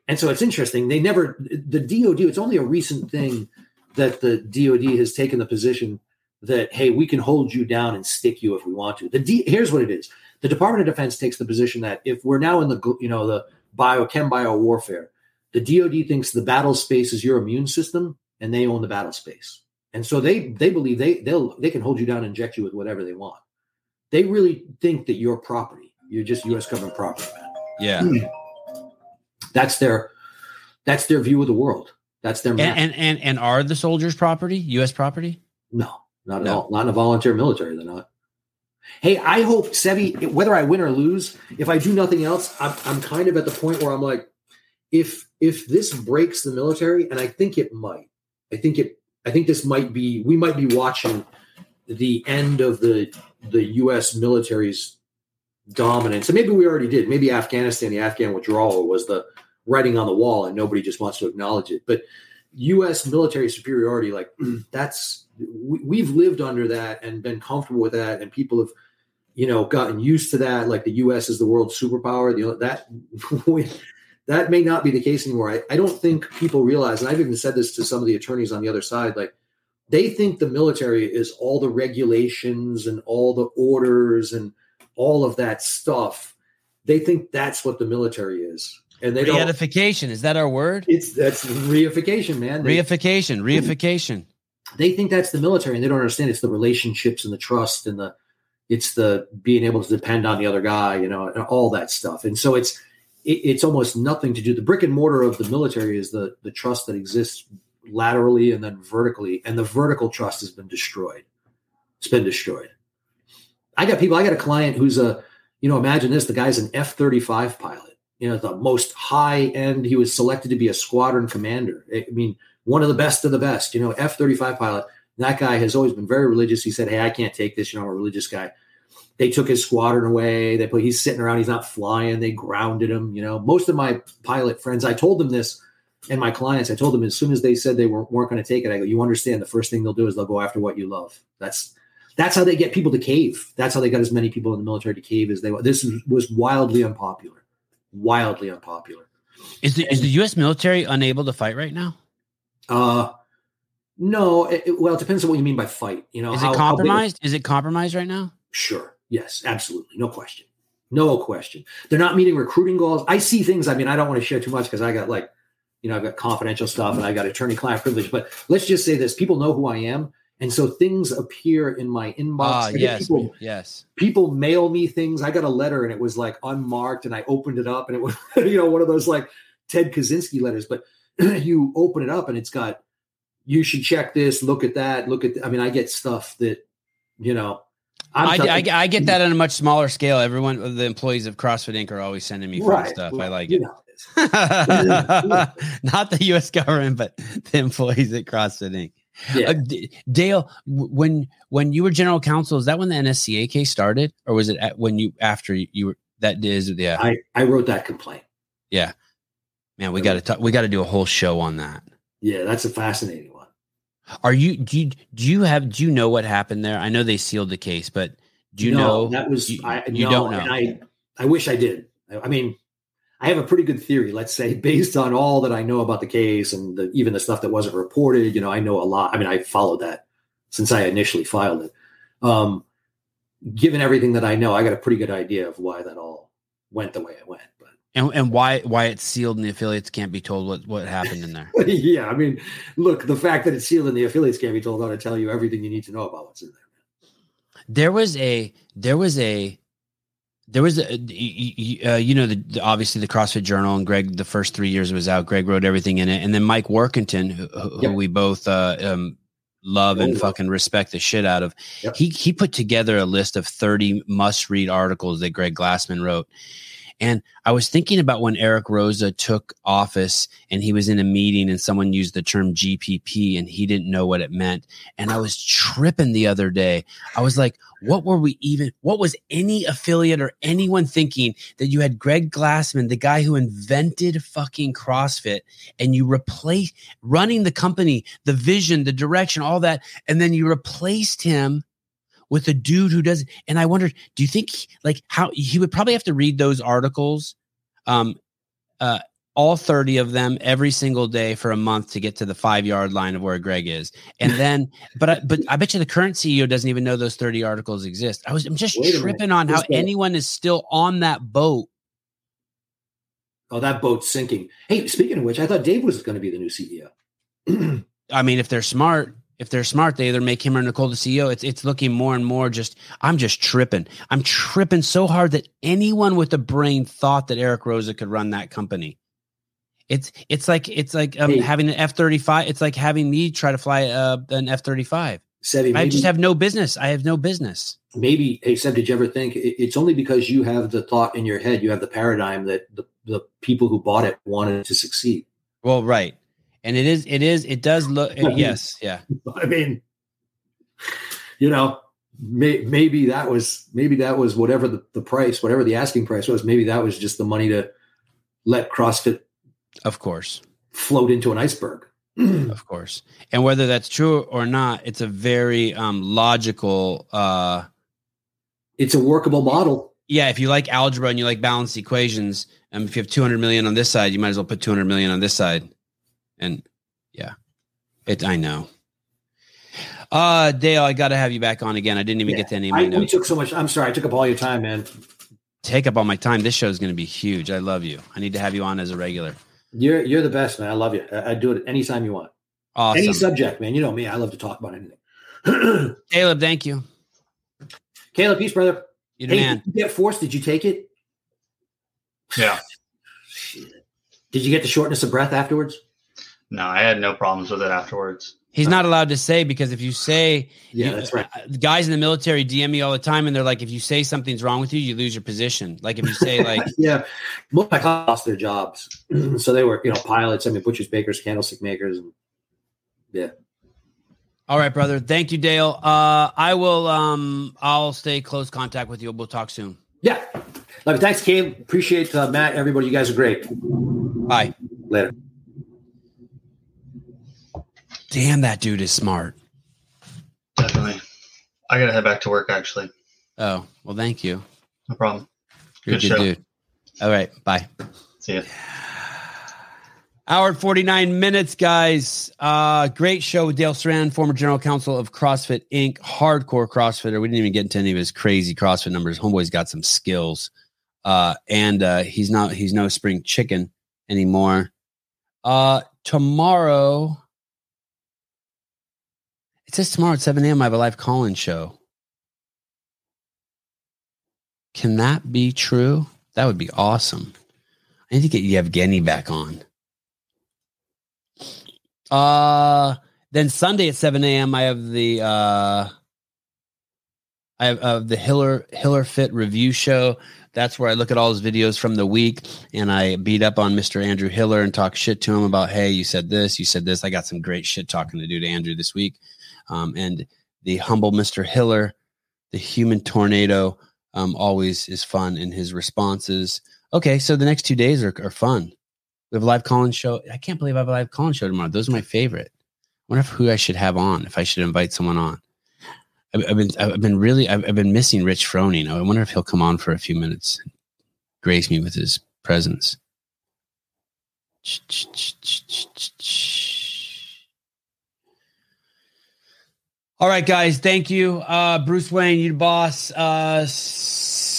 S2: And so it's interesting they never the DoD it's only a recent thing that the DoD has taken the position that hey we can hold you down and stick you if we want to. The D, here's what it is. The Department of Defense takes the position that if we're now in the you know the biochem bio warfare, the DoD thinks the battle space is your immune system and they own the battle space. And so they they believe they they'll they can hold you down and inject you with whatever they want. They really think that you're property. You're just U.S. government property, man.
S1: Yeah, hmm.
S2: that's their that's their view of the world. That's their
S1: and, and, and and are the soldiers property? U.S. property?
S2: No, not at no. all. Not in a volunteer military. They're not. Hey, I hope Sevi, whether I win or lose, if I do nothing else, I'm, I'm kind of at the point where I'm like, if if this breaks the military, and I think it might, I think it I think this might be we might be watching the end of the the U.S. military's dominance, and maybe we already did. Maybe Afghanistan, the Afghan withdrawal, was the writing on the wall, and nobody just wants to acknowledge it. But U.S. military superiority, like that's we, have lived under that and been comfortable with that, and people have you know gotten used to that. Like the U.S. is the world superpower. Know that that may not be the case anymore. I, I don't think people realize, and I've even said this to some of the attorneys on the other side, like they think the military is all the regulations and all the orders and all of that stuff. They think that's what the military is. And they don't.
S1: reification is that our word?
S2: It's that's reification, man.
S1: They, reification, reification.
S2: They think that's the military, and they don't understand it's the relationships and the trust and the it's the being able to depend on the other guy, you know, and all that stuff. And so it's it, it's almost nothing to do. The brick and mortar of the military is the the trust that exists laterally and then vertically, and the vertical trust has been destroyed. It's been destroyed. I got people. I got a client who's a, you know, imagine this: the guy's an F thirty five pilot. you know, the most high end. He was selected to be a squadron commander. I mean, one of the best of the best. You know, F thirty five pilot. That guy has always been very religious. He said, "Hey, I can't take this. You know, I'm a religious guy." They took his squadron away. They put he's sitting around. He's not flying. They grounded him. You know, most of my pilot friends. I told them this, and my clients. I told them as soon as they said they weren't, weren't going to take it. I go, you understand? The first thing they'll do is they'll go after what you love. That's that's how they get people to cave. That's how they got as many people in the military to cave as they. This was wildly unpopular. Wildly unpopular.
S1: Is the is the U.S. military unable to fight right now?
S2: Uh, no. It, well, it depends on what you mean by fight. You know,
S1: Is
S2: how-
S1: it
S2: big-
S1: compromised? Is it compromised right now?
S2: Sure. Yes, absolutely. No question. No question. They're not meeting recruiting goals. I see things. I mean, I don't want to share too much because I got like, you know, I've got confidential stuff and I got attorney client privilege. But let's just say this people know who I am. And so things appear in my inbox.
S1: Ah,
S2: get
S1: yes,
S2: People,
S1: yes.
S2: people mail me things. I got a letter and it was like unmarked and I opened it up and it was, you know, one of those like Ted Kaczynski letters. But you open it up and it's got, you should check this, look at that, look at, th- I mean, I get stuff that, you know,
S1: I, I, I get that on a much smaller scale. Everyone, the employees of CrossFit Inc. are always sending me fun
S2: Right.
S1: stuff. I like it.
S2: know it is.
S1: Not the U.S. government, but the employees at CrossFit Inc.
S2: Yeah.
S1: Uh, D- Dale, when when you were general counsel, is that when the NSCA case started, or was it at, when you after you, you were? That is, yeah,
S2: I, I wrote that complaint.
S1: yeah. Man, we got to talk. We got to do a whole show on that.
S2: Yeah, that's a fascinating one.
S1: Are you? Do you? Do you have? Do you know what happened there? I know they sealed the case, but do you
S2: No,
S1: know
S2: that was
S1: you-
S2: I
S1: you
S2: no,
S1: don't know.
S2: And I I wish I did. I, I mean, I have a pretty good theory, let's say, based on all that I know about the case and the, even the stuff that wasn't reported. You know, I know a lot. I mean, I followed that since I initially filed it. Um, given everything that I know, I got a pretty good idea of why that all went the way it went.
S1: And, and why why it's sealed and the affiliates can't be told what what happened in there?
S2: yeah, I mean, look, the fact that it's sealed and the affiliates can't be told ought to tell you everything you need to know about what's in there.
S1: there was a there was a there was a uh, you know the, the obviously the CrossFit Journal and Greg the first three years it was out. Greg wrote everything in it, and then Mike Warkentin, who, who
S2: Yep.
S1: we both uh, um, love and fucking respect the shit out of,
S2: Yep.
S1: he he put together a list of thirty must read articles that Greg Glassman wrote. And I was thinking about when Eric Roza took office and he was in a meeting and someone used the term GPP and he didn't know what it meant. And I was tripping the other day. I was like, what were we even, what was any affiliate or anyone thinking that you had Greg Glassman, the guy who invented fucking CrossFit, and you replace running the company, the vision, the direction, all that. And then you replaced him with a dude who does and i wondered do you think like how he would probably have to read those articles um uh all 30 of them every single day for a month to get to the five yard line of where greg is and then but I, but i bet you the current ceo doesn't even know those 30 articles exist i was i'm just
S2: Wait
S1: tripping on how
S2: that?
S1: anyone is still on that boat
S2: Oh, that boat's sinking. Hey, speaking of which, I thought Dave was going to be the new CEO.
S1: I mean, if they're smart, if they're smart, they either make him or Nicole the CEO. It's it's looking more and more just. I'm just tripping. I'm tripping so hard that anyone with a brain thought that Eric Roza could run that company. It's it's like it's like um,
S2: Hey.
S1: having an F thirty five. It's like having me try to fly uh, an F thirty five. I just have no business. I have no business.
S2: maybe, hey, Seb, did you ever think it's only because you have the thought in your head, you have the paradigm that the, the people who bought it wanted to succeed?
S1: Well, right, and it is it is it does look yes yeah.
S2: I mean, you know, may, maybe that was maybe that was whatever the, the price, whatever the asking price was. Maybe that was just the money to let CrossFit
S1: Of course.
S2: float into an iceberg.
S1: of course and whether that's true or not it's a very um logical uh
S2: it's a workable model.
S1: yeah if you like algebra and you like balanced equations um if you have 200 million on this side you might as well put 200 million on this side and yeah it i know uh dale i gotta have you back on again i didn't even
S2: Yeah.
S1: get to any of my
S2: I, we took so much. I'm sorry, I took up all your time, man.
S1: take up all my time this show is going to be huge i love you i need to have you on as a regular
S2: You're you're the best, man. I love you. I, I do it anytime you want.
S1: awesome
S2: Any subject, man. You know me. I love to talk about anything.
S1: caleb thank you
S2: Caleb, peace, brother.
S1: you're
S2: Hey,
S1: man
S2: did you get forced? Did you take it?
S4: Yeah.
S2: Shit. Did you get the shortness of breath afterwards?
S4: No, I had no problems with it afterwards.
S1: He's not allowed to say because if you say,
S2: Yeah,
S1: you-
S2: that's right.
S1: uh, guys in the military DM me all the time, and they're like, if you say something's wrong with you, you lose your position. Like if you say like,
S2: yeah, most of my clients lost their jobs, so they were you know pilots, I mean butchers, bakers, candlestick makers, and yeah.
S1: all right, brother, thank you, Dale. Uh, I will. Um, I'll stay close contact with you. We'll talk soon.
S2: Yeah. Love you. Thanks, Cam. Appreciate uh, Matt. Everybody, you guys are great.
S1: Bye.
S2: Later.
S1: Damn, that dude is smart.
S4: Definitely. I gotta head back to work. Actually,
S1: Oh well, thank you.
S4: no problem.
S1: You're
S4: Good
S1: good dude. All right, bye.
S4: See ya.
S1: Hour 49 minutes, guys. Uh, great show with Dale Saran, former general counsel of CrossFit Inc., hardcore CrossFitter. We didn't even get into any of his crazy CrossFit numbers. Homeboy's got some skills. Uh, and uh, he's not he's no spring chicken anymore. Uh, tomorrow, it says tomorrow at 7 a.m. I have a live call-in show. Can that be true? That would be awesome. I need to get Yevgeny back on. Uh then Sunday at 7 a.m. I have the uh I have uh, the Hiller Hiller Fit review show. That's where I look at all his videos from the week and I beat up on Mr. Andrew Hiller and talk shit to him about, hey, you said this, you said this. I got some great shit talking to do to Andrew this week. Um, and the humble Mr. Hiller, the human tornado, um, always is fun in his responses. Okay, so the next two days are, are fun. We have a live call-in show. I can't believe I have a live call-in show tomorrow. Those are my favorite. I wonder if who I should have on. If I should invite someone on. I've, I've been I've been really I've, I've been missing Rich Froning. I wonder if he'll come on for a few minutes, and grace me with his presence. All right, guys. Thank you, uh, Bruce Wayne. You boss. Uh,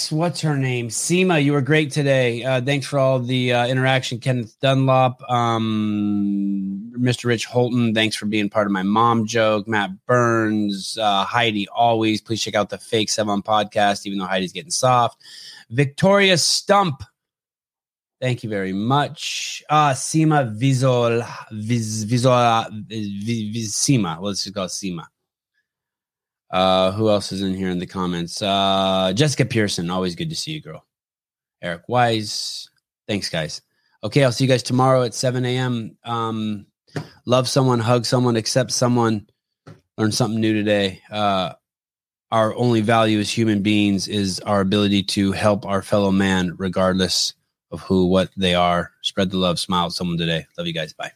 S1: what's her name? Seema. You were great today. Uh, thanks for all the uh, interaction. Kenneth Dunlop, um, Mr. Rich Holton. Thanks for being part of my mom joke. Matt Burns, uh, Heidi. Always please check out the Fake Sevan podcast. Even though Heidi's getting soft. Victoria Stump. Thank you very much. Uh, Seema Visual, Vis, Visual, Vis, Vis, Seema. Let's it Seema. Uh, who else is in here in the comments? Uh, Jessica Pearson, always good to see you, girl. Eric Wise, thanks, guys. Okay, I'll see you guys tomorrow at 7 a.m. Um, love someone, hug someone, accept someone, learn something new today. Uh, our only value as human beings is our ability to help our fellow man, regardless of who, what they are. Spread the love, smile at someone today. Love you guys. Bye.